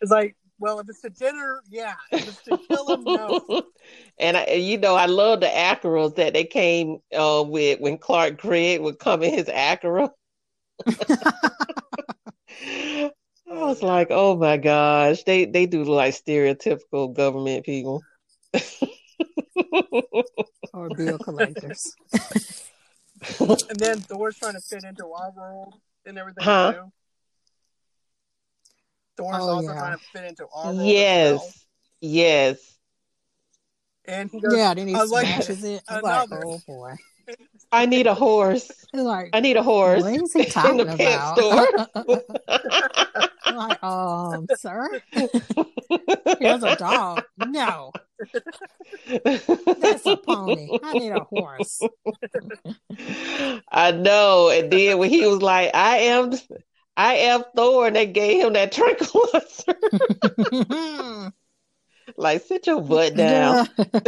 It's like, well, if it's to dinner, yeah. If it's to kill him, no. [laughs] and I, you know, I love the Acuras that they came uh, with when Clark Gregg would come in his Acura. Oh [laughs] I was like, oh my gosh, they they do like stereotypical government people. [laughs] or bill collectors. and then Thor's trying to fit into our world and everything Huh? too. Thor's Oh, also yeah. trying to fit into our world. Yes, well. yes. And he goes, yeah, then he I like smashes it. It's like, oh boy. I need a horse. It's like, I need a horse. what is he [laughs] in talking the about? store. I'm [laughs] [laughs] like, um, sir, here's a dog. No, that's a pony. I need a horse. I know. And then when he was like, I am I am Thor, and they gave him that tranquilizer. [laughs] like, sit your butt down. [laughs]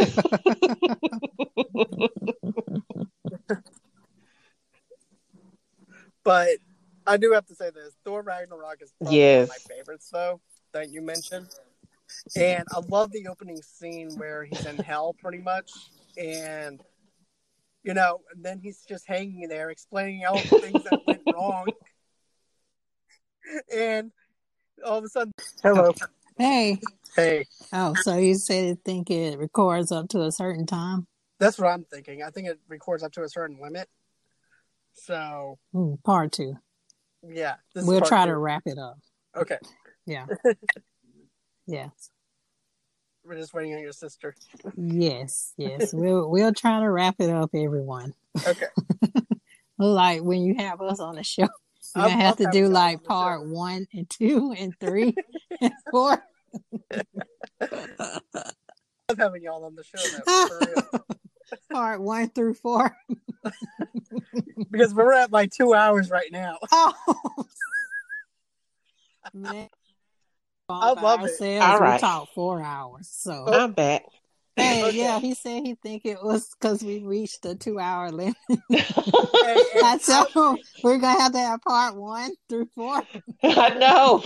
but I do have to say this: Thor Ragnarok is probably Yes. one of my favorites, though that you mentioned. And I love the opening scene where he's in hell, pretty much, and you know, and then he's just hanging there explaining all the things that went wrong, and all of a sudden, hello, hey, hey, oh, so you said you think it records up to a certain time? that's what I'm thinking. I think it records up to a certain limit. So Hmm, part two. yeah, this We'll part try two. to wrap it up. Okay, Yeah. [laughs] yes. we're just waiting on your sister. Yes. Yes. we'll we'll try to wrap it up, everyone. Okay, [laughs] Like when you have us on the show, you're I gonna have to do like part show. one and two and three [laughs] and four. [laughs] I love having y'all on the show though, [laughs] part one through four. because we're at like two hours right now. Oh man. I love it. Ourselves, All we right. talked four hours. So I'm back. Hey, Okay. yeah, he said he think it was because we reached the two hour limit. [laughs] And- and I told him we're gonna have to have part one through four. [laughs] I know.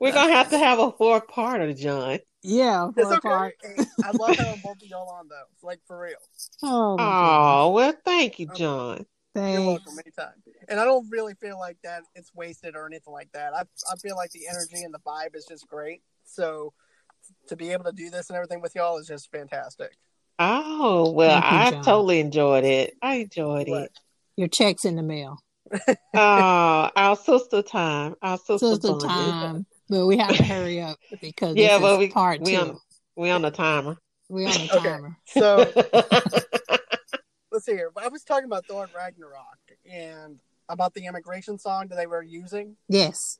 We're gonna have to have a fourth part of John. Yeah, it's okay. part. I love having both of y'all on though. Like for real. Oh, Oh well, thank you, John. goodness. You're welcome anytime. And I don't really feel like that it's wasted or anything like that. I I feel like the energy and the vibe is just great. So to be able to do this and everything with y'all is just fantastic. Oh well, you, I John. totally enjoyed it. I enjoyed What? it. Your check's in the mail. [laughs] Oh, our sister time, our sister, Sister bonding. time. But we have to hurry up because Yeah, this but is we part we two. on we on the timer. we on the [laughs] Okay. timer. So [laughs] let's see here. I was talking about Thor Ragnarok and about the immigration song that they were using. Yes.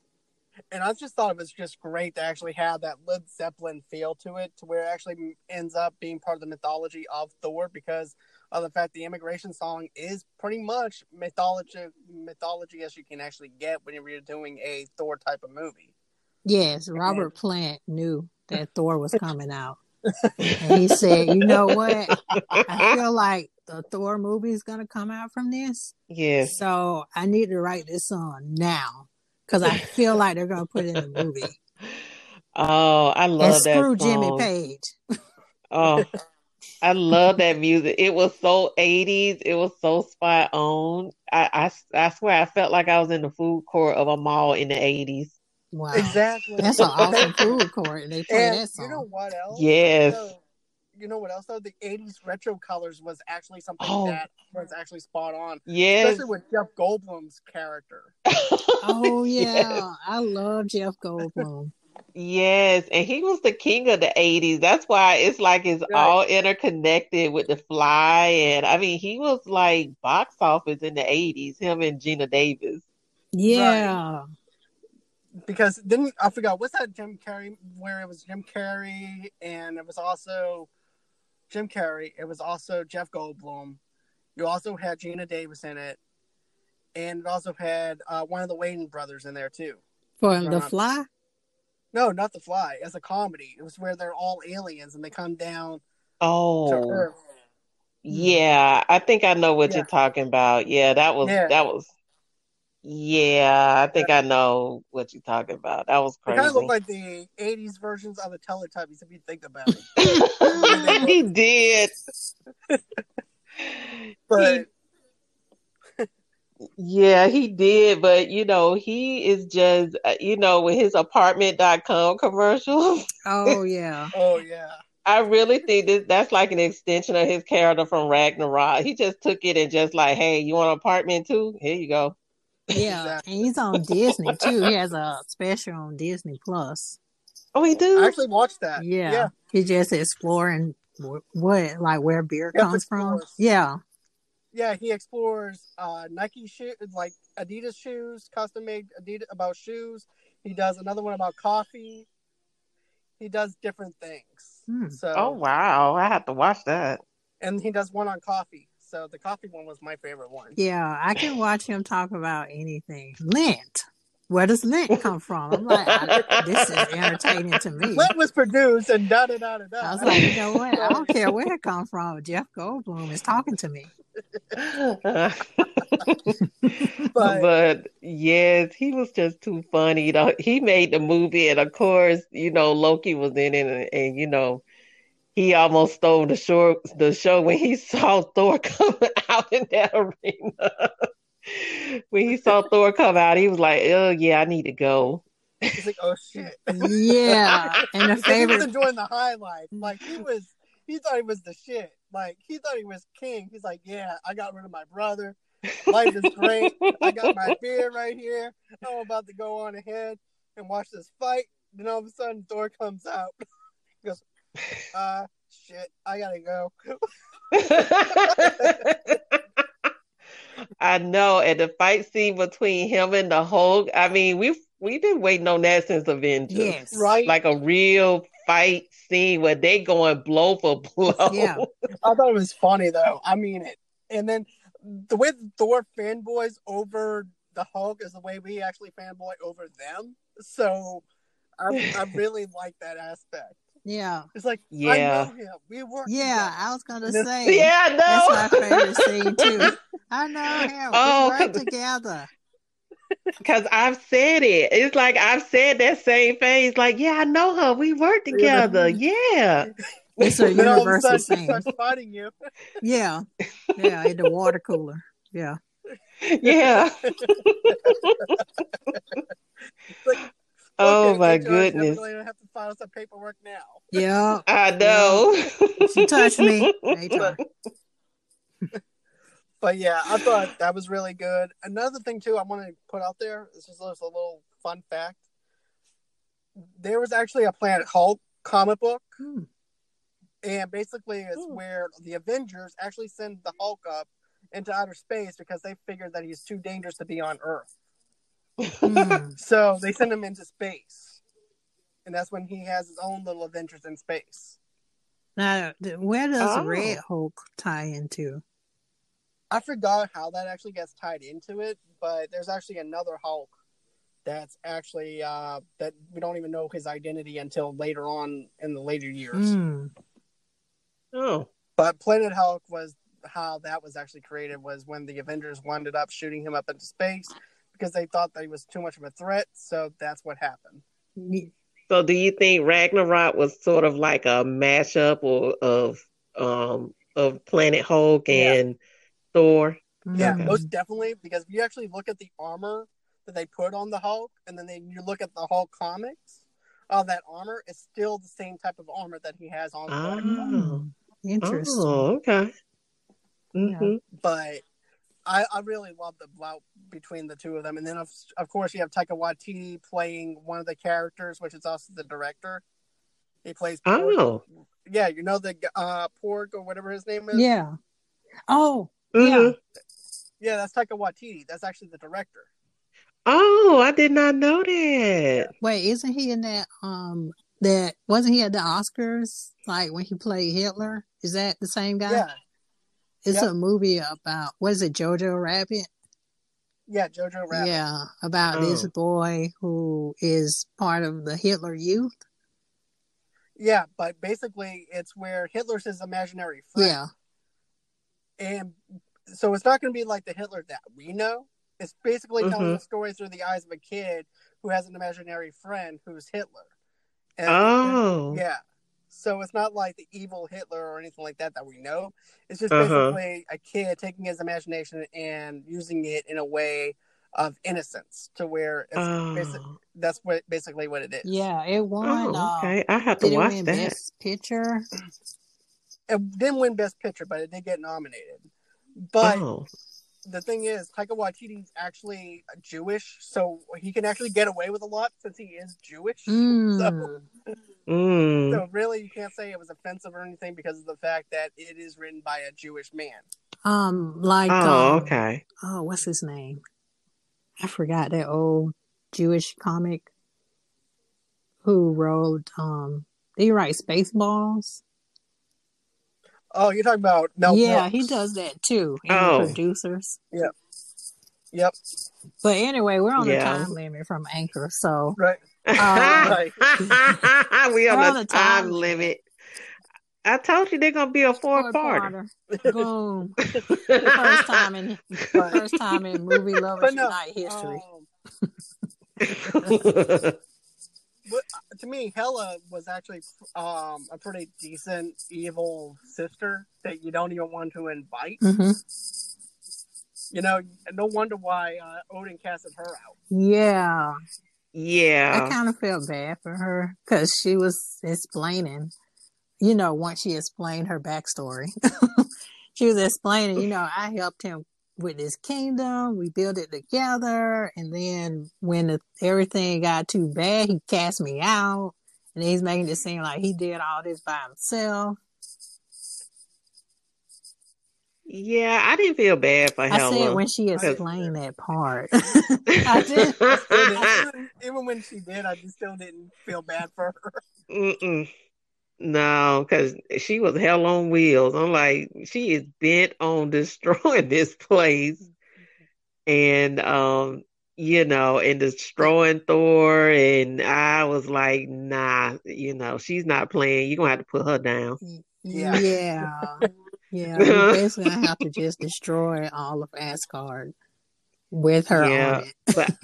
And I just thought it was just great to actually have that Led Zeppelin feel to it, to where it actually ends up being part of the mythology of Thor because of the fact the immigration song is pretty much mythology mythology as you can actually get when you're doing a Thor type of movie. Yes. Robert Plant knew that Thor was coming out. [laughs] And he said, you know what? I feel like the Thor movie is going to come out from this. yes. So I need to write this song now because I [laughs] feel like they're going to put it in the movie. Oh, I And love that screw Jimmy. Page. Oh, [laughs] I love that music. It was so 80s. It was so spot on. I, I, I swear I felt like I was in the food court of a mall in the 80s. Wow. Exactly. That's an awesome [laughs] food court. And they play and that song. you know what else? Yes. So, you know what else though? The '80s retro colors was actually something Oh. that was actually spot on, Yes. especially with Jeff Goldblum's character. [laughs] Oh [laughs] Yes. yeah, I love Jeff Goldblum. Yes, and he was the king of the 80s. That's why it's like it's Right. all interconnected with the fly. And I mean, he was like box office in the 80s, him and Geena Davis. Yeah, because didn't I forgot what's that Jim Carrey where it was Jim Carrey and it was also Jim Carrey. It was also Jeff Goldblum. You also had Geena Davis in it, and it also had uh, one of the Wayne brothers in there too. for The on. Fly. No, not The Fly. As a comedy, it was where they're all aliens and they come down to Oh, Earth. yeah. I think I know what Yeah. you're talking about. Yeah, that was Yeah. that was yeah, I think I know what you're talking about. That was They kind of look like the '80s versions of the Teletubbies, if you think about it. [laughs] [laughs] He did. [laughs] But Yeah, he did, but you know, he is just uh, you know, with his apartment.com commercials. Oh yeah. Oh yeah. I really think this that's like an extension of his character from Ragnarok. He just took it and just like, hey, you want an apartment too? Here you go. Yeah. Exactly. [laughs] And he's on Disney too. He has a special on Disney Plus. Oh, he do. I actually watched that. Yeah. Yeah. He just exploring what like where beer Yep, comes from. Yeah. Yeah, he explores uh, Nike shoes, like Adidas shoes, custom made Adidas about shoes. He does another one about coffee. He does different things. Hmm. So, oh wow, I have to watch that. and he does one on coffee. So the coffee one was my favorite one. Yeah. I can watch him talk about anything. Lint. Where does lint come from? I'm like, I, this is entertaining to me. Lint was produced and da da da da da. I was like, you know what? I don't care where it comes from. Jeff Goldblum is talking to me. [laughs] But- but yes, he was just too funny. though. He made the movie, and of course, you know Loki was in it, and, and you know he almost stole the show. The show when he saw Thor [laughs] coming out in that arena. when he saw Thor come out, he was like, "Oh yeah, I need to go." He's like, oh shit. Yeah. [laughs] And the Because he was favorite enjoying the high life. Like he was, he thought he was the shit. Like he thought he was king. He's like, yeah, I got rid of my brother. Life is great. I got my [laughs] beer right here. I'm about to go on ahead and watch this fight. Then all of a sudden, Thor comes out. He goes, uh, shit, I gotta go. [laughs] I know, and the fight scene between him and the Hulk. I mean, we've we've been waiting on that since Avengers. Yes. Right? like a real fight scene where they going blow for blow. Yeah. I thought it was funny though. I mean it. And then the way Thor fanboys over the Hulk is the way we actually fanboy over them. So I, I [laughs] really like that aspect. Yeah. It's like, Yeah. I know him. We work. Yeah. together. I was gonna say Yeah, no. that's my favorite scene too. I know [laughs] him. Oh, we work together. Because I've said it. It's like I've said that same phase. Like, yeah, I know her. We work together. [laughs] Yeah. It's a Then all of a universal sudden thing. fighting you. Yeah. Yeah. In the water cooler. Yeah. [laughs] Yeah. Like, Oh okay, my goodness. Definitely don't have to file some paperwork now. Yeah. [laughs] I know. She touched me. [laughs] Anytime. [laughs] But yeah, I thought that was really good. Another thing too, I want to put out there. This is just a little fun fact. There was actually a Planet Hulk comic book, Hmm. and basically it's Hmm. where the Avengers actually send the Hulk up into outer space because they figured that he's too dangerous to be on Earth. Hmm. [laughs] So they send him into space, and that's when he has his own little adventures in space. Now, where does Oh. Red Hulk tie into? I forgot how that actually gets tied into it, but there's actually another Hulk that's actually uh, that we don't even know his identity until later on in the later years. Hmm. oh. But Planet Hulk was how that was actually created was when the Avengers wound up shooting him up into space because they thought that he was too much of a threat. So that's what happened. So do you think Ragnarok was sort of like a mashup or of um of Planet Hulk Yeah. and Thor? Yeah, Hmm. most definitely. Because if you actually look at the armor that they put on the Hulk, and then they, you look at the Hulk comics, uh, that armor is still the same type of armor that he has on. Oh. Interesting. Oh, okay. Yeah. hmm But I, I really love the bout between the two of them. And then, of, of course, you have Taika Waititi playing one of the characters, which is also the director. He plays. Porg. Oh. Yeah, you know the uh, Porg or whatever his name is. Yeah. Oh, Mhm. Yeah. yeah, that's Taika Waititi. That's actually the director. Oh, I did not know that. wait, isn't he in that? Um, that wasn't he at the Oscars? Like when he played Hitler? Is that the same guy? Yeah, It's Yep. a movie about what is it? Jojo Rabbit. Yeah, Jojo Rabbit. Yeah, about this Oh. boy who is part of the Hitler Youth. Yeah, but basically, it's where Hitler's his imaginary friend. Yeah. and so it's not going to be like the Hitler that we know. It's basically telling Mhm. the story through the eyes of a kid who has an imaginary friend who's Hitler. And, Oh. yeah. So it's not like the evil Hitler or anything like that that we know. It's just Uh-huh. basically a kid taking his imagination and using it in a way of innocence to where it's basi- Oh, that's what basically what it is. Yeah, it won. oh, uh, okay. I have to did it watch win that. Best Picture? It didn't win Best Picture, but it did get nominated. But oh, the thing is, Taika Waititi's actually Jewish, so he can actually get away with a lot since he is Jewish. Mm. [laughs] So, mm. so really, you can't say it was offensive or anything because of the fact that it is written by a Jewish man. Um, like oh, um, okay. oh, what's his name? I forgot that old Jewish comic who wrote um did he write Spaceballs? Oh, you're talking about Mel yeah, Brooks. he does that too. And Oh. the producers. Yep. But anyway, we're on Yeah. the time limit from Anchor, so Right. [laughs] Uh, [laughs] we on we're the, on the time time limit. I told you they're gonna be a four parter. Boom. [laughs] First time in first time in movie lovers But no, unite history. um, but to me, Hela was actually um, a pretty decent evil sister that you don't even want to invite. hmm You know, no wonder why uh, Odin casted her out. Yeah, Yeah. I kind of felt bad for her because she was explaining, you know, once she explained her backstory, [laughs] she was explaining, you know, I helped him with his kingdom. We built it together. And then when the, everything got too bad, he cast me out. And he's making it seem like he did all this by himself. Yeah, I didn't feel bad for her. I Hela. said when she [laughs] explained that part. [laughs] I did. [laughs] even, even when she did, I just still didn't feel bad for her. Mm-mm. No, because she was hell on wheels. I'm like, she is bent on destroying this place, and um, you know, and destroying Thor. And I was like, nah, you know, she's not playing. You're gonna have to put her down. Yeah. Yeah. Yeah. [laughs] You basically have to just destroy all of Asgard with her Yeah. on it. But [laughs]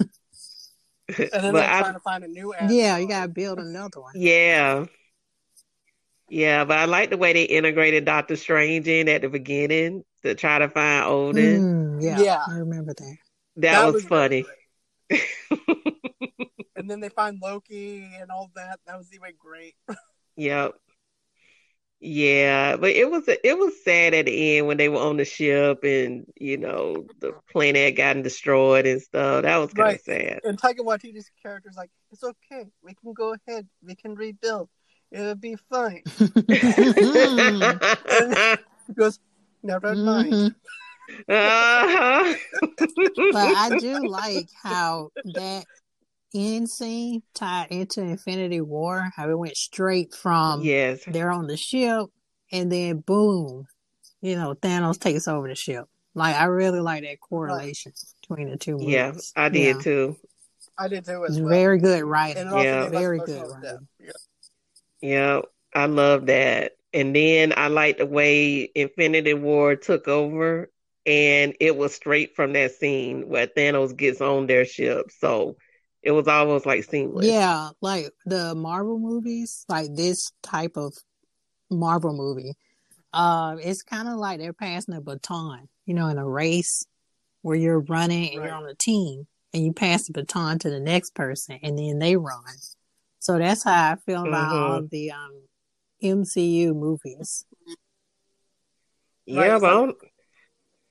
[laughs] And then they're I, trying to find a new Asgard. Yeah, you gotta build another one. yeah. Yeah, but I like the way they integrated Doctor Strange in at the beginning to try to find Odin. Mm, yeah, Yeah. I remember that. That, That was, was funny. And then they find Loki and all that. That was even great. Yep. Yeah, but it was it was sad at the end when they were on the ship and you know the planet had gotten destroyed and stuff. That was kind Right. of sad. And Taika Waititi's character's like, it's okay. We can go ahead. We can rebuild. It'll be fine. [laughs] He goes, never mind. Mhm. uh-huh. [laughs] But I do like how that end scene tied into Infinity War, how it went straight from yes. they're on the ship and then boom, you know, Thanos takes over the ship. Like I really like that correlation between the two movies. Yeah, I did Yeah. too. I did too It's as well. very good and writing. Yeah. Very good writing. Yeah. Yeah, I love that. And then I like the way Infinity War took over, and it was straight from that scene where Thanos gets on their ship. So it was almost like seamless. Yeah, like the Marvel movies, like this type of Marvel movie, uh, it's kind of like they're passing a baton, you know, in a race where you're running and Right. you're on a team and you pass the baton to the next person and then they run. So that's how I feel about Mhm. all the um, MCU movies. Yeah, Right, but I don't,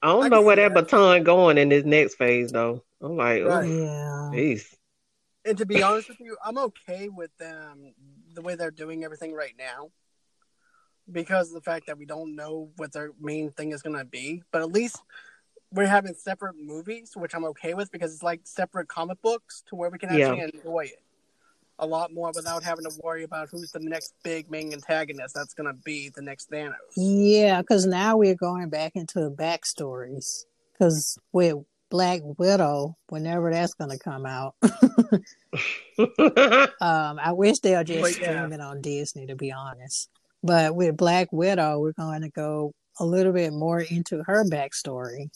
I don't I know where that that. baton going in this next phase though. I'm like, Right. oh, Yeah. jeez. And to be honest [laughs] with you, I'm okay with them the way they're doing everything right now. Because of the fact that we don't know what their main thing is gonna be. But at least we're having separate movies, which I'm okay with because it's like separate comic books to where we can Yeah. actually enjoy it a lot more without having to worry about who's the next big main antagonist that's gonna be the next Thanos. Yeah, because now we're going back into the backstories. Because with Black Widow, whenever that's going to come out, [laughs] [laughs] um, I wish they'll just But yeah. stream it on Disney, to be honest. But with Black Widow, we're going to go a little bit more into her backstory.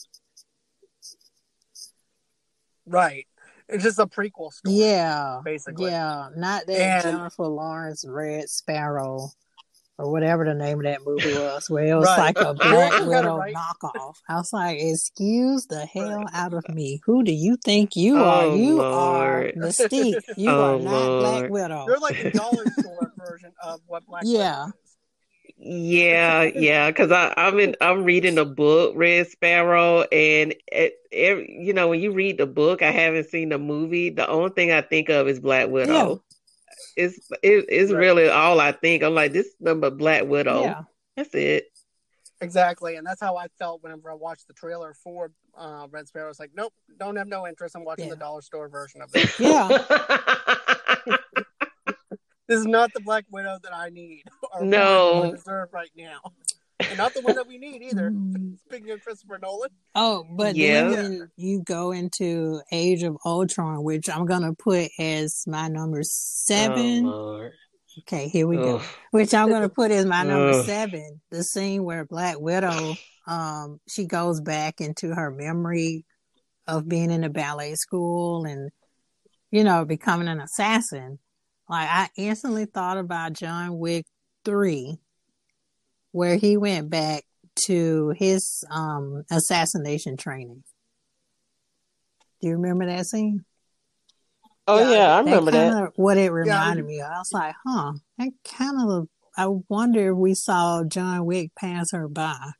Right. It's just a prequel story. Yeah, Basically. yeah, not that And- Jennifer Lawrence Red Sparrow or whatever the name of that movie [laughs] was, where it was Right. like a Black got Widow right. knockoff. I was like, excuse the hell out of me. Who do you think you Oh, are? You Lord. [laughs] are Mystique. You Oh, are not Black Widow. They're like the dollar [laughs] store version of what Black Yeah. Widow is. Yeah, yeah, because I I'm in I'm reading the book Red Sparrow, and it, every, you know when you read the book, I haven't seen the movie. The only thing I think of is Black Widow. It's it, it's Right. really all I think. I'm like this number Black Widow. Yeah. That's it. Exactly, and that's how I felt whenever I watched the trailer for uh, Red Sparrow. It's like, nope, don't have no interest. I'm watching Yeah. the dollar store version of [laughs] this. Yeah. [laughs] this is not the Black Widow that I need [laughs] or No. deserve right now, and not the one that we need either. Mm. [laughs] Speaking of Christopher Nolan, Oh, but Yeah. then when you go into Age of Ultron, which I'm gonna put as my number seven. Oh, Lord. okay, here we go. Which I'm gonna put as my number Ugh. seven. The scene where Black Widow, um, she goes back into her memory of being in a ballet school and you know becoming an assassin. Like I instantly thought about John Wick three, where he went back to his um assassination training. Do you remember that scene? Oh Yeah, yeah, I remember that. kind of what it Yeah, reminded me of. I was like, huh, that kind of. I wonder if we saw John Wick pass her by,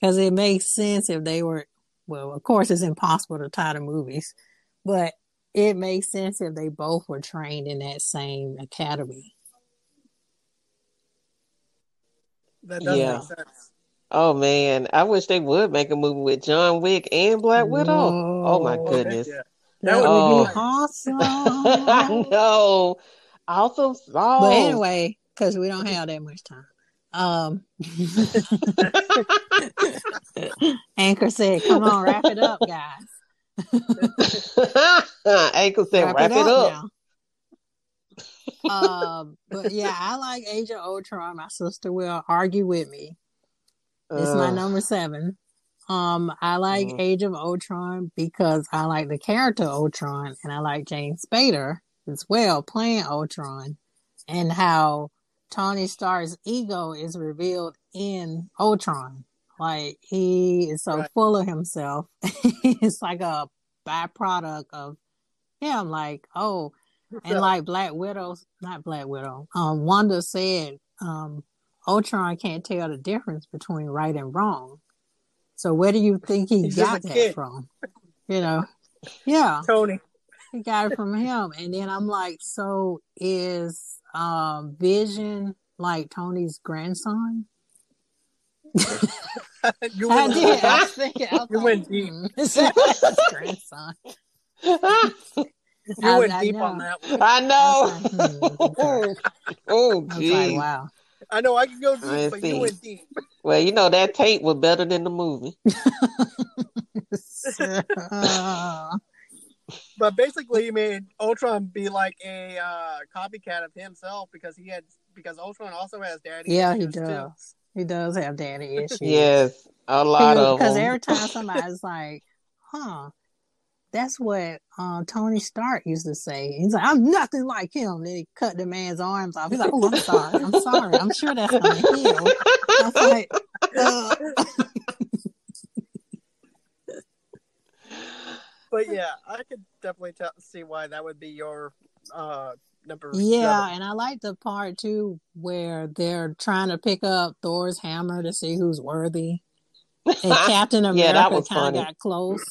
because it makes sense if they were. Well, of course, it's impossible to tie the movies, but it makes sense if they both were trained in that same academy. That does Yeah. make sense. Oh man, I wish they would make a movie with John Wick and Black Widow. Oh my Whoa. Oh, heck goodness. yeah. That would would Oh. be awesome. [laughs] I know. Awesome song. But anyway, because we don't have that much time. Um, [laughs] Anchor said, "Come on, wrap it up, guys." [laughs] Anchor said, wrap, it up. Now." um, but yeah, I like Age of Ultron. My sister will argue with me. It's my number seven. Um, I like Mm. Age of Ultron because I like the character Ultron, and I like James Spader as well playing Ultron, and how Tony Stark's ego is revealed in Ultron. Like he is so Right. full of himself. [laughs] it's like a byproduct of him. Like oh, and like Black Widow, not Black Widow. Um, Wanda said, um, Ultron can't tell the difference between right and wrong. So where do you think he He's got that kid. from? You know, yeah, Tony. he got it from him. And then I'm like, so is um Vision like Tony's grandson? [laughs] you I did. I was thinking. I was You like, went deep. is that his grandson? [laughs] You I- went I deep know. on that [laughs] one. I know. I was like, hmm, okay. [laughs] oh, I like, wow. I know I can go deep, I but see. you went deep. Well, you know that tape was better than the movie. [laughs] But basically, he made Ultron be like a uh, copycat of himself because he had because Ultron also has daddy. yeah, he issues, too. does. He does have daddy issues. Yes, a lot of Because every time somebody's like, huh, that's what uh, Tony Stark used to say. He's like, I'm nothing like him. Then he cut the man's arms off. He's like, oh, I'm sorry. I'm sorry. I'm sure that's going to heal. I was like, uh, [laughs] But yeah, I could definitely tell, see why that would be your uh, number. yeah. seven. And I like the part too where they're trying to pick up Thor's hammer to see who's worthy. And [laughs] Captain America Yeah, that kind of got close.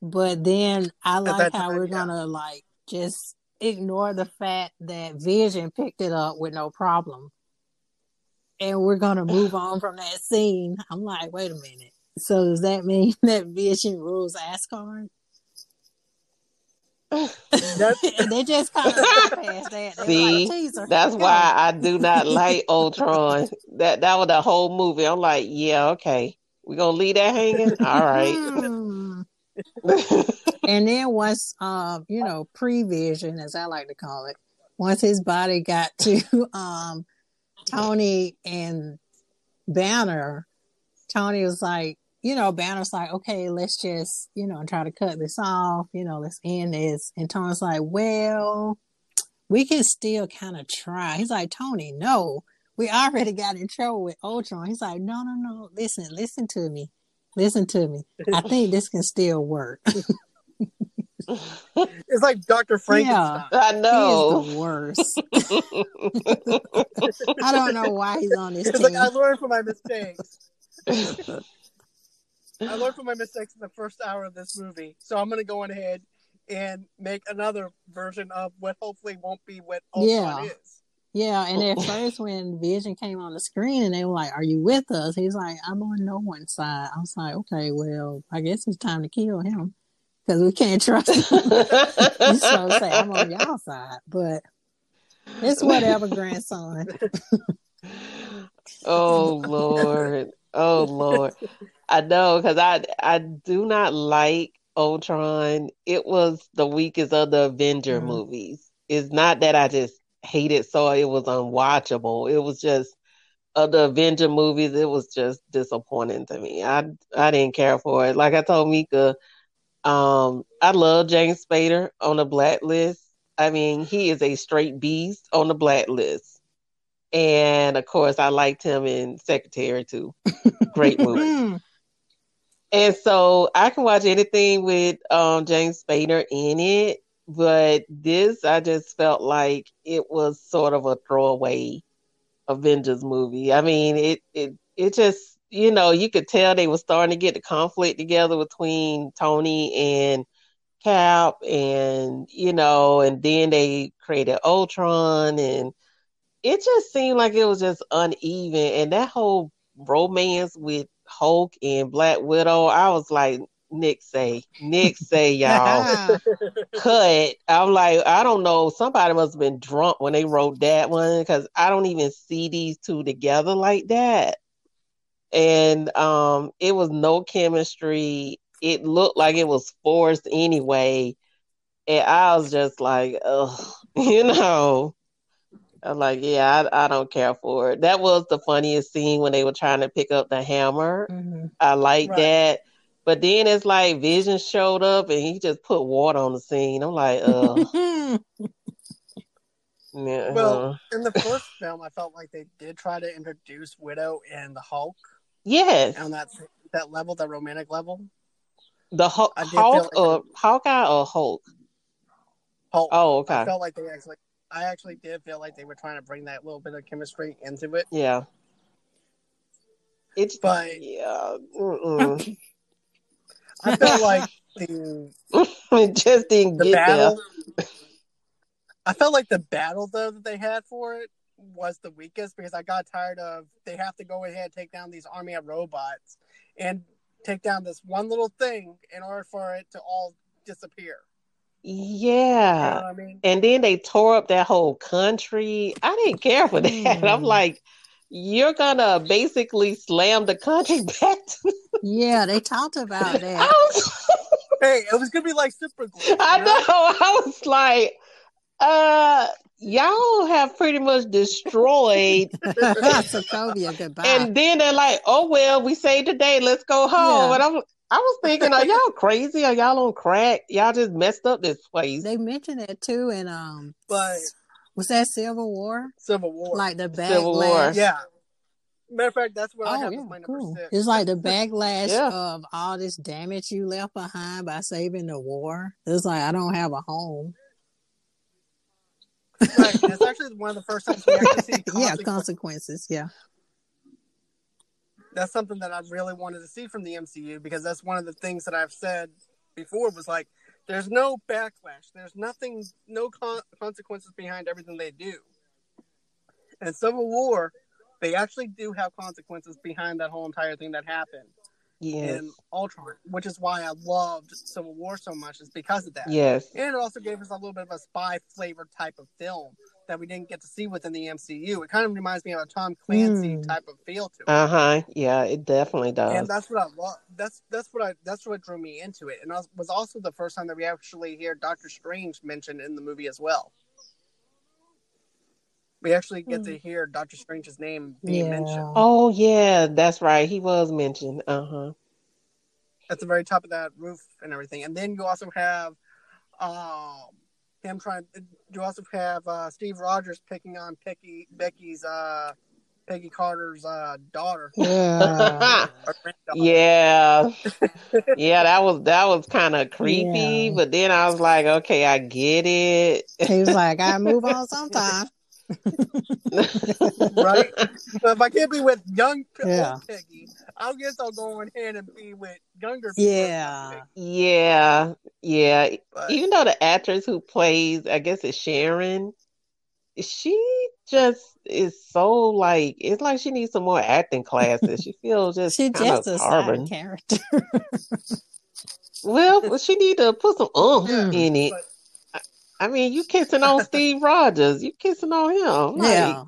But then I like how time, we're gonna like just ignore the fact that Vision picked it up with no problem. And we're gonna move [sighs] on from that scene. I'm like, wait a minute. So does that mean [laughs] that Vision rules Asgard? That's- [laughs] they just kind of past that. They See, like. That's Go. why I do not like [laughs] Ultron. That that was the whole movie. I'm like, yeah, okay, we're gonna leave that hanging. All right. Hmm. [laughs] And then once um you know pre-vision as i like to call it once his body got to [laughs] um tony and banner tony was like you know banner's like okay let's just you know try to cut this off you know let's end this and tony's like well we can still kind of try he's like tony no we already got in trouble with Ultron. He's like, no, no, no. Listen, listen to me. Listen to me. I think [laughs] this can still work. [laughs] It's like Doctor Frankenstein. I He know. is the worst. [laughs] I don't know why he's on this It's team. like I learned from my mistakes. I learned from my mistakes in the first hour of this movie, so I'm going to go ahead and make another version of what hopefully won't be what Ultron Yeah. is. Yeah, and at [laughs] first when Vision came on the screen and they were like, "Are you with us?" He's like, "I'm on no one's side." I was like, "Okay, well, I guess it's time to kill him because we can't trust him." [laughs] so say I'm on y'all side, but it's whatever, grandson. [laughs] oh Lord. Oh Lord. I know because I I do not like Ultron. It was the weakest of the Avenger Mhm. movies. It's not that I just hate it so it was unwatchable. It was just of the Avenger movies, it was just disappointing to me. I I didn't care for it. Like I told Mika, um, I love James Spader on the blacklist. I mean, he is a straight beast on the blacklist. And of course, I liked him in Secretary too. Great [laughs] movie. And so I can watch anything with um, James Spader in it, but this I just felt like it was sort of a throwaway Avengers movie. I mean, it it it just you know you could tell they were starting to get the conflict together between Tony and Cap, and you know, and then they created Ultron, and it just seemed like it was just uneven, and that whole romance with Hulk and Black Widow, I was like, Nick say, Nick say, y'all [laughs] cut. I'm like, I don't know. Somebody must have been drunk when they wrote that one because I don't even see these two together like that. And um, it was no chemistry. It looked like it was forced anyway. And I was just like, ugh, [laughs] you know. I'm like, yeah, I, I don't care for it. That was the funniest scene when they were trying to pick up the hammer. Mhm. I like Right. that. But then it's like Vision showed up and he just put water on the scene. I'm like, uh, [laughs] yeah, Well, in the first [laughs] film, I felt like they did try to introduce Widow and the Hulk yes, on that that level, that romantic level. the Hulk, I Hulk like- or Hawkeye or Hulk. Hulk. Oh, I okay, felt like they actually, I actually did feel like they were trying to bring that little bit of chemistry into it. yeah. It's But- yeah, mm-mm. [laughs] I felt like the [laughs] it just didn't the get battle. I felt like the battle though that they had for it was the weakest because I got tired of they have to go ahead and take down these army of robots and take down this one little thing in order for it to all disappear. there. You know Yeah, I mean? and then they tore up that whole country. I didn't care for that. I'm Mm. like, you're gonna basically slam the country [laughs] back to yeah, they talked about I that. was, Hey, it was gonna be like super glue. I you know. [laughs] I was like, uh, y'all have pretty much destroyed. [laughs] Sokovia, goodbye. and then they're like, oh well, we saved the day. Let's go home. Yeah. And I'm, I was thinking, are y'all crazy? Are y'all on crack? Y'all just messed up this place. they mentioned that too, and um, But was that Civil War? Civil War. Like the Civil War. yeah. Matter of fact, that's what I Oh have yeah, as my number six. It's like the [laughs] backlash Yeah. of all this damage you left behind by saving the war. It's like I don't have a home. Right. It's [laughs] actually one of the first times we actually see [laughs] yeah, consequences. consequences. Yeah. That's something that I really wanted to see from the MCU because that's one of the things that I've said before was like, there's no backlash. There's nothing, no con- consequences behind everything they do. And Civil War, they actually do have consequences behind that whole entire thing that happened yes, in Ultron, which is why I loved Civil War so much, is because of that. yes, And it also gave us a little bit of a spy flavor type of film that we didn't get to see within the MCU. It kind of reminds me of a Tom Clancy Mm. type of feel to it. uh huh. Yeah, it definitely does. and that's what I love. That's that's what I that's what drew me into it. And it was also the first time that we actually hear Doctor Strange mentioned in the movie as well. We actually get to hear Doctor Strange's name being Yeah. mentioned Oh yeah, that's right. He was mentioned. Uh huh. at the very top of that roof and everything. And then you also have um, him trying. You also have uh, Steve Rogers picking on Becky, Becky's uh, Peggy Carter's uh, daughter. [laughs] Yeah. or yeah, [laughs] yeah, that was that was kind of creepy. Yeah. But then I was like, okay, I get it. he was like, I move on [laughs] sometime. Right? So if I can't be with young Yeah. old Peggy, I guess I'll go on ahead and be with younger. people. Yeah. Yeah, yeah. But, Even though the actress who plays, I guess it's Sharon, she just is so like it's like she needs some more acting classes. She feels just She just of a carbon. side character. Well, [laughs] well, she need to put some umph Mm. in it. but I mean, you kissing on Steve Rogers, you kissing on him. Like, yeah.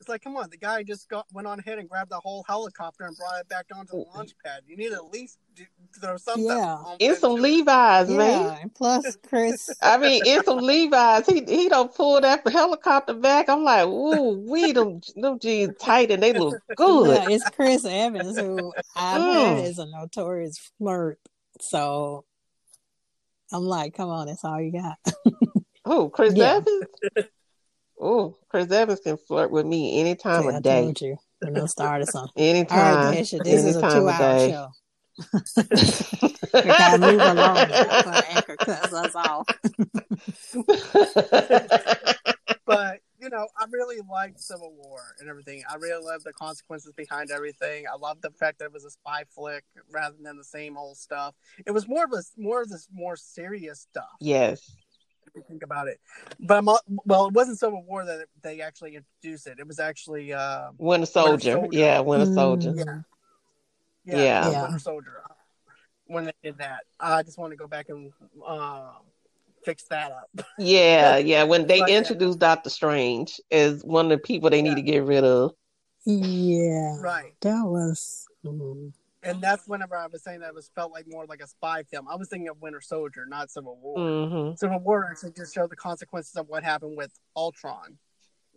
it's like, come on, the guy just got went on ahead and grabbed the whole helicopter and brought it back onto the launch pad. You need at least do, throw something. Yeah. on it's some into it. Levi's, man. Yeah. And plus, Chris. [laughs] I mean, it's some Levi's. He he don't pull that helicopter back. I'm like, ooh, we them them jeans tight and they look [laughs] good. Yeah, it's Chris Evans who I've Mm. is a notorious flirt. So I'm like, come on, that's all you got. [laughs] Oh, Chris Yeah. Evans. Oh, Chris Evans can flirt with me any time See, I of day. told you. We're gonna start or something. [laughs] All Anytime. right, Nisha, this is a two of hour day. show. [laughs] We gotta move along before Anchor cuts us off. but you know, I really liked Civil War and everything. I really loved the consequences behind everything. I loved the fact that it was a spy flick rather than the same old stuff. It was more of a more of this more serious stuff. yes. If you think about it, but I'm, well, it wasn't Civil War that they actually introduced it. It was actually uh, Winter Soldier. Soldier. Yeah, Winter Soldier. Mm. yeah, Yeah. Yeah. Winter Soldier. When they did that, I just want to go back and uh, fix that up. [laughs] Yeah, yeah. When they But, yeah. introduced Doctor Strange as one of the people they need to get rid of. Yeah, right. that was. mm. And that's whenever I was saying that it was felt like more like a spy film. I was thinking of Winter Soldier, not Civil War. hmm Civil War actually just showed the consequences of what happened with Ultron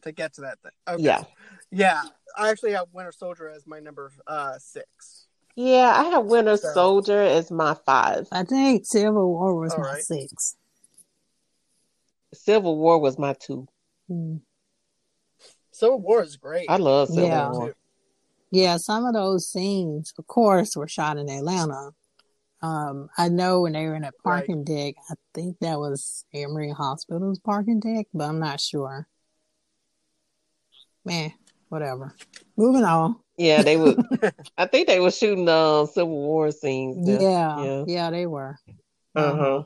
to get to that thing. Okay. Yeah. Yeah. I actually have Winter Soldier as my number uh six. Yeah, I have Winter So- Soldier as my five. I think Civil War was All my right. six. Civil War was my two. Mm. Civil War is great. I love Civil Yeah. War. Yeah, some of those scenes, of course, were shot in Atlanta. Um, I know when they were in a parking deck, I think that was Emory Hospital's parking deck, but I'm not sure. Man, whatever. Moving on. Yeah, they were. [laughs] [laughs] I think they were shooting um Civil War scenes. Yeah, there. yeah, Yeah. they were. Uh huh.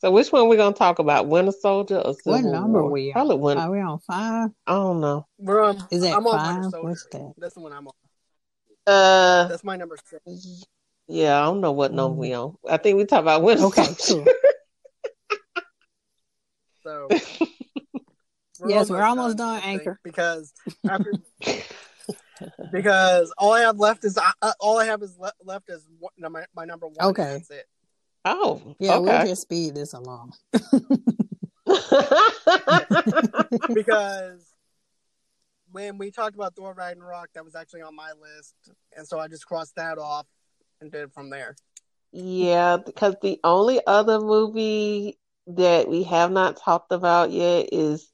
So which one we gonna talk about? Winter Soldier or Civil What number War? we on? Probably Winter. Are we on five? I don't know. We're on Is that I'm five? Winter Soldier. What's that? That's the one I'm on. Uh, That's my number six. yeah, I don't know what number Mm. we on. I think we talk about Winter Okay, Soldier. cool. So [laughs] Yes, we're almost done, I think, Anchor. Because after [laughs] because all I have left is uh, all I have is le- left is one, my, my number one. and Okay. that's it. Oh, Yeah, we'll just speed this along. [laughs] [laughs] because when we talked about Thor Ragnarok, that was actually on my list, and so I just crossed that off and did it from there. Yeah, because the only other movie that we have not talked about yet is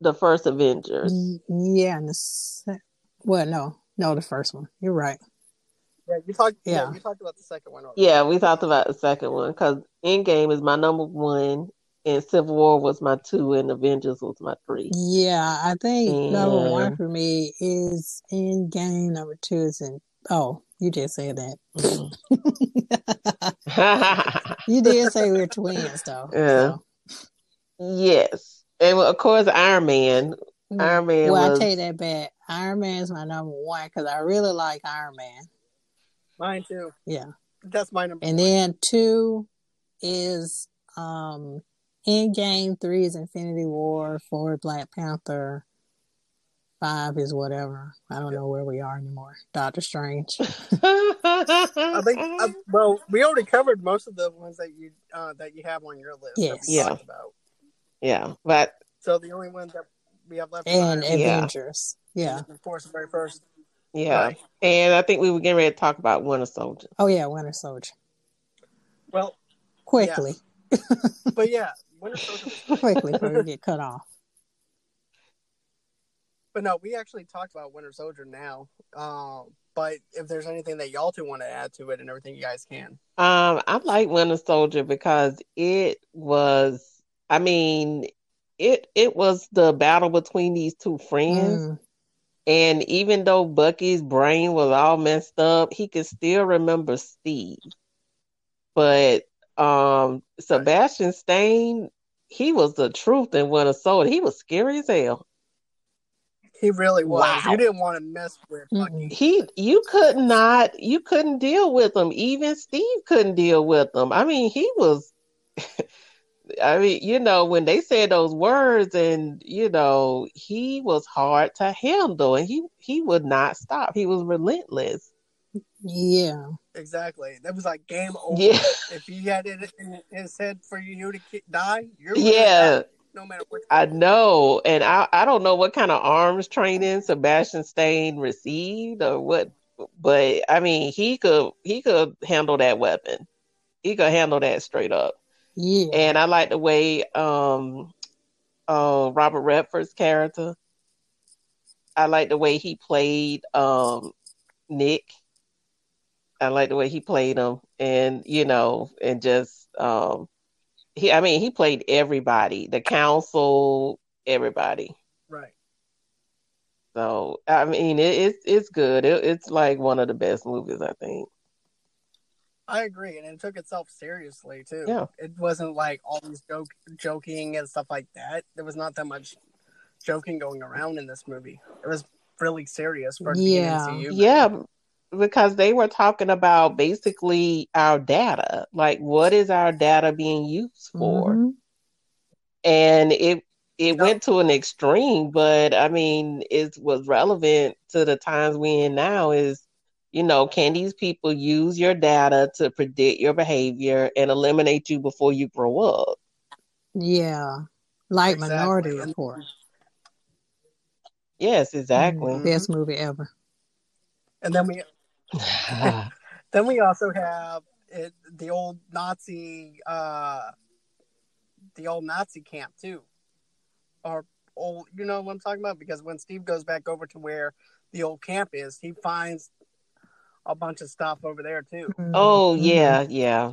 the first Avengers. Mm, Yeah, and the se- well, no, no, the first one. You're right. Yeah, you talked. Yeah, Yeah. you talked about the second one. already. Yeah, we talked about the second one because Endgame is my number one, and Civil War was my two, and Avengers was my three. Yeah, I think number one for me is Endgame. Number two is in. Oh, you did say that. Mm-hmm. [laughs] [laughs] you did say we are twins, though. Yeah. yes, and of course Iron Man. Mm. Iron Man Well, was I take that back. Iron Man is my number one because I really like Iron Man. Mine too. Yeah, That's my number. and then two is um Endgame. Three is Infinity War. Four Black Panther. Five is whatever. I don't know where we are anymore. Doctor Strange. [laughs] I think. uh, well, we already covered most of the ones that you uh, that you have on your list. Yes. Yeah. About. yeah, but So the only one that we have left and Iron Man. Yeah. Yeah. Of course, the very first. Yeah, Right. and I think we were getting ready to talk about Winter Soldier. Oh yeah, Winter Soldier. Well, Quickly, but yeah, Winter Soldier. was- [laughs] quickly before we get cut off. But no, we actually talked about Winter Soldier now. Um, but if there's anything that y'all two want to add to it and everything, you guys can. Um, I like Winter Soldier because it was, I mean, it it was the battle between these two friends. Mm. And even though Bucky's brain was all messed up, he could still remember Steve. But um Sebastian Stain, he was the truth and in Winter Soldier. He was scary as hell. He really was. Wow. You didn't want to mess with. Bucky. He you could not you couldn't deal with him. Even Steve couldn't deal with him. I mean, he was [laughs] I mean, you know, when they said those words and you know, he was hard to handle and he he would not stop. He was relentless. Yeah. Exactly. That was like game over. Yeah. If he had it in his head for you to die, you're Yeah. no matter what. I know, and I I don't know what kind of arms training Sebastian Stain received or what, but I mean he could he could handle that weapon. He could handle that straight up. Yeah. And I like the way um uh Robert Redford's character. I like the way he played um Nick. I like the way he played him and you know and just um he I mean he played everybody, the council, everybody. Right. So I mean it, it's it's good. It, it's like one of the best movies I think. I agree, and it took itself seriously too. Yeah. It wasn't like all these joke, joking and stuff like that. There was not that much joking going around in this movie. It was really serious for it to be an Yeah. MCU. Yeah, because they were talking about basically our data. Like what is our data being used for? Mhm. and it it Yep. went to an extreme but i mean it was relevant to the times we're in now is you know can these people use your data to predict your behavior and eliminate you before you grow up Yeah. Like Exactly. Minority And- Report. yes exactly Mhm. Best movie ever. And then we [laughs] [laughs] then we also have it, the old Nazi, uh, the old Nazi camp too, or old. You know what I'm talking about? Because when Steve goes back over to where the old camp is, he finds a bunch of stuff over there too. oh Mhm. yeah yeah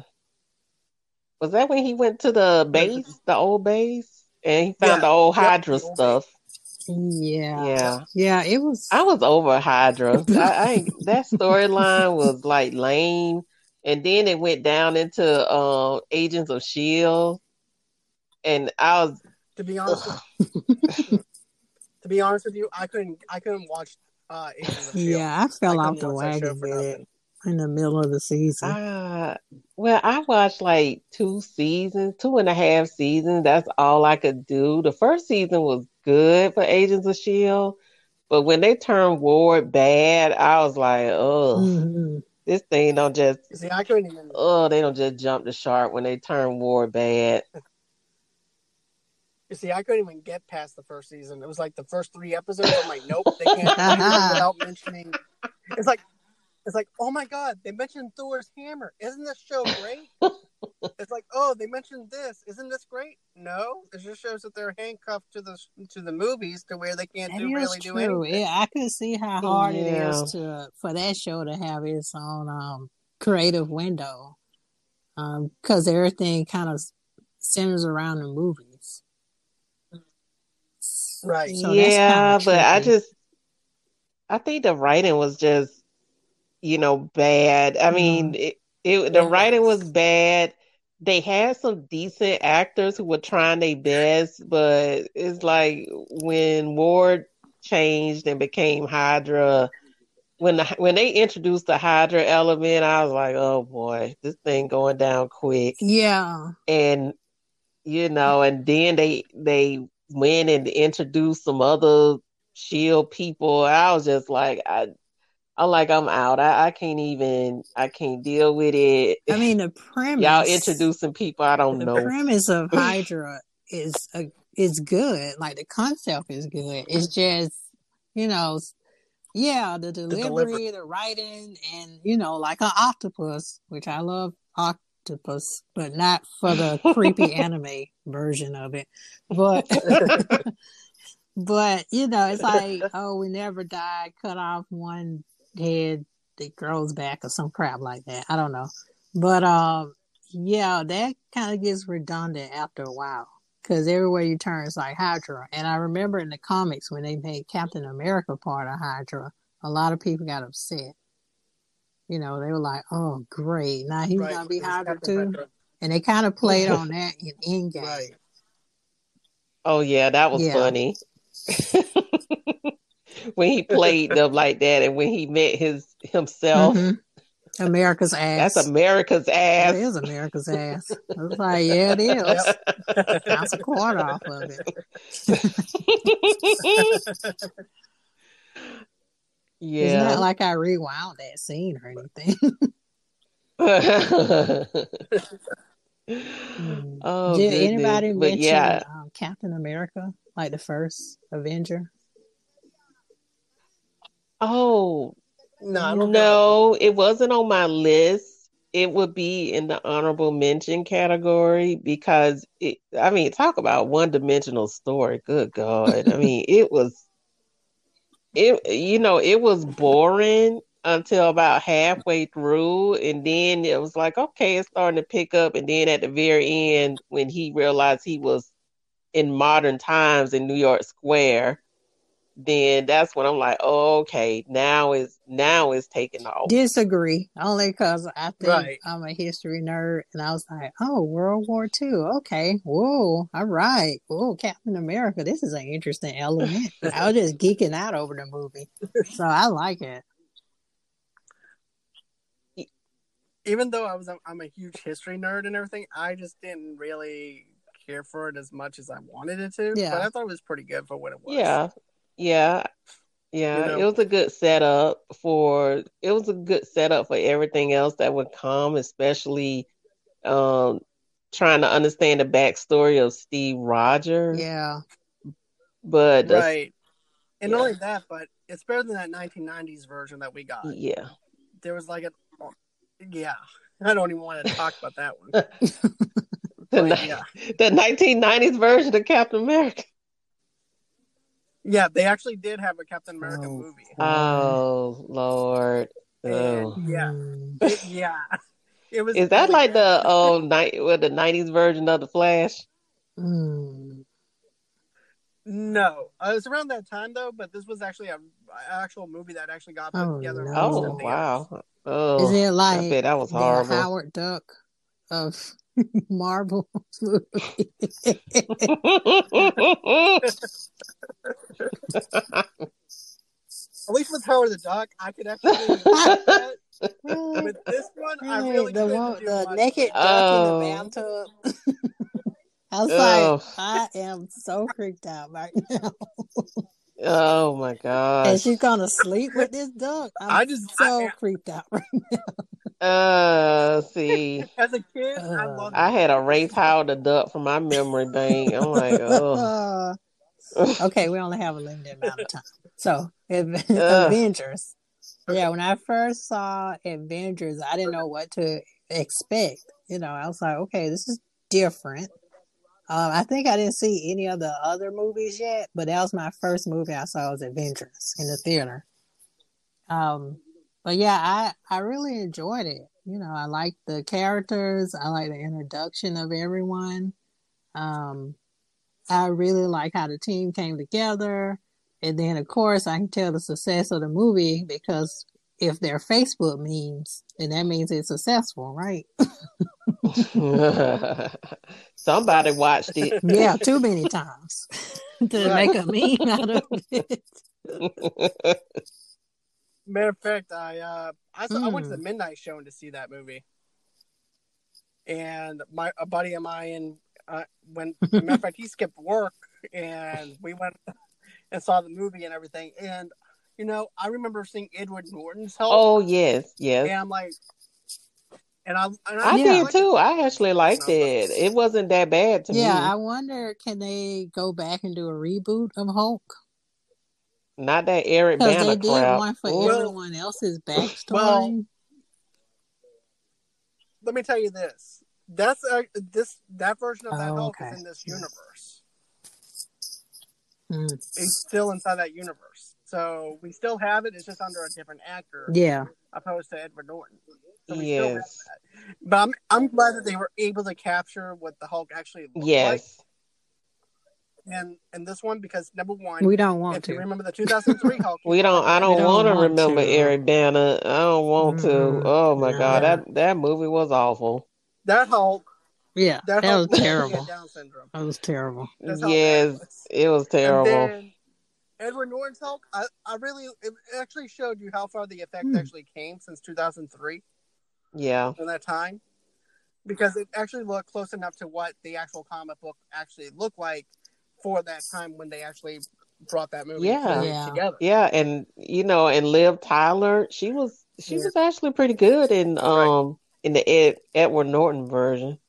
was that when he went to the base the old base and he found Yeah. the old hydra the old stuff Yeah. yeah Yeah, it was. I was over Hydra. [laughs] I, I that storyline was like lame, and then it went down into uh, Agents of Shield, and I was To be honest, to be honest with you, I couldn't. I couldn't watch uh, Agents of Shield. yeah, I fell I off the watch that show wagon for with it in the middle of the season. uh, well, I watched like two seasons, two and a half seasons. That's all I could do. The first season was good for Agents of Shield, but when they turned Ward bad, I was like, oh, Mhm. this thing don't just. See, I couldn't even. Oh, they don't just jump the shark when they turn Ward bad. You see, I couldn't even get past the first season. It was like the first three episodes. I'm like, nope, they can't [laughs] without mentioning. It's like, it's like, oh my god, they mentioned Thor's hammer. Isn't this show great? it's like, oh, they mentioned this. Isn't this great? No, it just shows that they're handcuffed to the to the movies to where they can't That do is really do anything. Yeah, I can see how hard it Yeah. is to for that show to have its own um, creative window, because everything kind of centers around the movies. Right. So yeah, kinda but I just I think the writing was just, you know, bad. I mean, it, it the Yeah. writing was bad. They had some decent actors who were trying their best, but it's like when Ward changed and became Hydra, when the when they introduced the Hydra element, I was like, oh boy, this thing going down quick Yeah, and you know, and then they they went and introduced some other shield people. I was just like, I, I'm like, I'm out. I, I can't even, I can't deal with it. I mean the [laughs] premise. Y'all introducing people I don't the know. The premise of [laughs] Hydra is a, is good. Like the concept is good. It's just you know, yeah, the delivery, delivery. the writing, and you know, like an octopus, which I love octopus, but not for the [laughs] creepy anime version of it. But [laughs] but you know, it's like, oh, we never die. Cut off one head that grows back or some crap like that. I don't know, but um, yeah, that kind of gets redundant after a while because everywhere you turn, it's like Hydra. And I remember in the comics when they made Captain America part of Hydra, a lot of people got upset. You know, they were like, "Oh, great! Now he's Right, gonna be it's Hydra Captain too." Hydra. And they kind of played on that in Endgame. Right. Oh yeah, that was Yeah. funny. [laughs] when he played them like that and when he met his himself. Mhm. America's ass. That's America's ass. It is America's ass. I was like, yeah, it is. Bounce a quarter off of it. [laughs] [laughs] It's not like I rewound that scene or anything. [laughs] [laughs] oh, Did goodness. anybody But mention yeah, um, Captain America, like the first Avenger? oh No, I don't no, it wasn't on my list. It would be in the honorable mention category because it, I mean, talk about one dimensional story. Good God. I mean, it was it you know, it was boring until about halfway through and then it was like, okay, it's starting to pick up and then at the very end when he realized he was in modern times in New York Square, then that's when I'm like, oh, okay, now is now is taking off. Disagree, only because I think Right. I'm a history nerd, and I was like, oh, World War II. Okay, whoa, all right, whoa, Captain America. This is an interesting element. [laughs] I was just geeking out over the movie, so I like it. even though I was a, I'm a huge history nerd and everything, I just didn't really care for it as much as I wanted it to. Yeah. But I thought it was pretty good for what it was. Yeah, yeah, yeah. You know? It was a good setup for. It was a good setup for everything else that would come, especially um, trying to understand the backstory of Steve Rogers. Yeah, But the- Right. And Yeah. not only that, but it's better than that 1990s version that we got. yeah, There was like a, yeah. I don't even want to talk about that one. [laughs] the, But ni- yeah, the 1990s version of Captain America. Yeah. They actually did have a Captain America Oh. movie. Oh Lord. Oh. Yeah, Mm. it- yeah. [laughs] It was. Is that really like good. the oh night with the 90s version of the Flash? Mm. No, uh, it was around that time though. But this was actually a, a actual movie that actually got put Oh, together. no. Oh something else. wow. Oh, Is it like I bet that was the horrible. Howard Duck of [laughs] Marvel movie? [laughs] At least with Howard the Duck, I could actually. do [laughs] that. With this one, I Right, really the one, do the naked duck Oh. in the oh. bathtub. I was Oh. like, I am so freaked out right now. oh my god! and she's gonna sleep with this duck. I'm I just- so I- creeped out right Uh, see, [laughs] As a kid, I Uh, loved. I had a Race Howard the Duck from my memory bank. I'm like, [laughs] oh, okay, we only have a limited amount of time. So, Av- Ugh. [laughs] Avengers. Yeah, when I first saw Avengers, I didn't know what to expect. You know, I was like, okay, this is different. Um, I think I didn't see any of the other movies yet, but that was my first movie I saw was Avengers in the theater. Um, but yeah, I I really enjoyed it. You know, I like the characters. I like the introduction of everyone. Um, I really like how the team came together. And then, of course, I can tell the success of the movie because if they're Facebook memes, then that means it's successful, right? [laughs] somebody watched it. [laughs] Yeah, too many times [laughs] to Right. make a meme out of it. Matter of fact, I uh, I, saw, I went to the Hmm. midnight showing to see that movie, and my a buddy of mine uh, went. [laughs] matter of fact, he skipped work, and we went and saw the movie and everything. And you know, I remember seeing Edward Norton's help, Oh yes, yes. and I'm like, and I and I Yeah. did too. I actually liked I was it. It wasn't that bad to Yeah, me. Yeah, I wonder can they go back and do a reboot of Hulk? Not that Eric Because Banner they did crap. one for Well- everyone else's backstory. Well, Let me tell you this. That's uh, this that version of that Oh, Hulk okay. is in this universe. Mm. He's still inside that universe. So we still have it. It's just under a different actor, Yeah. opposed to Edward Norton. So we still have yes. But I'm I'm glad that they were able to capture what the Hulk actually looked like yes, and and this one because number one, We don't want if you to. remember the 2003 [laughs] Hulk, we don't. I don't, don't want to remember to. Eric Bana. I don't want to. Mhm. Oh my god, that that movie was awful. that Hulk, Yeah. that, That Hulk was terrible. Down syndrome. That was terrible. That's how bad it Yes, was. it was terrible. Edward Norton's Hulk, I, I really it actually showed you how far the effect Hmm. actually came since 2003 Yeah, in that time, because it actually looked close enough to what the actual comic book actually looked like for that time when they actually brought that movie Yeah. Yeah. together. yeah, and you know, and Liv Tyler, she was she Yeah. was actually pretty good in um in the Ed, Edward Norton version.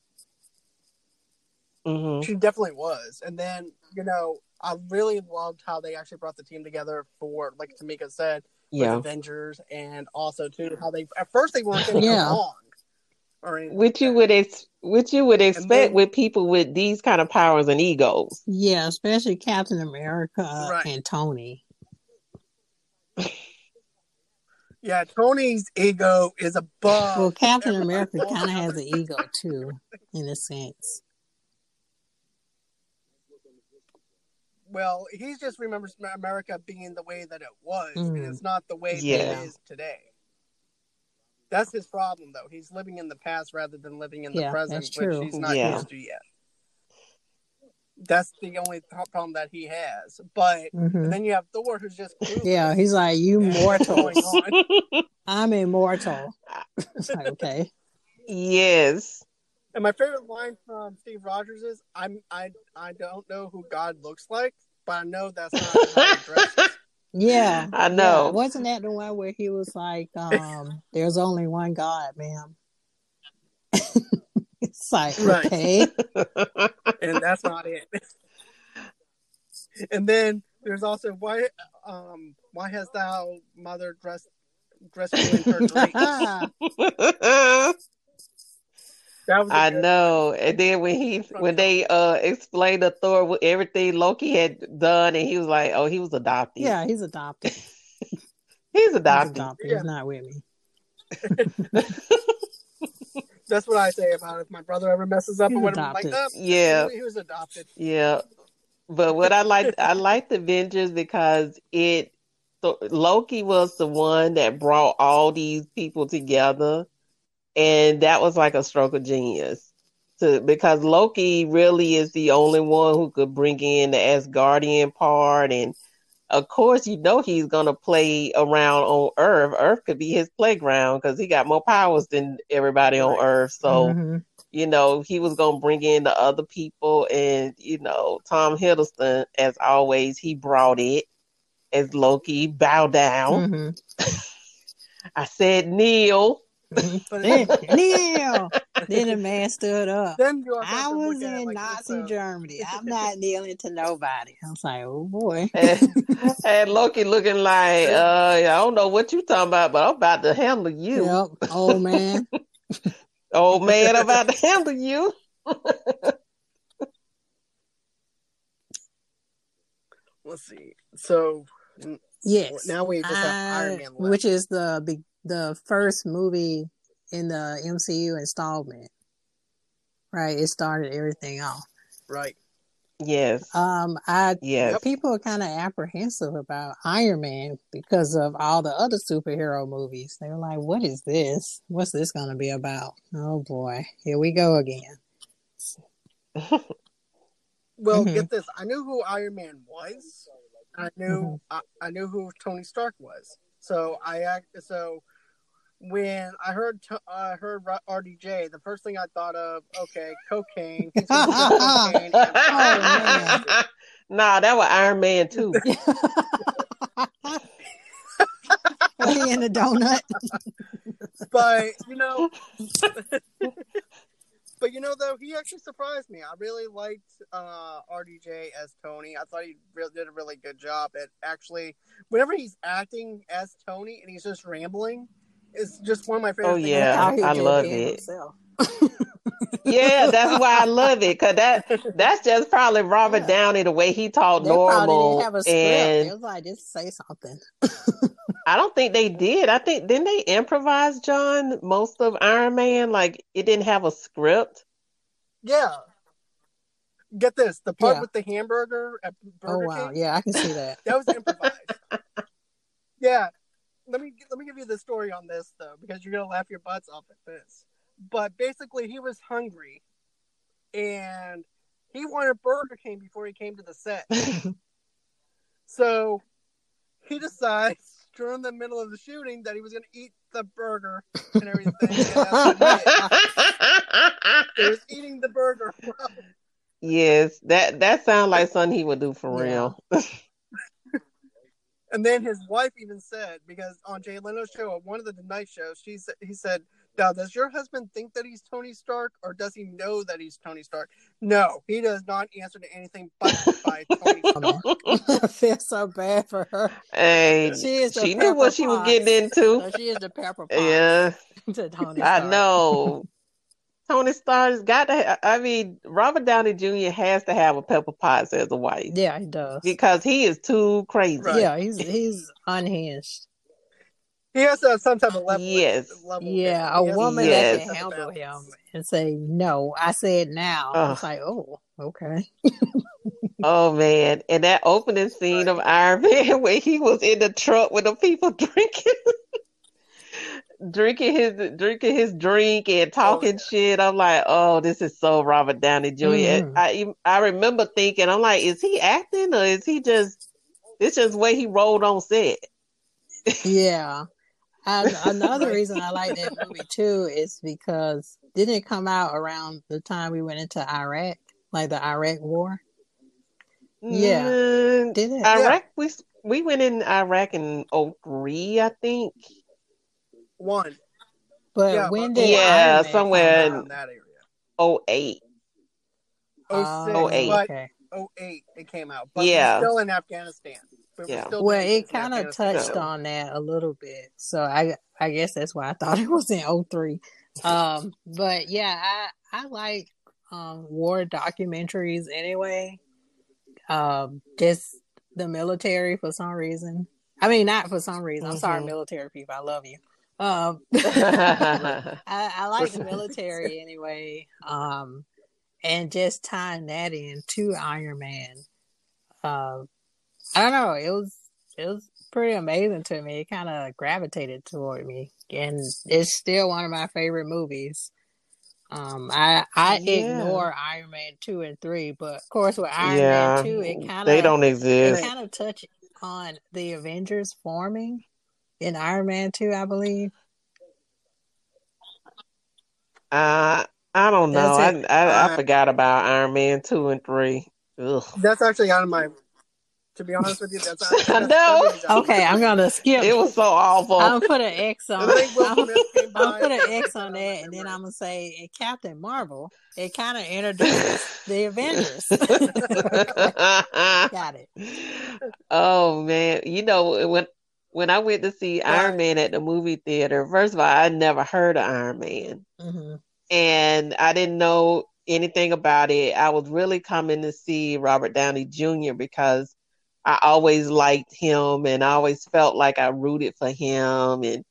hmm She definitely was. And then, you know, I really loved how they actually brought the team together for, like Tamika said, with Yeah, Avengers, and also too how they at first they weren't getting Yeah. along. Or anything which you would ex- which you would expect then- with people with these kind of powers and egos. Yeah, especially Captain America Right. and Tony. [laughs] Yeah, Tony's ego is above. Well, Captain America kind of has an [laughs] ego too, in a sense. Well, he just remembers America being the way that it was, and Mhm. it's not the way that it is today. That's his problem, though. He's living in the past rather than living in the Yeah, present, which he's not Yeah. used to yet. That's the only th- problem that he has. But hmm then you have Thor, who's just clueless. Yeah, he's like, "You and what's mortals. [laughs] I'm immortal." It's like, okay, yes. And my favorite line from Steve Rogers is, "I'm I I don't know who God looks like, but I know that's not how he dresses." Yeah, I yeah. know. Wasn't that the one where he was like, um, "There's only one God, ma'am." [laughs] it's like, Right. okay, and that's not it. and then there's also why um why has thou mother dressed dressed in her [laughs] drapes? [laughs] That was a I good- know. And then when he when they uh explained to Thor what everything Loki had done and he was like, Oh, he was adopted. yeah, he's adopted. [laughs] He's He's adopted. adopted. Yeah. He's not with me. [laughs] That's what I say about if my brother ever messes up He's or whatever. I'm like, adopted. oh, Yeah. he was adopted. Yeah. But what I like I [laughs] like the Avengers because it so Loki was the one that brought all these people together and that was like a stroke of genius. To, because Loki really is the only one who could bring in the Asgardian part and of course you know he's going to play around on Earth. Earth could be his playground because he got more powers than everybody on Right. Earth. So Mhm. you know, he was going to bring in the other people. And, you know, Tom Hiddleston, as always, he brought it as Loki. Bow down. Mhm. [laughs] I said, kneel. But Then, Neil. Then the man stood up. then I was look at it in like Nazi this, Germany. [laughs] I'm not kneeling to nobody. I was like, oh boy. [laughs] And, and Loki looking like, [laughs] uh, I don't know what you're talking about, but I'm about to handle you. Yep, old man. Old man, I'm about to handle you. Let's see. So Yes. now we just have Iron Man left. which is the big, the first movie in the MCU installment. Right, it started everything off. right. Yes. Um, I Yes. people are kind of apprehensive about Iron Man because of all the other superhero movies. They're like, "What is this? What's this going to be about?" Oh boy, here we go again. [laughs] Well, Mhm. get this. I knew who Iron Man was. I knew Mm-hmm. I, I knew who Tony Stark was. So I act so when I heard t- I heard RDJ, the first thing I thought of, okay, cocaine. He's gonna do cocaine and- [laughs] man. nah, that was Iron Man too. [laughs] he in a donut. but you know, [laughs] but you know though he actually surprised me. I really liked uh, RDJ as Tony. I thought he really did a really good job at actually whenever he's acting as Tony and he's just rambling. It's just one of my oh, favorite. Oh, things. yeah. How he I love it. [laughs] yeah, that's why I love it because that that's just probably Robert Yeah. Downey the way he talked They probably normal, didn't have a script. and It was like just say something. I don't think they did. I think didn't they improvise John most of Iron Man? Like it didn't have a script. Yeah. Get this: the part Yeah. with the hamburger at Oh wow, King. yeah, I can see that. That was improvised. [laughs] yeah. Let me let me give you the story on this though, because you're gonna laugh your butts off at this. But basically, he was hungry, and he wanted Burger King before he came to the set. [laughs] So he decides during the middle of the shooting that he was gonna eat the burger and everything. And he. [laughs] He was eating the burger. yes, that that sounds like something he would do for Yeah. real. [laughs] And then his wife even said, because on Jay Leno's show, one of the night shows, she said, he said, "Now, does your husband think that he's Tony Stark, or does he know that he's Tony Stark?" No, he does not answer to anything but by [laughs] Tony Stark. [laughs] I feel so bad for her. Hey, She is she knew what Pepper she was getting into. So she is the pepper pot Yeah, to Tony I know. [laughs] Tony Stark's got to. Ha- I mean, Robert Downey Jr. has to have a Pepper Potts as a wife Yeah, he does. because he is too crazy. Right. Yeah, he's he's unhinged. He has to have some type of level. Yes. level Yeah, a He has to woman Yes. that can handle him and say no. I said now. Ugh. It's like, oh, okay. [laughs] Oh man, and that opening scene of Iron Man [laughs] where he was in the truck with the people [laughs] drinking, drinking his drinking his drink and talking Oh, yeah. shit. I'm like, oh, this is so Robert Downey junior Mhm. I I remember thinking, I'm like, is he acting or is he just? It's just the way he rolled on set. Yeah. And [laughs] another reason I like that movie too is because didn't it come out around the time we went into Iraq, like the Iraq War? Yeah. Mm, Did it? Iraq. We we went in Iraq in 03, I think. One. But Yeah, when did Yeah, Iron Man somewhere come in- that area. 08. Oh six, Oh, 08. but okay. 08 it came out. But Yeah. still in Afghanistan. Yeah. still Well, it kind of Afghanistan. touched on that a little bit, so I I guess that's why I thought [laughs] it was in 03. Um, but yeah, I I like um war documentaries anyway. Um, just the military for some reason. I mean, not for some reason. I'm sorry, Mhm. military people. I love you. Um, [laughs] [laughs] I, I like the military [laughs] anyway. Um, and just tying that in to Iron Man. Um, I don't know. It was it was pretty amazing to me. It kind of gravitated toward me, and it's still one of my favorite movies. Um, I I Yeah. ignore Iron Man two and three, but of course with Iron yeah, Man two, it kind of they don't it exist. kind of touch on the Avengers forming in Iron Man two, I believe. Uh, I don't know. I, I I Uh, forgot about Iron Man two and three. Ugh. That's actually out of my. To be honest with you, that's I that's, that's, know. that is out of [laughs] Okay, I'm gonna skip. It was so awful. I'm gonna put an X on. I think Will I'm, I'm put an X on that, and then I'm gonna say in Captain Marvel. It kind of introduced [laughs] the Avengers. [laughs] Got it. oh man, you know when when I went to see Iron Man at the movie theater, first of all, I never heard of Iron Man, hmm and I didn't know anything about it. I was really coming to see Robert Downey Jr. because I always liked him, and I always felt like I rooted for him, and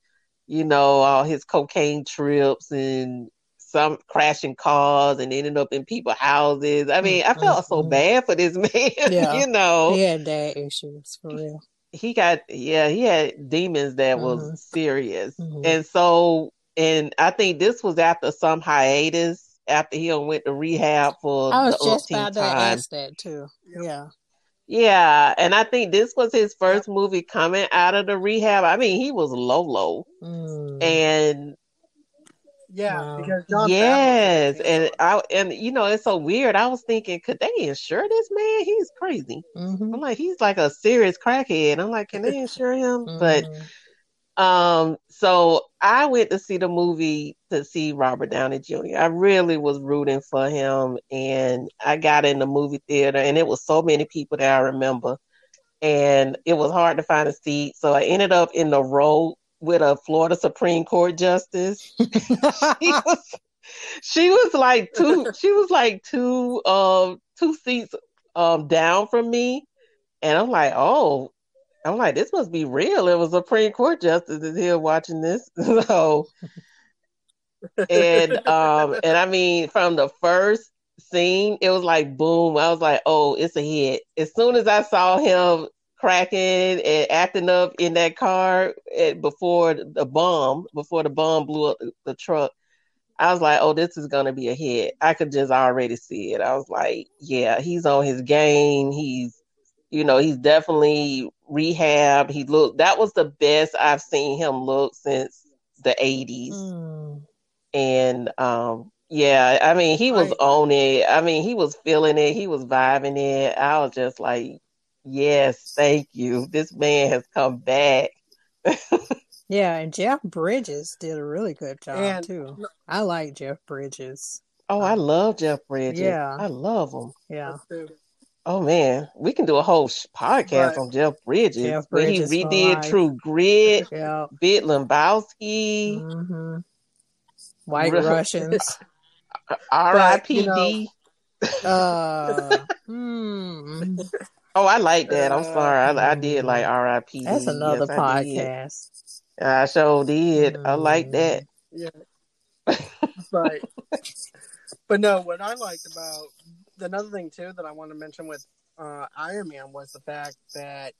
you know all his cocaine trips and some crashing cars and ending up in people's houses. I mean, I felt so Mm-mm. bad for this [laughs] man, Yeah. you know. He had dad issues for real. He got yeah, he had demons that was Mhm. serious. Mhm. And so and I think this was after some hiatus after he went to rehab for I was the just umpteenth about to time. ask that too. Yeah. Yeah, and I think this was his first movie coming out of the rehab. I mean, he was low low. Mm. And Yeah, Wow. because John yes, Favreau and I and you know, it's so weird. I was thinking, could they insure this man? He's crazy. Mhm. I'm like, he's like a serious crackhead. I'm like, can they insure him? But Mhm. Um, so I went to see the movie to see Robert Downey Jr. I really was rooting for him, and I got in the movie theater, and it was so many people that I remember, and it was hard to find a seat. So I ended up in the row with a Florida Supreme Court justice. She was she was like two. She was like two, um, two seats, um, down from me, and I'm like, oh, I'm like, this must be real. It was a Supreme Court justice is here watching this, [laughs] so. and um, and I mean, from the first scene, it was like boom. I was like, oh, it's a hit. As soon as I saw him cracking and acting up in that car before the bomb, before the bomb blew up the, the truck, I was like, oh, this is gonna be a hit. I could just already see it. I was like, yeah, he's on his game. He's, you know, he's definitely rehab. He looked. That was the best I've seen him look since the '80s. Mm. And um, yeah, I mean, he was Right. on it. I mean, he was feeling it. He was vibing it. I was just like, yes, thank you. This man has come back. [laughs] Yeah, and Jeff Bridges did a really good job And- too. I like Jeff Bridges. Oh, I love Jeff Bridges. Yeah. I love him. Yeah. Oh man, we can do a whole sh- podcast Right. on Jeff Bridges. Jeff when Bridges he for redid life. True Grit, Yeah. Big Lebowski, hmm White Really? Russians. [laughs] R.I.P.D. [laughs] Uh, hmm. Oh, I like that. I'm Uh, sorry. I, I did like R.I.P. That's another Yes, I did. podcast. I sure did. I like Mm. that. Yeah. [laughs] right. But no, what I liked about another thing too that I want to mention with uh, Iron Man was the fact that,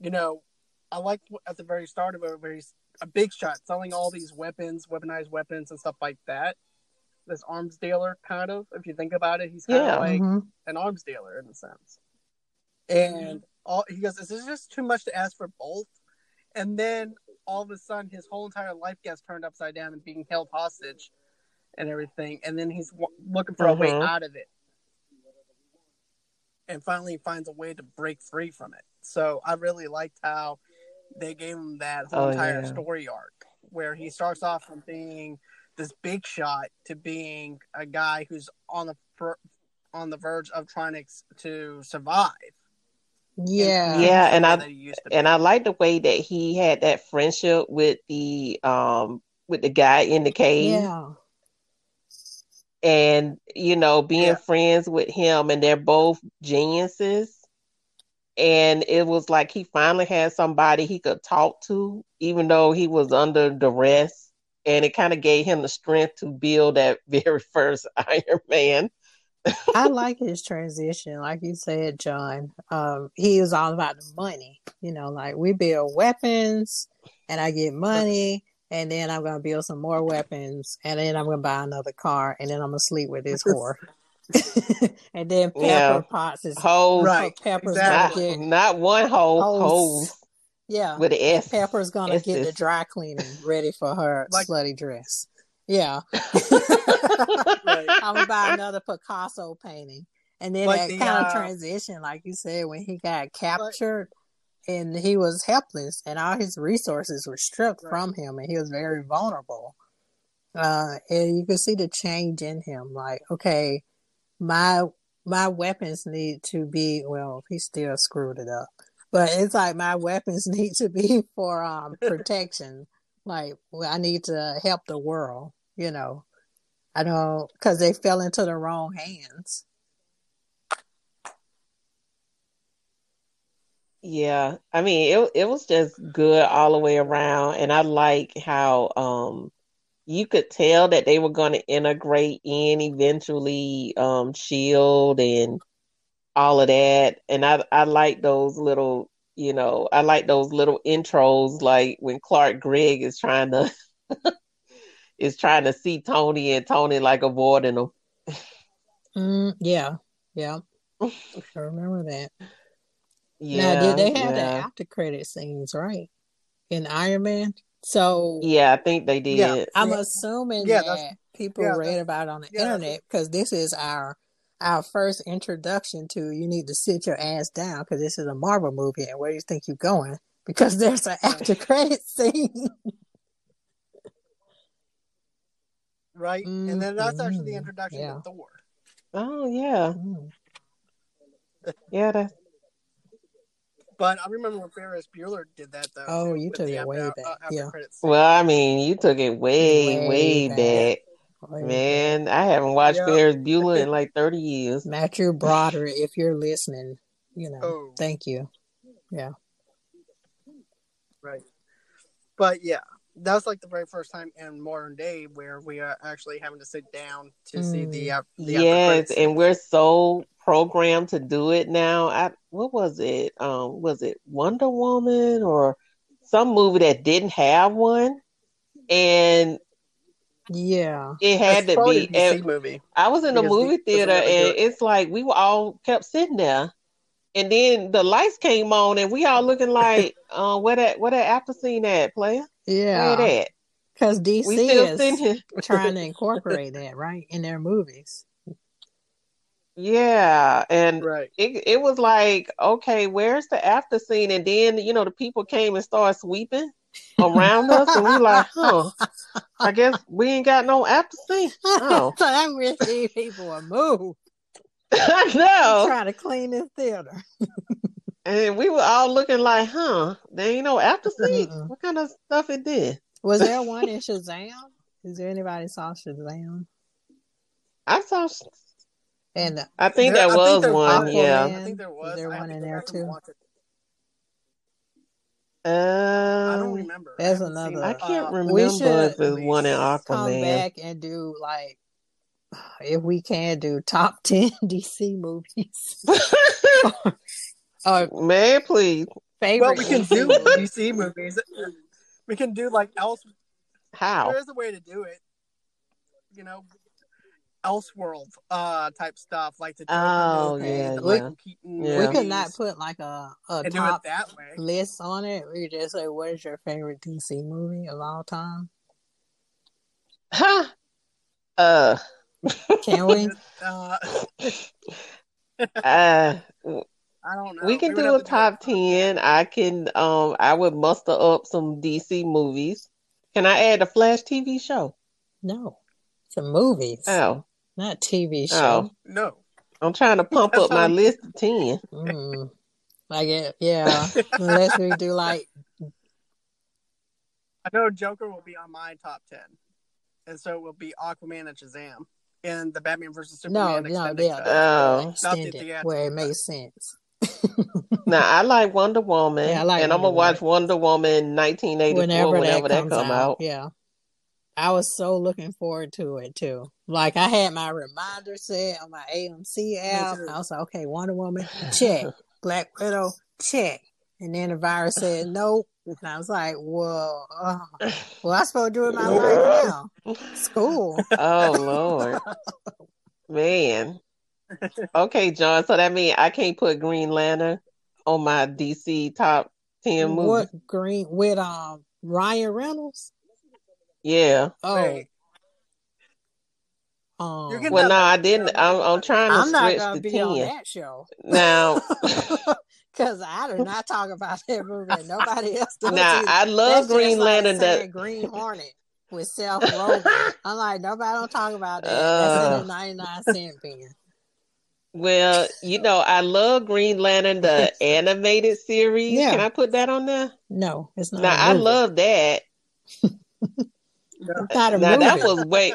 you know, I liked at the very start of it where he's a big shot selling all these weapons, weaponized weapons and stuff like that. This arms dealer, kind of, if you think about it, he's kind Yeah. of like Mhm. an arms dealer in a sense. And all he goes, "Is this just too much to ask for both?" And then all of a sudden, his whole entire life gets turned upside down and being held hostage and everything. And then he's w- looking for a way Mhm. out of it. And finally, he finds a way to break free from it. So I really liked how they gave him that whole Oh, entire yeah. story arc, where he starts off from being this big shot to being a guy who's on the on the verge of trying to, to survive. Yeah. Yeah, and I- that he used to be. And I like the way that he had that friendship with the um with the guy in the cave. Yeah. and you know being Yeah. friends with him and they're both geniuses and it was like he finally had somebody he could talk to even though he was under duress and it kind of gave him the strength to build that [laughs] very first [laughs] iron man I like his transition, like you said, John. Um, he is all about the money. You know, like we build weapons, and I get money, and then I'm gonna build some more weapons, and then I'm gonna buy another car, and then I'm gonna sleep with this [laughs] whore. [laughs] and then Pepper Yeah. Potts is hoes Right, Pepper's exactly. not, gonna get not one hoe Hoes. hoes yeah. with an s Pepper's gonna It's get the dry cleaning ready for her Like- slutty dress. Yeah. [laughs] Right. I'm gonna buy another Picasso painting. And then Like that the, kind uh, of transition, like you said, when he got captured and he was helpless and all his resources were stripped Right. from him and he was very vulnerable. Uh and you could see the change in him. Like, okay, my my weapons need to be well, he still screwed it up. But it's like my weapons [laughs] need to be for um protection. like well, I need to help the world, you know. I don't because they fell into the wrong hands. Yeah, I mean it it was just good all the way around and I like how um you could tell that they were going to integrate in eventually um Shield and all of that and I I like those little you know I like those little intros like when Clark Gregg is trying to [laughs] is trying to see Tony and Tony like avoiding him. Mm, yeah, yeah. [laughs] I remember that. Yeah, now, did they have the after credit scenes right in Iron Man? So Yeah, I think they did. Yeah. I'm assuming Yeah, that people yeah, read about it on the yeah, internet because this is our our first introduction to you need to sit your ass down because this is a Marvel movie and where do you think you're going? Because there's an after credit [laughs] scene. Right? And then that's actually the Mhm. introduction Yeah. to Thor. Oh yeah. Mm. [laughs] Yeah, that's But I remember when Ferris Bueller did that though. Oh, too, you took it after- way back, after yeah. Well, I mean, you took it way, Way way back. back. Wait, Man, I haven't watched Yeah. Ferris Bueller in [laughs] like 30 years. Matthew Broderick, if you're listening, you know, Oh. thank you. Yeah. Right. But yeah, that's like the very first time in modern day where we are actually having to sit down to see Mm. the, uh, the Yes, and we're so programmed to do it now. I what was it? Um, was it Wonder Woman or some movie that didn't have one? And Yeah. it had It's to be. a and movie. I was in the movie DC theater, really and it. it's like we were all kept sitting there, and then the lights came on, and we all looking like, uh, where that where that after scene at, player? Where Yeah. it at? Because DC We still sitting is here. trying to [laughs] incorporate that, right, in their movies. Yeah, and Right. it it was like, okay, where's the after scene? And then, you know, the people came and started sweeping around us, and we like, [laughs] huh, I guess we ain't got no after scene. [laughs] Oh, so I wish these people would move. I I'm know. trying to clean this theater. And we were all looking like, huh, there ain't no after scene. Mm-mm. What kind of stuff it did? Was there [laughs] one in Shazam? Is there anybody saw Shazam? I saw, And I think There- that was think there one, was. yeah. I think there Is was. there I one in there too? watch it. I don't Um, remember. I There's haven't another- I can't uh, remember We if should it was one in come back and do like [sighs] if we can do top [laughs] ten DC movies. [laughs] or Man, please. favorite Well, we can do. DC movies. We can do like else. How? There is a way to do it. You know, Elseworld uh type stuff like the Oh, movie, yeah, the yeah. Keaton Yeah. We movies, could not put like a, a and do it top that way. list on it. We could just say what is your favorite DC movie of all time? Huh? Uh, Can we? [laughs] Uh, [laughs] uh, I don't know. we can would do a top it. ten. I can. Um, I would muster up some DC movies. Can I add a Flash TV show? No. It's movies, Oh, not TV oh, show. No. I'm trying to pump up my list to ten. Mm. Like it, yeah. Unless we do like I know Joker will be on my top ten, and so it will be Aquaman and Shazam, and the Batman versus no, Superman no, extended yeah, cut. Oh. Not the extended where it makes sense. Now I like Wonder Woman, Yeah, I like and I'm gonna Wonder watch Wonder Woman 1984 whenever, whenever, that that, comes come out. out. Yeah. I was so looking forward to it too. Like I had my reminder set on my AMC app. I was like, okay, Wonder Woman, check. [laughs] Black Widow, check. And then the virus said nope. And I was like, whoa, uh, well, I supposed to do it my [laughs] life now. School. Oh Lord, [laughs] man. Okay, John. So that means I can't put Green Lantern on my DC top ten movies. What green with um Ryan Reynolds? Yeah. Oh, Wait, um, Well, no, I didn't. I'm, I'm trying to I'm not switch gonna to be on ten. that show. Now, [laughs] [laughs] Because I do not talk about that movie. and Nobody else does. now either. I love That's Green just like Lantern. saying That Green Hornet with Seth Rogen. I'm like, nobody don't talk about that. That's in Uh. the 99 cent bin. Well, you know, I love Green Lantern, the animated series. Yeah. Can I put that on there? No, it's not. Now I love that. Not now that was way.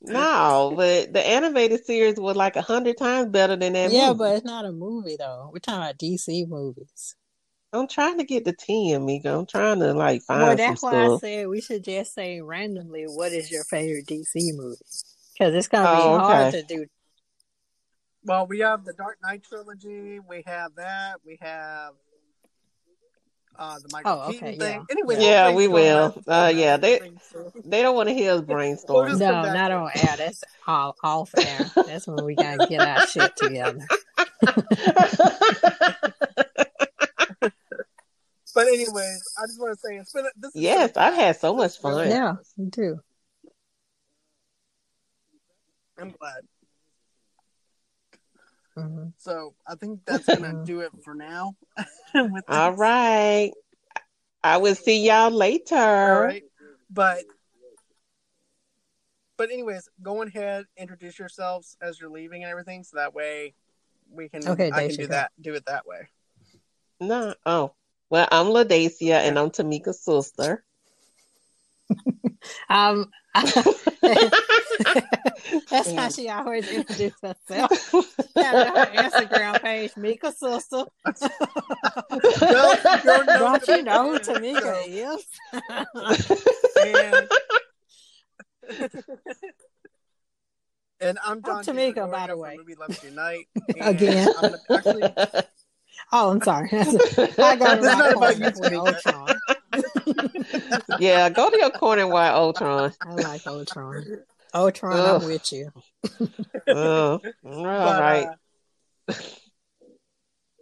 No, but the animated series was like a hundred times better than that yeah, movie. but it's not a movie though. We're talking about DC movies. I'm trying to get the ten, Mika. I'm trying to like find well, that's why I said we should just say randomly what is your favorite DC movie? Because it's gonna be Oh, hard okay. to do. Well, we have the Dark Knight trilogy. We have that. We have uh, the Michael Oh, Keaton okay, thing. yeah. Anyway, Yeah, we'll we will. Uh, yeah, they- They don't want to hear us [laughs] brainstorm. just No, come back not to on air. That's all off air. That's when we gotta get our shit together. [laughs] But anyways, I just want to say it's been this. yes, been a I've had so much fun. Yeah, me too. I'm glad. Hmm So I think that's gonna [laughs] do it for now. [laughs] With All I will see y'all later. All right. But but anyways, go ahead, introduce yourselves as you're leaving and everything, so that way we can Okay, I can do that do it that way. No. Oh. Well, I'm LaDacia and I'm Tamika's sister. [laughs] Um, [laughs] That's how she always introduces herself. [laughs] Yeah, her Instagram page, Mika Sister. Well, you're known Don't you know who Tamika is? And, I'm I'm Tamika, by the way. Loves Unite. [laughs] And Again. I'm actually, Oh, I'm sorry. I got is not about you, Tamika. Ultron. [laughs] yeah, go to your corner and watch Ultron. I like Ultron. Ultron, Ugh. I'm with you. All [laughs] but, right. uh,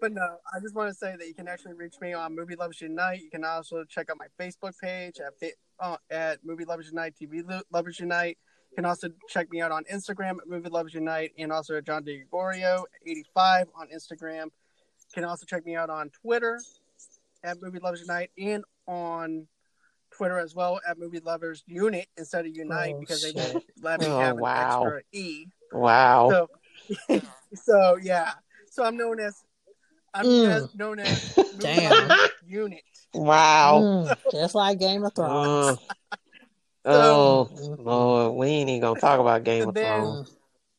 but no, I just want to say that you can actually reach me on Movie Lovers Unite. You can also check out my Facebook page at fa- uh, at Movie Lovers Unite, TV Lo- Lovers Unite. You can also check me out on Instagram at Movie Lovers Unite and also at John DeGregorio 85 on Instagram. You can also check me out on Twitter at Movie Lovers Unite and on Twitter as well at Movie Lovers Unit instead of Unite Oh, because they shit. won't let me Oh, have an wow. extra E. Wow. So, [laughs] so yeah. So I'm known as I'm Mm. as known as [laughs] Damn. Movie Unit. Wow. Mm, just like Game of Thrones. Uh, oh, Lord, we ain't even gonna talk about Game of Thrones.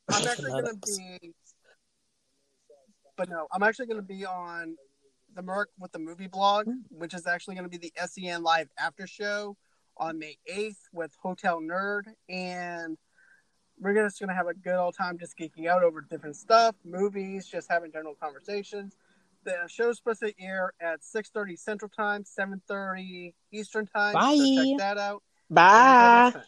I'm actually gonna be but no, I'm actually gonna be on the Merc with the movie blog, mm. which is actually gonna be the SEN live after show on May 8th with Hotel Nerd and we're just gonna have a good old time just geeking out over different stuff, movies, just having general conversations. The show's supposed to air at 6:30 Central Time, 7:30 Eastern Time. So Bye. check that out. Bye.